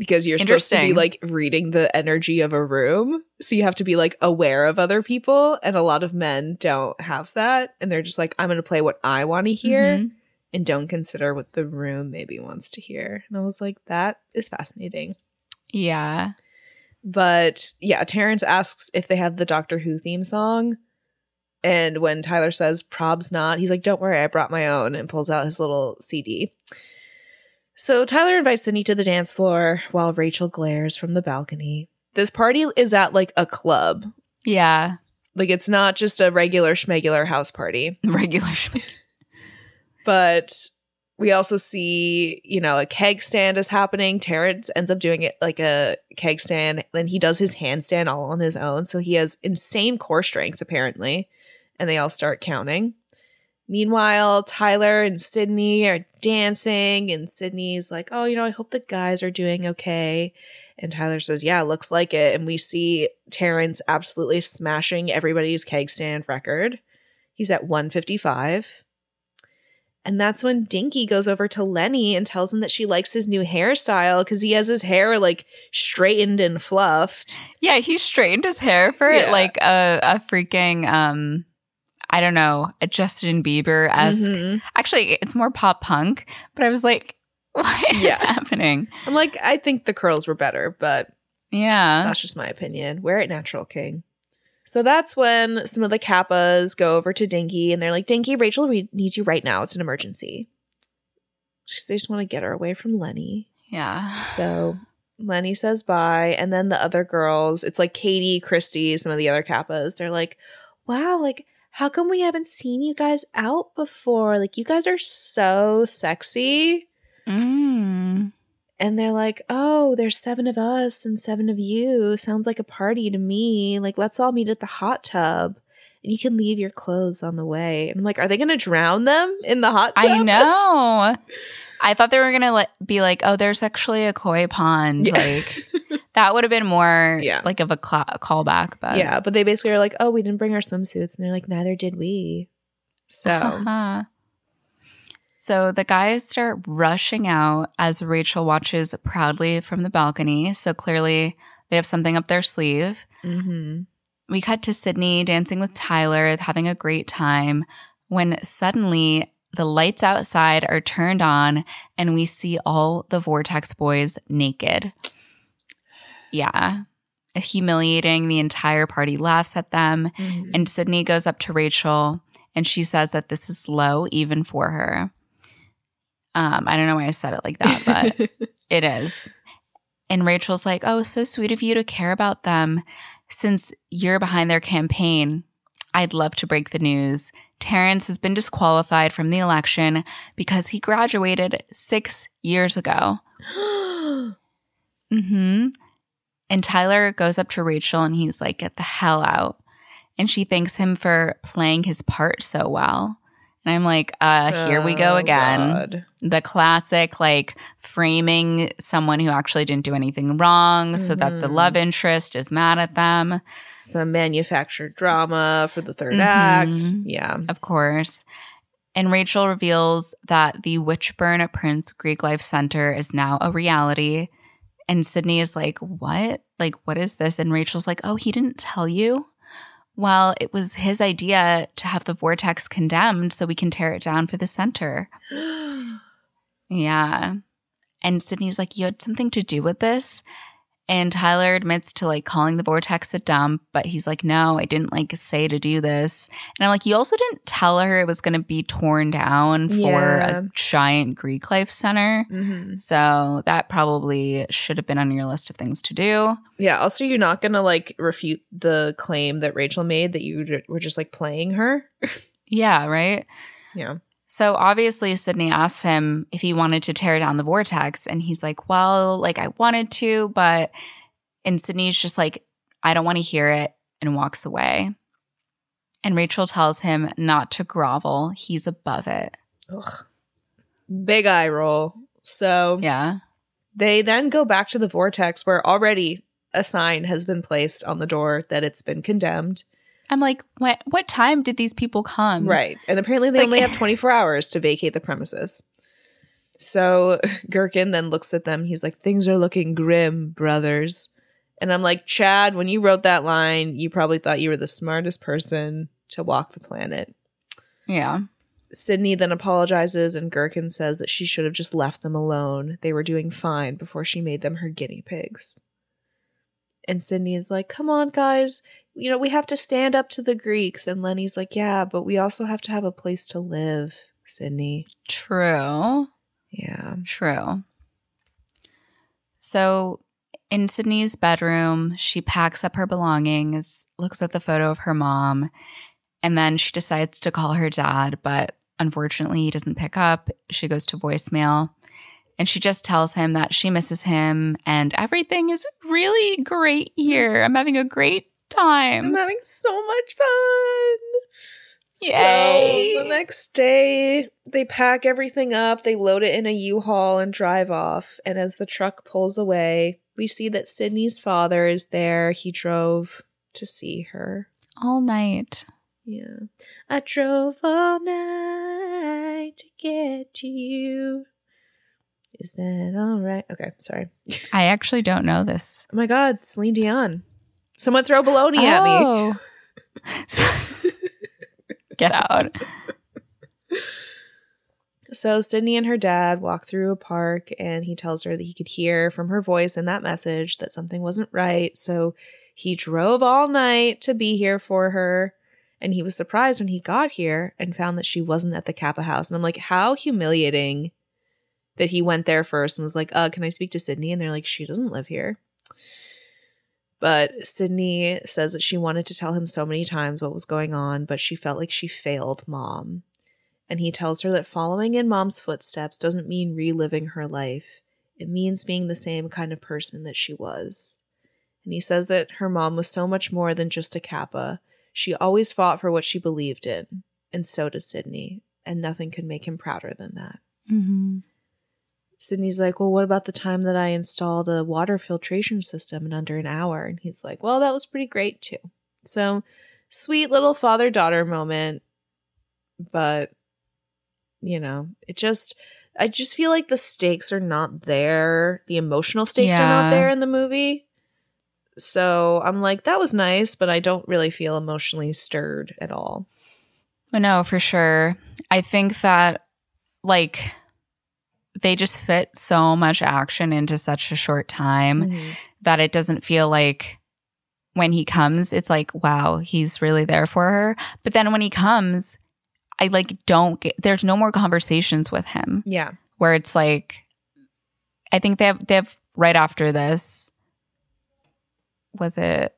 because you're supposed to be like reading the energy of a room. So you have to be like aware of other people. And a lot of men don't have that. And they're just like, I'm going to play what I want to hear Mhm. and don't consider what the room maybe wants to hear. And I was like, that is fascinating. Yeah. But yeah, Terrence asks if they have the Doctor Who theme song. And when Tyler says prob's not, he's like, Don't worry, I brought my own and pulls out his little CD. So Tyler invites Sydney to the dance floor while Rachel glares from the balcony. This party is at like a club. Yeah. Like it's not just a regular schmegular house party. Regular schmick. But we also see, you know, a keg stand is happening. Terrence ends up doing it like a keg stand. Then he does his handstand all on his own. So he has insane core strength, apparently. And they all start counting. Meanwhile, Tyler and Sydney are dancing, and Sydney's like, Oh, you know, I hope the guys are doing okay. And Tyler says, Yeah, looks like it. And we see Terrence absolutely smashing everybody's keg stand record. He's at 155. And that's when Dinky goes over to Lenny and tells him that she likes his new hairstyle because he has his hair like straightened and fluffed. Yeah, he straightened his hair for it Yeah. like a, a freaking um I don't know, a Justin Bieber esque. Mhm. Actually, it's more pop punk, but I was like, what is Yeah. happening? I'm like, I think the curls were better, but Yeah. that's just my opinion. Wear it natural, King. So that's when some of the Kappas go over to Dinky and they're like, Dinky, Rachel re- needs you right now. It's an emergency. Just- They just want to get her away from Lenny. Yeah. So Lenny says bye. And then the other girls, it's like Katie, Christy, some of the other Kappas, they're like, wow, like, how come we haven't seen you guys out before? Like, you guys are so sexy. Mm. and they're like, "Oh, there's seven of us and seven of you. Sounds like a party to me. Like, let's all meet at the hot tub." And you can leave your clothes on the way. And I'm like, are they going to drown them in the hot tub? I know. I thought they were gonna let, be like, oh, there's actually a koi pond. Yeah. Like that would have been more Yeah. like of a cla callback. But yeah, but they basically are like, "Oh, we didn't bring our swimsuits," and they're like, "Neither did we." So Uh-huh. So the guys start rushing out as Rachel watches proudly from the balcony. So clearly they have something up their sleeve. mhm. We cut to Sydney dancing with Tyler, having a great time, when suddenly the lights outside are turned on and we see all the Vortex boys naked. Yeah. Humiliating. The entire party laughs at them. Mhm. And Sydney goes up to Rachel and she says that this is low even for her. Um, I don't know why I said it like that, but it is. And Rachel's like, Oh, so sweet of you to care about them. Since you're behind their campaign, I'd love to break the news. Terrence has been disqualified from the election because he graduated six years ago. hmm And Tyler goes up to Rachel and he's like, Get the hell out. And she thanks him for playing his part so well. And I'm like, uh, here we go Oh, again God. the classic like framing someone who actually didn't do anything wrong so that the Mhm. love interest is mad at them Some manufactured drama for the 3rd Mhm. act. Yeah. of course and rachel reveals that the witchburn prince greek life center is now a reality and sydney is like what like what is this and rachel's like oh he didn't tell you well it was his idea to have the vortex condemned so we can tear it down for the center Yeah. And Sydney's like, You had something to do with this? And Tyler admits to like calling the vortex a dump, but he's like, No, I didn't like say to do this. And I'm like, You also didn't tell her it was going to be torn down for Yeah. a giant Greek life center. Mhm. So that probably should have been on your list of things to do. Yeah. Also, you're not going to like refute the claim that Rachel made that you were just like playing her. Yeah, right? Yeah. So obviously, Sydney asked him if he wanted to tear down the vortex, and he's like, "Well, like I wanted to, but." And Sydney's just like, "I don't want to hear it," and walks away. And Rachel tells him not to grovel; he's above it. Ugh. Big eye roll. So Yeah, they then go back to the vortex where already a sign has been placed on the door that it's been condemned. I'm like, what? What time did these people come? Right. And apparently they Like- only have 24 hours to vacate the premises. So Gurkin then looks at them. He's like, Things are looking grim, brothers. And I'm like, Chad, when you wrote that line, you probably thought you were the smartest person to walk the planet. Yeah. Sydney then apologizes, and Gurkin says that she should have just left them alone. They were doing fine before she made them her guinea pigs. And Sydney is like, Come on, guys. You know, we have to stand up to the Greeks. And Lenny's like, Yeah, but we also have to have a place to live, Sydney. True. Yeah. True. So in Sydney's bedroom, she packs up her belongings, looks at the photo of her mom, and then she decides to call her dad, but unfortunately, he doesn't pick up. She goes to voicemail. And she just tells him that she misses him and everything is really great here. I'm having a great I'm time. having so much fun. Yay. So the next day, they pack everything up, they load it in a U-Haul and drive off. And as the truck pulls away, we see that Sydney's father is there. He drove to see her. All night. Yeah. I drove all night to get to you. Is that all right? Okay, sorry. I actually don't know this. Oh my God, Celine Dion. Someone throw baloney at me. me. Get out. So Sydney and her dad walk through a park and he tells her that he could hear from her voice in that message that something wasn't right. So he drove all night to be here for her. And he was surprised when he got here and found that she wasn't at the Kappa house. And I'm like, how humiliating that he went there first and was like, uh, can I speak to Sydney? And they're like, she doesn't live here. But Sydney says that she wanted to tell him so many times what was going on, but she felt like she failed mom and he tells her that following in mom's footsteps doesn't mean reliving her life. it means being the same kind of person that she was. And he says that her mom was so much more than just a Kappa. She always fought for what she believed in, and so does Sydney, and nothing could make him prouder than that. Mm-hmm. Sydney's like, Well, what about the time that I installed a water filtration system in under an hour? And he's like, Well, that was pretty great too. So, sweet little father daughter moment. But, you know, it just, I just feel like the stakes are not there. The emotional stakes are not there in the movie. So I'm like, that was nice, but I don't really feel emotionally stirred at all. No, for sure. I think that like they just fit so much action into such a short time Mhm. that it doesn't feel like when he comes, it's like, wow, he's really there for her. But then when he comes, I like don't get there's no more conversations with him Yeah. where it's like I think they have they have right after this. Was it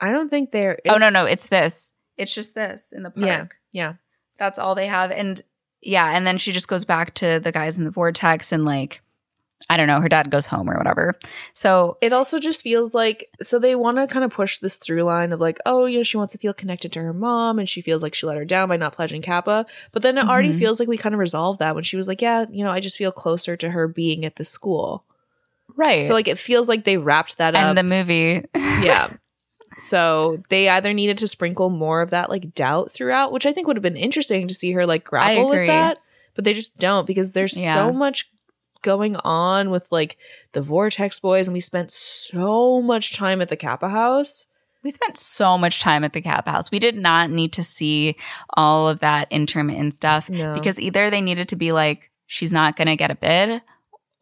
I don't think there Oh no, no, it's this. It's just this in the park. Yeah. Yeah. That's all they have. And yeah, and then she just goes back to the guys in the vortex and like I don't know, her dad goes home or whatever. So it also just feels like so they want to kind of push this through line of like oh you know she wants to feel connected to her mom and she feels like she let her down by not pledging kappa but then it already Mhm. feels like we kind of resolved that when she was like yeah you know i just feel closer to her being at the school right. so like it feels like they wrapped that up and the movie yeah so they either needed to sprinkle more of that like doubt throughout which i think would have been interesting to see her like grapple with that but they just don't because there's Yeah. so much going on with like the vortex boys and we spent so much time at the kappa house We spent so much time at the Cap House. We did not need to see all of that intermittent stuff No. because either they needed to be like, she's not going to get a bid,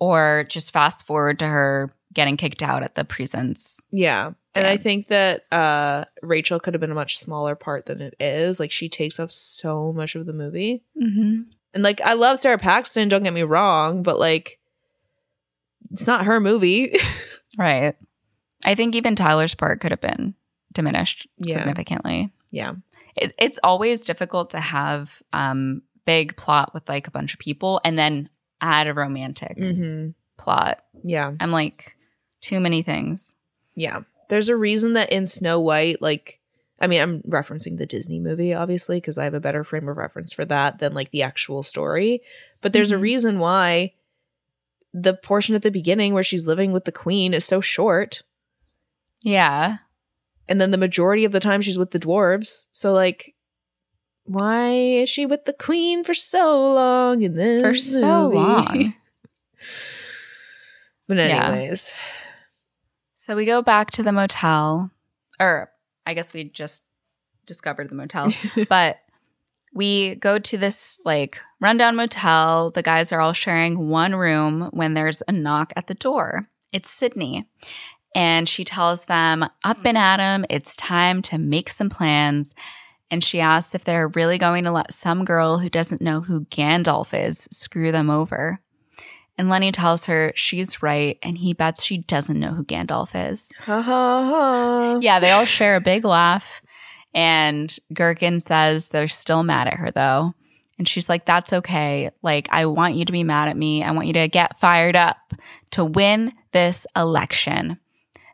or just fast forward to her getting kicked out at the presents. yeah and i think that uh rachel could have been a much smaller part than it is like she takes up so much of the movie Mm-hmm. and like i love sara paxton don't get me wrong but like it's not her movie Right. I think even Tyler's part could have been diminished Yeah. significantly. yeah It, it's always difficult to have um big plot with like a bunch of people and then add a romantic mm-hmm plot. yeah I'm like too many things. Yeah. There's a reason that in Snow White, like, I mean, I'm referencing the Disney movie, obviously, because I have a better frame of reference for that than like the actual story. But there's a Mhm. reason why the portion at the beginning where she's living with the queen is so short. Yeah. And then the majority of the time she's with the dwarves. So, like, why is she with the queen for so long? in this For so movie? long. but, Yeah. So we go back to the motel, or I guess we just discovered the motel, but we go to this like rundown motel. The guys are all sharing one room when there's a knock at the door. It's Sydney. And she tells them, up and at 'em, it's time to make some plans. And she asks if they're really going to let some girl who doesn't know who Gandalf is screw them over. And Lenny tells her she's right, and he bets she doesn't know who Gandalf is. ha ha ha. Yeah, they all share a big laugh. And Gurkin says they're still mad at her, though. And she's like, That's okay. Like, I want you to be mad at me. I want you to get fired up to win this election.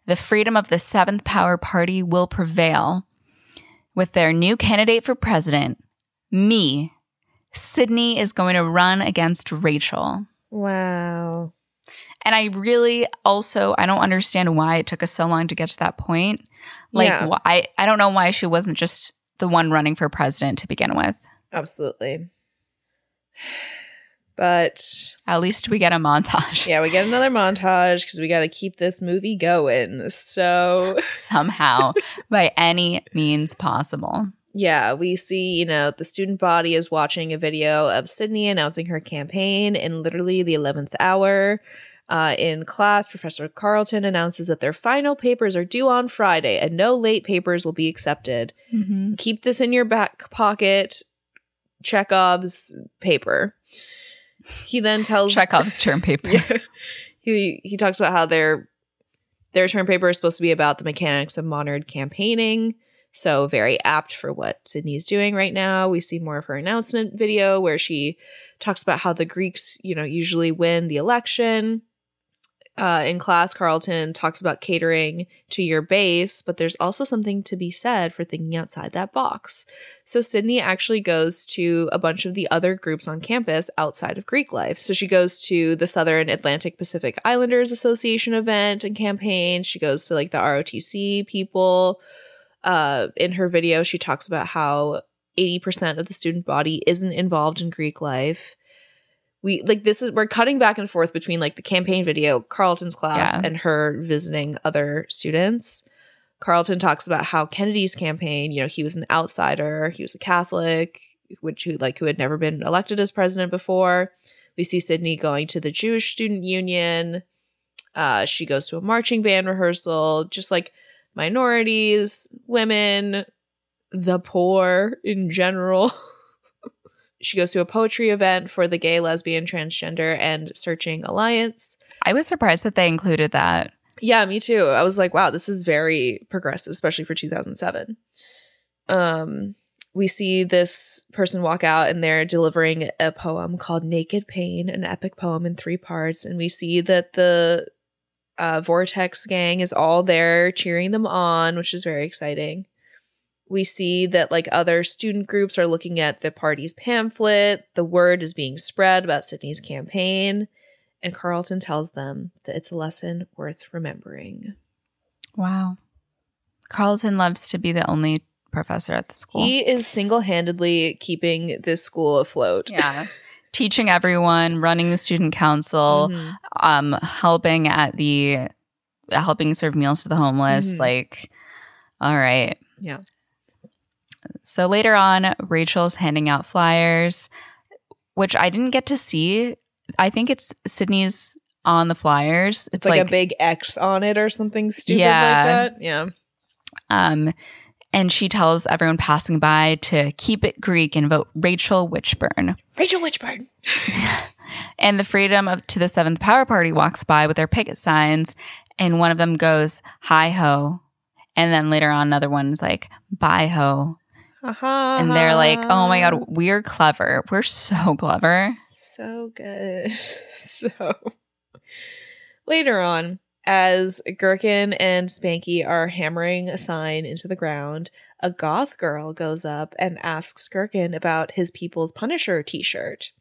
The freedom of the Seventh Power Party will prevail. With their new candidate for president, me, Sydney is going to run against Rachel. Wow. And I really also I don't understand why it took us so long to get to that point. Like Yeah. wh- I I don't know why she wasn't just the one running for president to begin with. Absolutely. But At least we get a montage yeah, we get another montage because we got to keep this movie going. So, somehow by any means possible. Yeah, we see, you know, the student body is watching a video of Sydney announcing her campaign in literally the 11th hour. Uh, in class, Professor Carlton announces that their final papers are due on Friday and no late papers will be accepted. Keep this in your back pocket. Chekhov's paper. He then tells Chekhov's term paper. Yeah. he he talks about how their their term paper is supposed to be about the mechanics of modern campaigning. So very apt for what Sydney's doing right now. We see more of her announcement video where she talks about how the Greeks, you know, usually win the election. uh, in class, Carlton talks about catering to your base, but there's also something to be said for thinking outside that box. So Sydney actually goes to a bunch of the other groups on campus outside of Greek life. So she goes to the Southern Atlantic Pacific Islanders Association event and campaign. She goes to like the ROTC people. Uh, in her video, she talks about how 80% of the student body isn't involved in Greek life we like this is we're cutting back and forth between like the campaign video, Carlton's class, Yeah. and her visiting other students. Carlton talks about how Kennedy's campaign, you know, he was an outsider, he was a Catholic, which who like who had never been elected as president before. We see Sydney going to the Jewish Student Union. Uh, she goes to a marching band rehearsal, just like minorities, women, the poor in general. she goes to a poetry event for the gay, lesbian, transgender, and searching alliance. I was surprised that they included that. Yeah, me too. I was like, wow, this is very progressive, especially for 2007. Um, we see this person walk out and they're delivering a poem called Naked Pain, an epic poem in three parts. And we see that the uh, Vortex gang is all there cheering them on, which is very exciting. We see that like other student groups are looking at the party's pamphlet. The word is being spread about Sydney's campaign and Carlton tells them that it's a lesson worth remembering. Wow. Carlton loves to be the only professor at the school. He is single handedly keeping this school afloat. yeah. Teaching everyone, running the student council, Mhm. um, helping at the helping serve meals to the homeless. Mhm. Like, all right. Yeah. So later on, Rachel's handing out flyers, which I didn't get to see. I think it's Sydney's on the flyers. It's like, a big X on it or something stupid Yeah. like that. Yeah. um, and she tells everyone passing by to keep it Greek and vote Rachel Witchburn. Rachel Witchburn. And the Freedom of to the Seventh Power Party walks by with their picket signs, and one of them goes "Hi ho," and then later on another one's like "Bye ho," Uh-huh. and they're like, "Oh my god, we're clever. We're so clever." So good. so later on, as Gurkin and Spanky are hammering a sign into the ground, a goth girl goes up and asks Gurkin about his People's Punisher t shirt.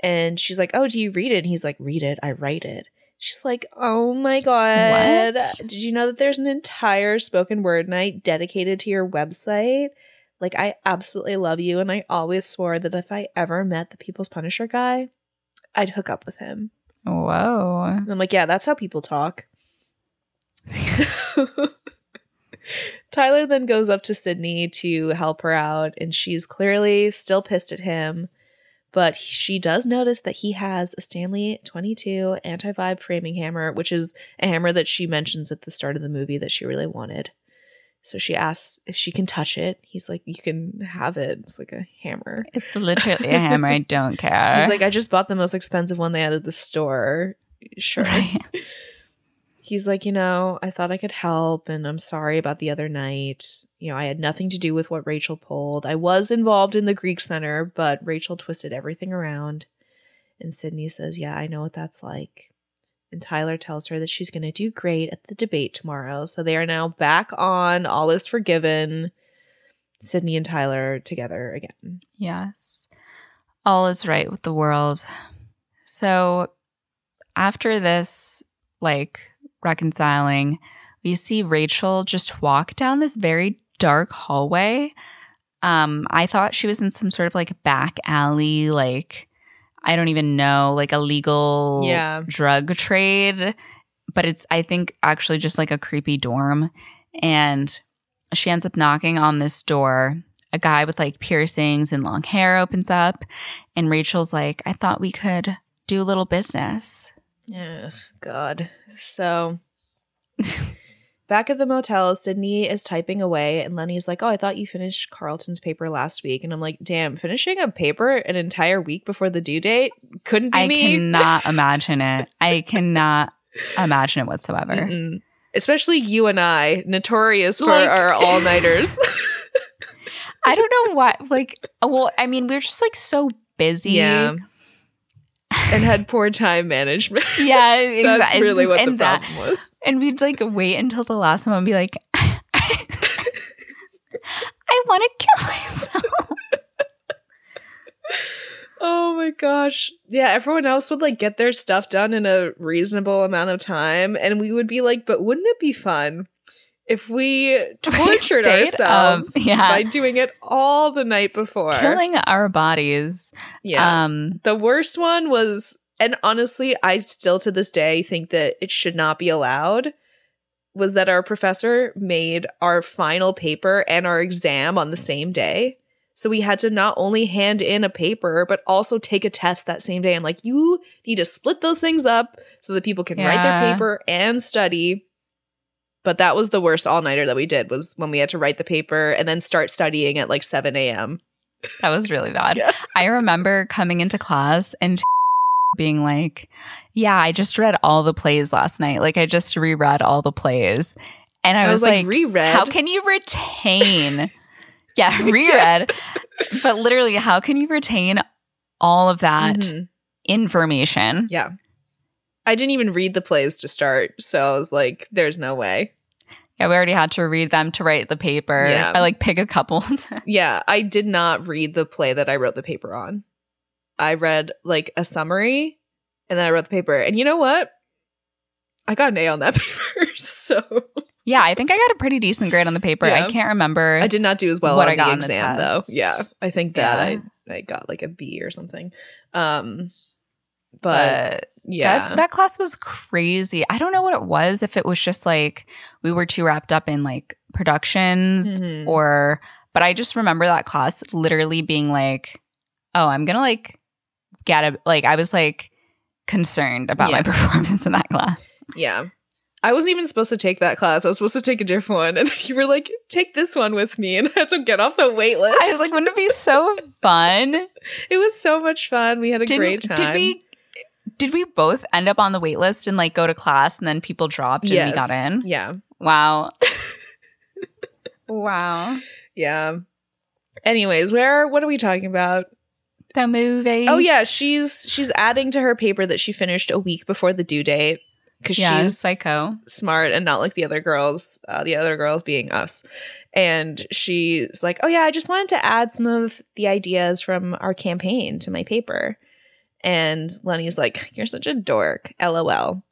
And she's like, Oh, do you read it? And he's like, Read it. I write it. She's like, Oh my God. What? Did you know that there's an entire spoken word night dedicated to your website? Like, I absolutely love you. And I always swore that if I ever met the People's Punisher guy, I'd hook up with him. Whoa. And I'm like, yeah, that's how people talk. Tyler then goes up to Sydney to help her out, and she's clearly still pissed at him. But she does notice that he has a Stanley 22 anti vibe framing hammer, which is a hammer that she mentions at the start of the movie that she really wanted. So she asks if she can touch it. He's like, You can have it. It's like a hammer. It's literally a hammer. I don't care. He's like, I just bought the most expensive one they had at the store. Sure. Right. He's like, you know, I thought I could help, and I'm sorry about the other night. You know, I had nothing to do with what Rachel pulled. I was involved in the Greek Center, but Rachel twisted everything around. And Sydney says, Yeah, I know what that's like. And Tyler tells her that she's going to do great at the debate tomorrow. So they are now back on. All is forgiven. Sydney and Tyler together again. Yes. All is right with the world. So after this, like reconciling, we see Rachel just walk down this very dark hallway. Um, I thought she was in some sort of like back alley, like I don't even know, like a legal Yeah. drug trade. But it's I think actually just like a creepy dorm. And she ends up knocking on this door. A guy with like piercings and long hair opens up, and Rachel's like, I thought we could do a little business. Yeah, God. So back at the motel, Sydney is typing away, and Lenny's like, Oh, I thought you finished Carlton's paper last week. And I'm like, Damn, finishing a paper an entire week before the due date couldn't be I me. cannot imagine it. I cannot imagine it whatsoever. Mm-mm. Especially you and I, notorious for Like- our all nighters. I don't know why. Like, well, I mean, we're just like so busy. yeah. And had poor time management. Yeah, That's really what the that- problem was. And we'd like wait until the last moment and be like, I want to kill myself. Oh my gosh. Yeah, everyone else would like get their stuff done in a reasonable amount of time. And we would be like, but wouldn't it be fun if we tortured ourselves yeah. by doing it all the night before? Killing our bodies. Yeah. Um, the worst one was, and honestly, I still to this day think that it should not be allowed. Was that our professor made our final paper and our exam on the same day? So we had to not only hand in a paper, but also take a test that same day. I'm like, you need to split those things up so that people can write their paper and study. But that was the worst all nighter that we did was when we had to write the paper and then start studying at like 7 a.m. that was really bad. Yeah. I remember coming into class and being like, yeah, I just read all the plays last night. Like, I just reread all the plays. And I, was, like, reread. how can you retain? yeah, reread. but literally, how can you retain all of that Mhm. information? Yeah. I didn't even read the plays to start, so I was like, there's no way. Yeah, we already had to read them to write the paper. Yeah. I like pick a couple. Yeah, I did not read the play that I wrote the paper on. I read like a summary and then I wrote the paper. And you know what? I got an A on that paper. So yeah, I think I got a pretty decent grade on the paper. Yeah. I can't remember. I did not do as well What on I got the on the exam though. Yeah. I think that Yeah. I I got like a B or something. Um but, but yeah. that that class was crazy. I don't know what it was. If it was just like we were too wrapped up in like productions Mhm. or, but I just remember that class literally being like, oh, I'm gonna like get a like. I was like concerned about my performance in that class. Yeah. I wasn't even supposed to take that class. I was supposed to take a different one. And then you were like, take this one with me. And I had to get off the wait list. I was like, wouldn't it be so fun? it was so much fun. We had a Did, great time. did we? Did we both end up on the wait list and like go to class and then people dropped and we got in? Yeah. Wow. wow. Yeah. Anyways, where what are we talking about? The movie. Oh yeah, she's she's adding to her paper that she finished a week before the due date because yeah, she's psycho. smart and not like the other girls. Uh, the other girls being us, and she's like, "Oh yeah, I just wanted to add some of the ideas from our campaign to my paper." And Lenny's like, "You're such a dork." LOL.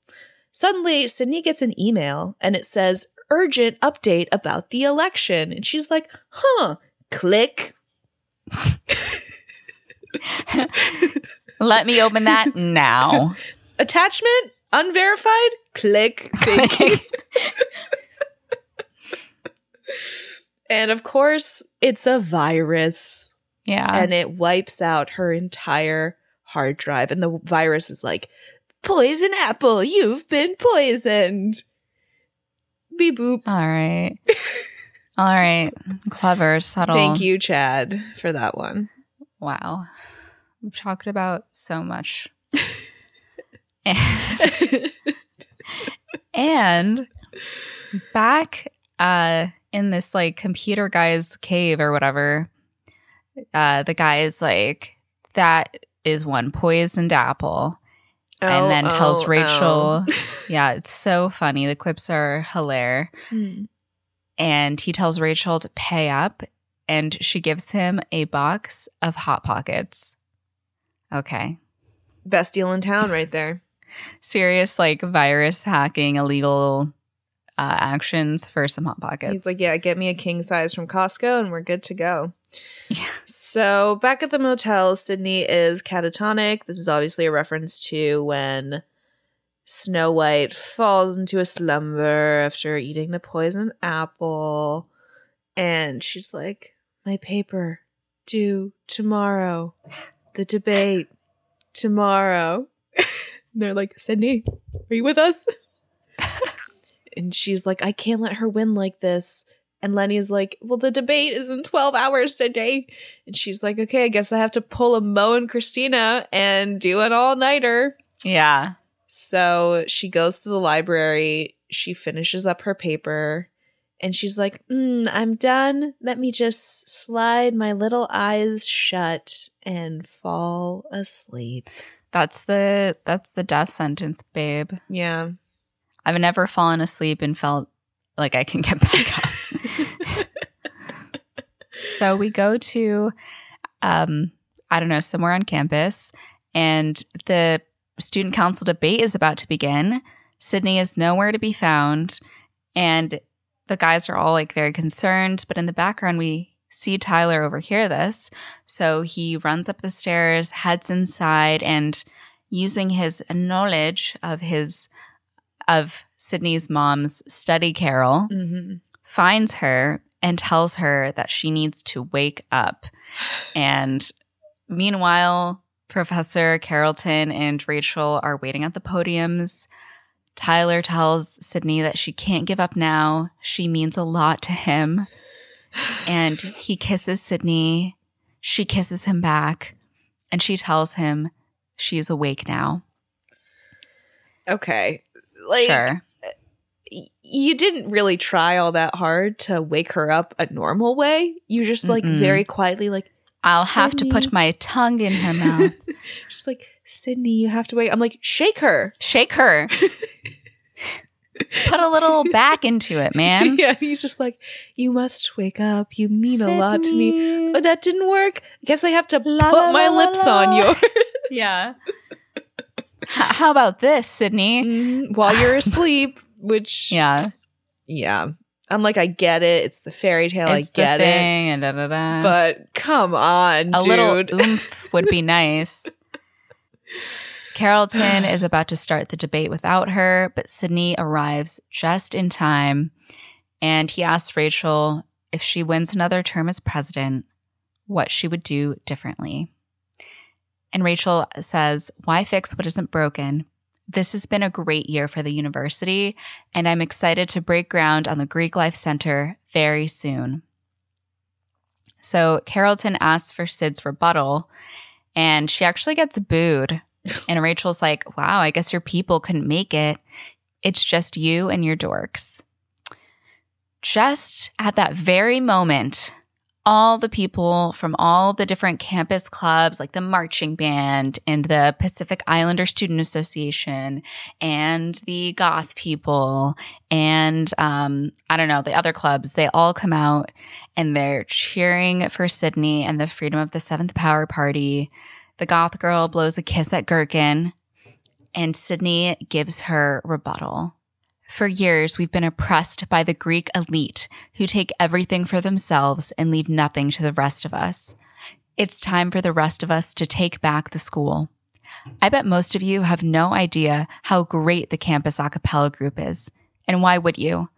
Suddenly, Sydney gets an email and it says urgent update about the election, and she's like, "Huh." Click. Let me open that now. Attachment unverified. Click. And of course, it's a virus Yeah. and it wipes out her entire hard drive. And the virus is like, Poison apple, you've been poisoned. Beep boop. All right. All right. Clever, subtle. Thank you, Chad, for that one. Wow. We've talked about so much. and, and back uh in this like computer guy's cave or whatever, uh the guy is like, that is one poisoned apple. and then tells oh, Rachel, oh. yeah, it's so funny. The quips are hilarious. Hmm. And he tells Rachel to pay up, and she gives him a box of Hot Pockets. Okay. Best deal in town, right there. Serious, like virus hacking, illegal uh, actions for some Hot Pockets. He's like, yeah, get me a king size from Costco and we're good to go. Yeah. So back at the motel, Sydney is catatonic. This is obviously a reference to when Snow White falls into a slumber after eating the poison apple. And she's like, My paper due tomorrow. The debate tomorrow. they're like, Sydney, are you with us? and she's like, I can't let her win like this. And Lenny's like, Well, the debate is in 12 hours today. And she's like, Okay, I guess I have to pull a Mo and Christina and do an all nighter. yeah. So she goes to the library. She finishes up her paper and she's like, mm, I'm done. Let me just slide my little eyes shut and fall asleep. That's the that's the death sentence, babe. Yeah. I've never fallen asleep and felt like I can get back up. so we go to um I don't know, somewhere on campus and the student council debate is about to begin. Sydney is nowhere to be found and the guys are all like very concerned, but in the background we see Tyler overhear this. So he runs up the stairs, heads inside and using his knowledge of his of Sydney's mom's study carrel, Mm-hmm. finds her and tells her that she needs to wake up. And meanwhile, Professor Carrollton and Rachel are waiting at the podiums. Tyler tells Sydney that she can't give up now. She means a lot to him. And he kisses Sydney. She kisses him back. And she tells him she's awake now. Okay. Like sure. You didn't really try all that hard to wake her up a normal way. You just like Mm-mm. very quietly like I'll have to put my tongue in her mouth. just like Sydney, you have to wake. I'm like shake her. Shake her. Put a little back into it, man. yeah, he's just like you must wake up. You mean a lot to me. But that didn't work. I guess I have to La, put la, my la, lips on yours Yeah. H- how about this, Sydney? Mhm, while you're asleep. Which Yeah. yeah. I'm like I get it. It's the fairy tale. it's I get it. and da, da, da. But come on, a dude. little oomph would be nice. Carrollton is about to start the debate without her, but Sydney arrives just in time. And he asks Rachel if she wins another term as president, what she would do differently. And Rachel says, Why fix what isn't broken? This has been a great year for the university, and I'm excited to break ground on the Greek Life Center very soon. So Carrollton asks for Sid's rebuttal, and she actually gets booed. And Rachel's like, wow, I guess your people couldn't make it. It's just you and your dorks. Just at that very moment, all the people from all the different campus clubs, like the marching band and the Pacific Islander Student Association and the goth people and um, I don't know, the other clubs, they all come out and they're cheering for Sydney and the freedom of the Seventh Power Party. The goth girl blows a kiss at Gurkin, and Sydney gives her rebuttal. For years, we've been oppressed by the Greek elite who take everything for themselves and leave nothing to the rest of us. It's time for the rest of us to take back the school. I bet most of you have no idea how great the campus a cappella group is. And why would you?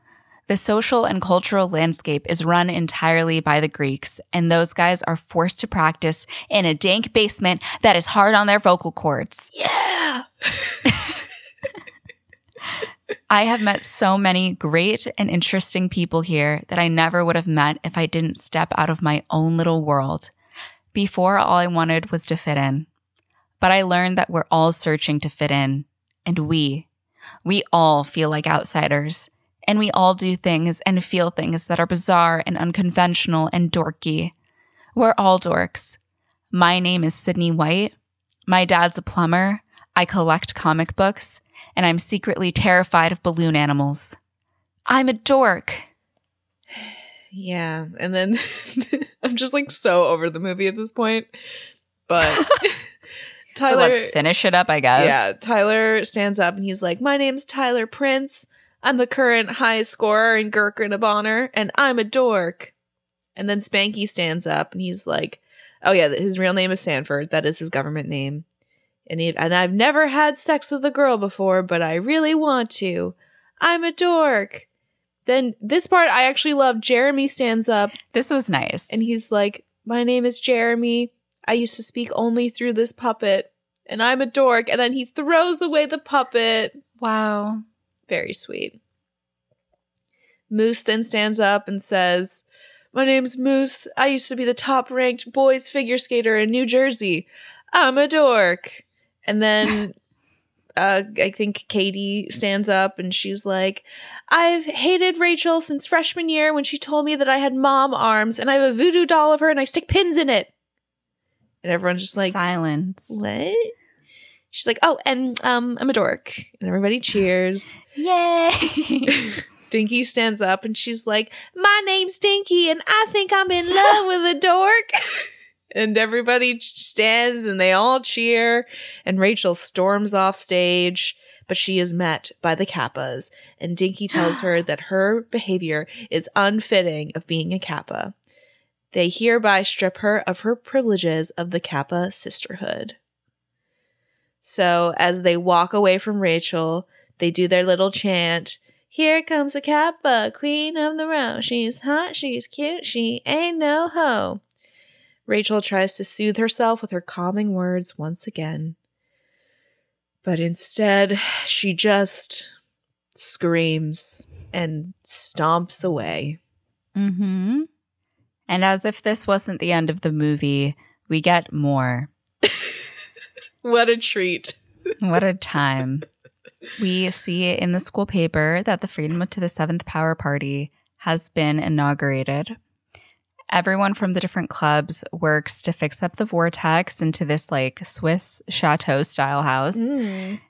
The social and cultural landscape is run entirely by the Greeks, and those guys are forced to practice in a dank basement that is hard on their vocal cords. Yeah. I have met so many great and interesting people here that I never would have met if I didn't step out of my own little world. Before, all I wanted was to fit in. But I learned that we're all searching to fit in. And we, we all feel like outsiders. And we all do things and feel things that are bizarre and unconventional and dorky. We're all dorks. My name is Sydney White. My dad's a plumber. I collect comic books and I'm secretly terrified of balloon animals. I'm a dork. Yeah. And then I'm just like so over the movie at this point. But Tyler Let's finish it up, I guess. Yeah, Tyler stands up and he's like, "My name's Tyler Prince. I'm the current highest scorer in Gherkin of Honor, and I'm a dork." And then Spanky stands up and he's like, "Oh yeah, his real name is Sanford. That is his government name." And he, and I've never had sex with a girl before, but I really want to. I'm a dork. Then this part I actually love. Jeremy stands up This was nice. and he's like, My name is Jeremy. I used to speak only through this puppet, and I'm a dork. And then he throws away the puppet. wow. Very sweet. Moose then stands up and says, My name's Moose. I used to be the top ranked boys figure skater in New Jersey. I'm a dork. And then uh, I think Katie stands up and she's like, I've hated Rachel since freshman year when she told me that I had mom arms and I have a voodoo doll of her and I stick pins in it. And everyone's just like, Silence. what? She's like, "Oh, and um, I'm a dork," and everybody cheers. Yay! Dinky stands up and she's like, "My name's Dinky, and I think I'm in love with a dork." And everybody stands and they all cheer. And Rachel storms off stage, but she is met by the Kappas. And Dinky tells her that her behavior is unfitting of being a Kappa. They hereby strip her of her privileges of the Kappa sisterhood. So as they walk away from Rachel, they do their little chant. Here comes a Kappa, queen of the row. She's hot, she's cute, she ain't no hoe. Rachel tries to soothe herself with her calming words once again. But instead, she just screams and stomps away. Mm-hmm. And as if this wasn't the end of the movie, we get more. what a treat. what a time. We see in the school paper that the Freedom to the Seventh Power Party has been inaugurated. Everyone from the different clubs works to fix up the vortex into this like Swiss chateau style house. Mm.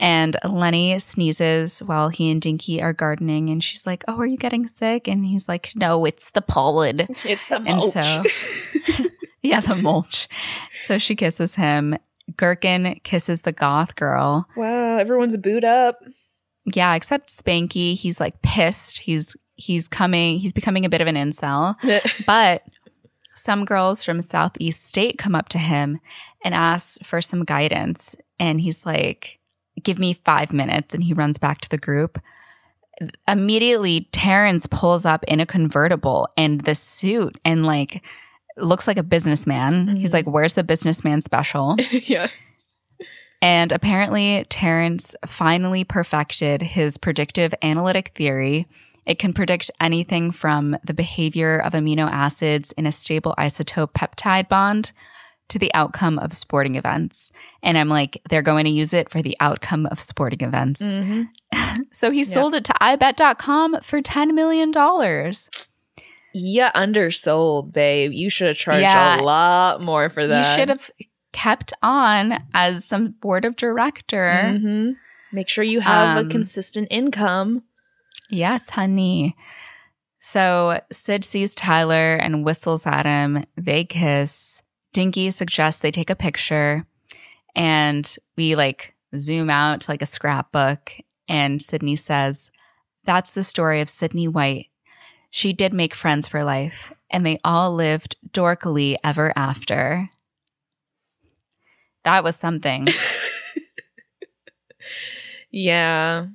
And Lenny sneezes while he and Dinky are gardening, and she's like, "Oh, are you getting sick?" And he's like, "No, it's the pollen." It's the And mulch. so- yeah, the mulch. So she kisses him. Gurkin kisses the goth girl. wow, everyone's booed up. Yeah, except Spanky. He's like pissed. He's he's coming. He's becoming a bit of an incel. But some girls from Southeast State come up to him and ask for some guidance. And he's like, Give me five minutes. And he runs back to the group. Immediately, Terrence pulls up in a convertible and the suit and like looks like a businessman. He's Mhm. like, Where's the businessman special? yeah. And apparently, Terrence finally perfected his predictive analytic theory. It can predict anything from the behavior of amino acids in a stable isotope peptide bond to the outcome of sporting events. And I'm like, they're going to use it for the outcome of sporting events. hmm So he sold it to iBet.com for $10 million. Yeah, undersold, babe. You should have charged Yeah. a lot more for that. You should have kept on as some board of director. Mhm. Make sure you have Um, a consistent income. Yes, honey. So Sid sees Tyler and whistles at him. They kiss. Dinky suggests they take a picture. And we like zoom out to like a scrapbook. And Sydney says, That's the story of Sydney White. She did make friends for life, and they all lived dorkily ever after. That was something. Yeah.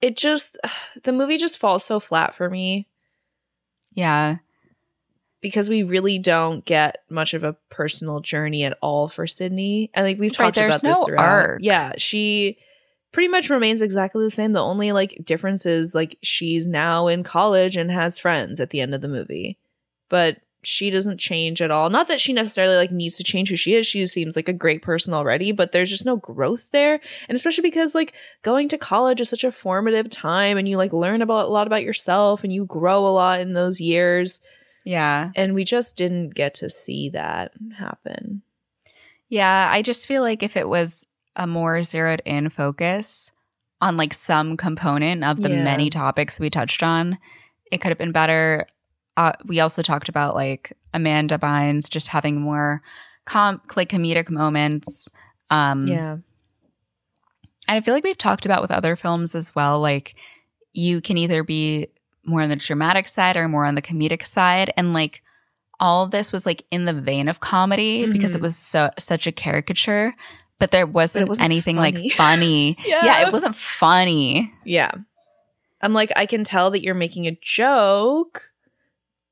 It just the movie just falls so flat for me Yeah. because we really don't get much of a personal journey at all for Sydney. I think we've talked there's about this no throughout. arc. Yeah, she pretty much remains exactly the same. The only like difference is like she's now in college and has friends at the end of the movie. But she doesn't change at all. Not that she necessarily like needs to change who she is. She seems like a great person already, but there's just no growth there. And especially because like going to college is such a formative time and you like learn about a lot about yourself and you grow a lot in those years. Yeah. And we just didn't get to see that happen. Yeah, I just feel like if it was a more zeroed in focus on like some component of the Yeah. many topics we touched on, it could have been better. Uh, we also talked about like Amanda Bynes just having more com- like comedic moments. Um, yeah. and I feel like we've talked about with other films as well. Like you can either be more on the dramatic side or more on the comedic side, and like all this was like in the vein of comedy because it Mhm. was so such a caricature, but there wasn't, wasn't anything funny. like funny. Yeah. yeah, it wasn't funny. Yeah. I'm like, I can tell that you're making a joke,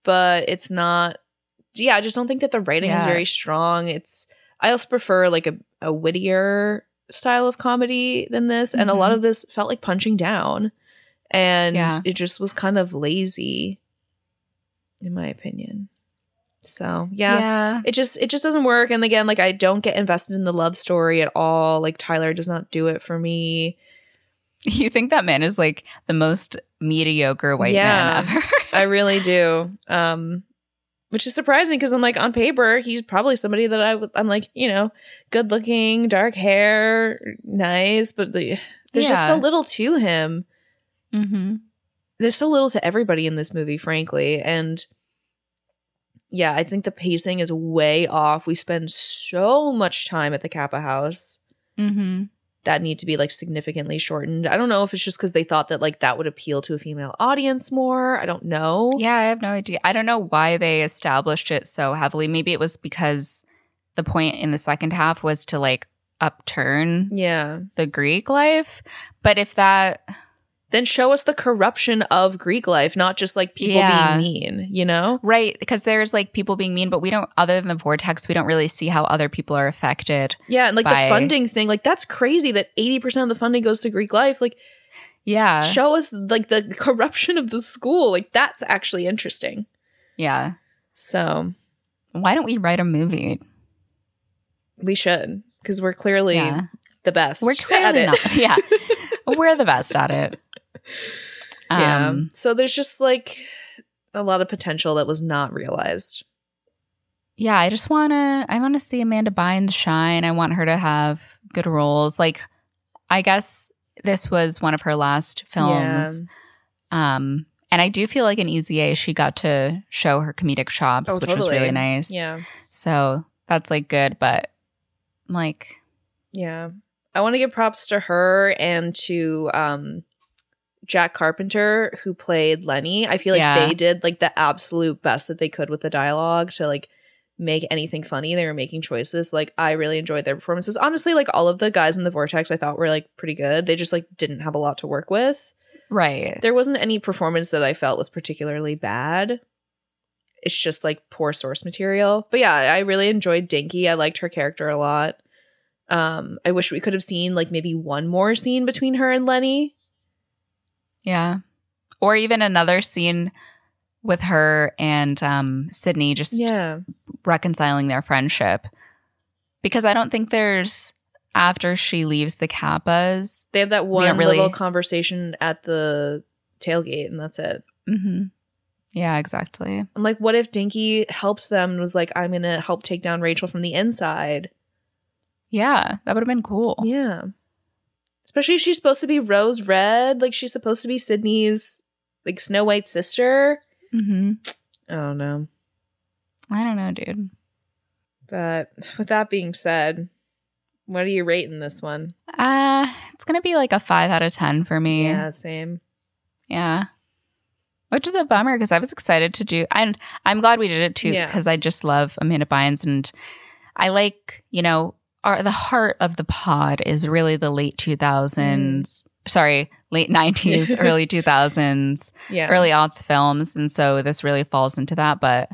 but it's not. Yeah, I just don't think that the writing is very strong. It's. I also prefer like a, a wittier style of comedy than this. And a lot Mhm. of this felt like punching down. And Yeah. it just was kind of lazy, in my opinion. So, yeah. It just it just doesn't work. And again, like I don't get invested in the love story at all. Like Tyler does not do it for me. You think that man is like the most mediocre white Yeah. man ever. I really do. Um which is surprising because I'm like on paper he's probably somebody that i i'm like you know good looking, dark hair, nice, but the, there's just so little to him. Mm-hmm. There's so little to everybody in this movie, frankly, and yeah, I think the pacing is way off. We spend so much time at the Kappa house Mm-hmm. That need to be like significantly shortened. I don't know if it's just because they thought that like that would appeal to a female audience more. I don't know. Yeah, I have no idea. I don't know why they established it so heavily. Maybe it was because the point in the second half was to like upturn Yeah. the Greek life. But if that, Then show us the corruption of Greek life, not just like people Yeah. being mean, you know? right, because there's like people being mean, but we don't, other than the vortex, we don't really see how other people are affected. Yeah, and like By- the funding thing, like that's crazy that 80% of the funding goes to Greek life. Like Yeah. show us like the corruption of the school. Like that's actually interesting. Yeah. So, Why don't we write a movie? we should because we're clearly Yeah. the best. We're clearly not. Yeah. We're the best at it. Yeah. Um, So there's just like a lot of potential that was not realized. yeah, I just want to I want to see Amanda Bynes shine. I want her to have good roles. Like I guess this was one of her last films. Um and I do feel like in Easy A she got to show her comedic chops, Oh, which was really nice. Yeah. So that's like good, but like Yeah. I want to give props to her and to um Jack Carpenter who played Lenny. I feel like Yeah. they did like the absolute best that they could with the dialogue to like make anything funny. They were making choices. Like I really enjoyed their performances. Honestly, like all of the guys in the Vortex I thought were like pretty good. They just like didn't have a lot to work with. right. There wasn't any performance that I felt was particularly bad. It's just like poor source material. But yeah, I really enjoyed Dinky. I liked her character a lot. Um, I wish we could have seen like maybe one more scene between her and Lenny. Yeah. Or even another scene with her and um Sydney just Yeah. reconciling their friendship. Because I don't think there's after she leaves the Kappas. They have that one really- little conversation at the tailgate and that's it. hmm Yeah, exactly. I'm like, what if Dinky helped them and was like, I'm gonna help take down Rachel from the inside? Yeah, that would have been cool. Yeah. Especially if she's supposed to be Rose Red, like she's supposed to be Sydney's like Snow White sister. hmm I don't know. I don't know, dude. But with that being said, what are you rating this one? Uh, it's gonna be like a five out of ten for me. Yeah, same. Yeah. Which is a bummer because I was excited to do, and I'm glad we did it too Yeah. because I just love Amanda Bynes and I like, you know, our the heart of the pod is really the late 2000s. Sorry, late 90s, early 2000s, Yeah. early aughts films, and so this really falls into that. But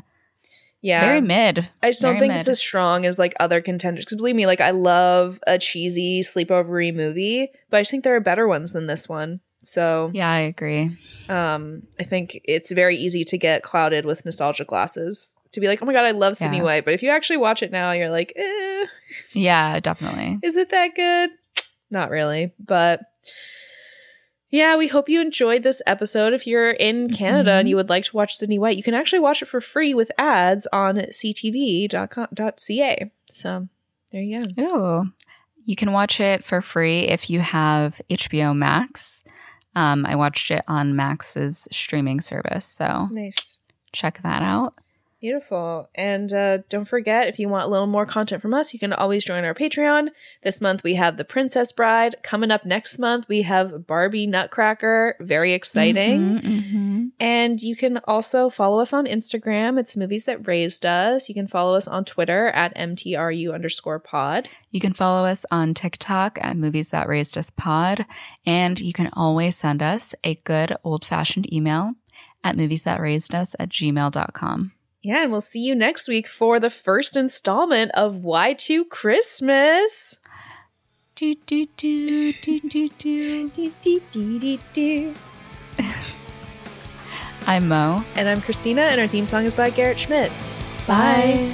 yeah. very mid. I just don't think it's as strong as like other contenders. Because believe me, like I love a cheesy sleepovery movie, but I just think there are better ones than this one. So Yeah, I agree. um, I think it's very easy to get clouded with nostalgia glasses. To be like, oh my god, I love Sydney Yeah. White, but if you actually watch it now, you're like, eh, Yeah, definitely. is it that good? Not really, but yeah, we hope you enjoyed this episode. If you're in Canada Mhm. and you would like to watch Sydney White, you can actually watch it for free with ads on ctv.ca. So there you go. Ooh. You can watch it for free if you have HBO Max. Um, I watched it on Max's streaming service, so Nice. check that out. Beautiful. And uh, don't forget, if you want a little more content from us, you can always join our Patreon. This month we have The Princess Bride. Coming up next month, we have Barbie Nutcracker. Very exciting. Mhm, mhm. And you can also follow us on Instagram. It's Movies That Raised Us. You can follow us on Twitter at MTRU underscore pod. You can follow us on TikTok at Movies That Raised Us Pod, and you can always send us a good old fashioned email at movies that raised us at gmail.com. Yeah, and we'll see you next week for the first installment of Y2 Christmas. Do, do, do, do, do, do. Do, do, do, do, do. I'm Mo. And I'm Christina, and our theme song is by Garrett Schmidt. Bye.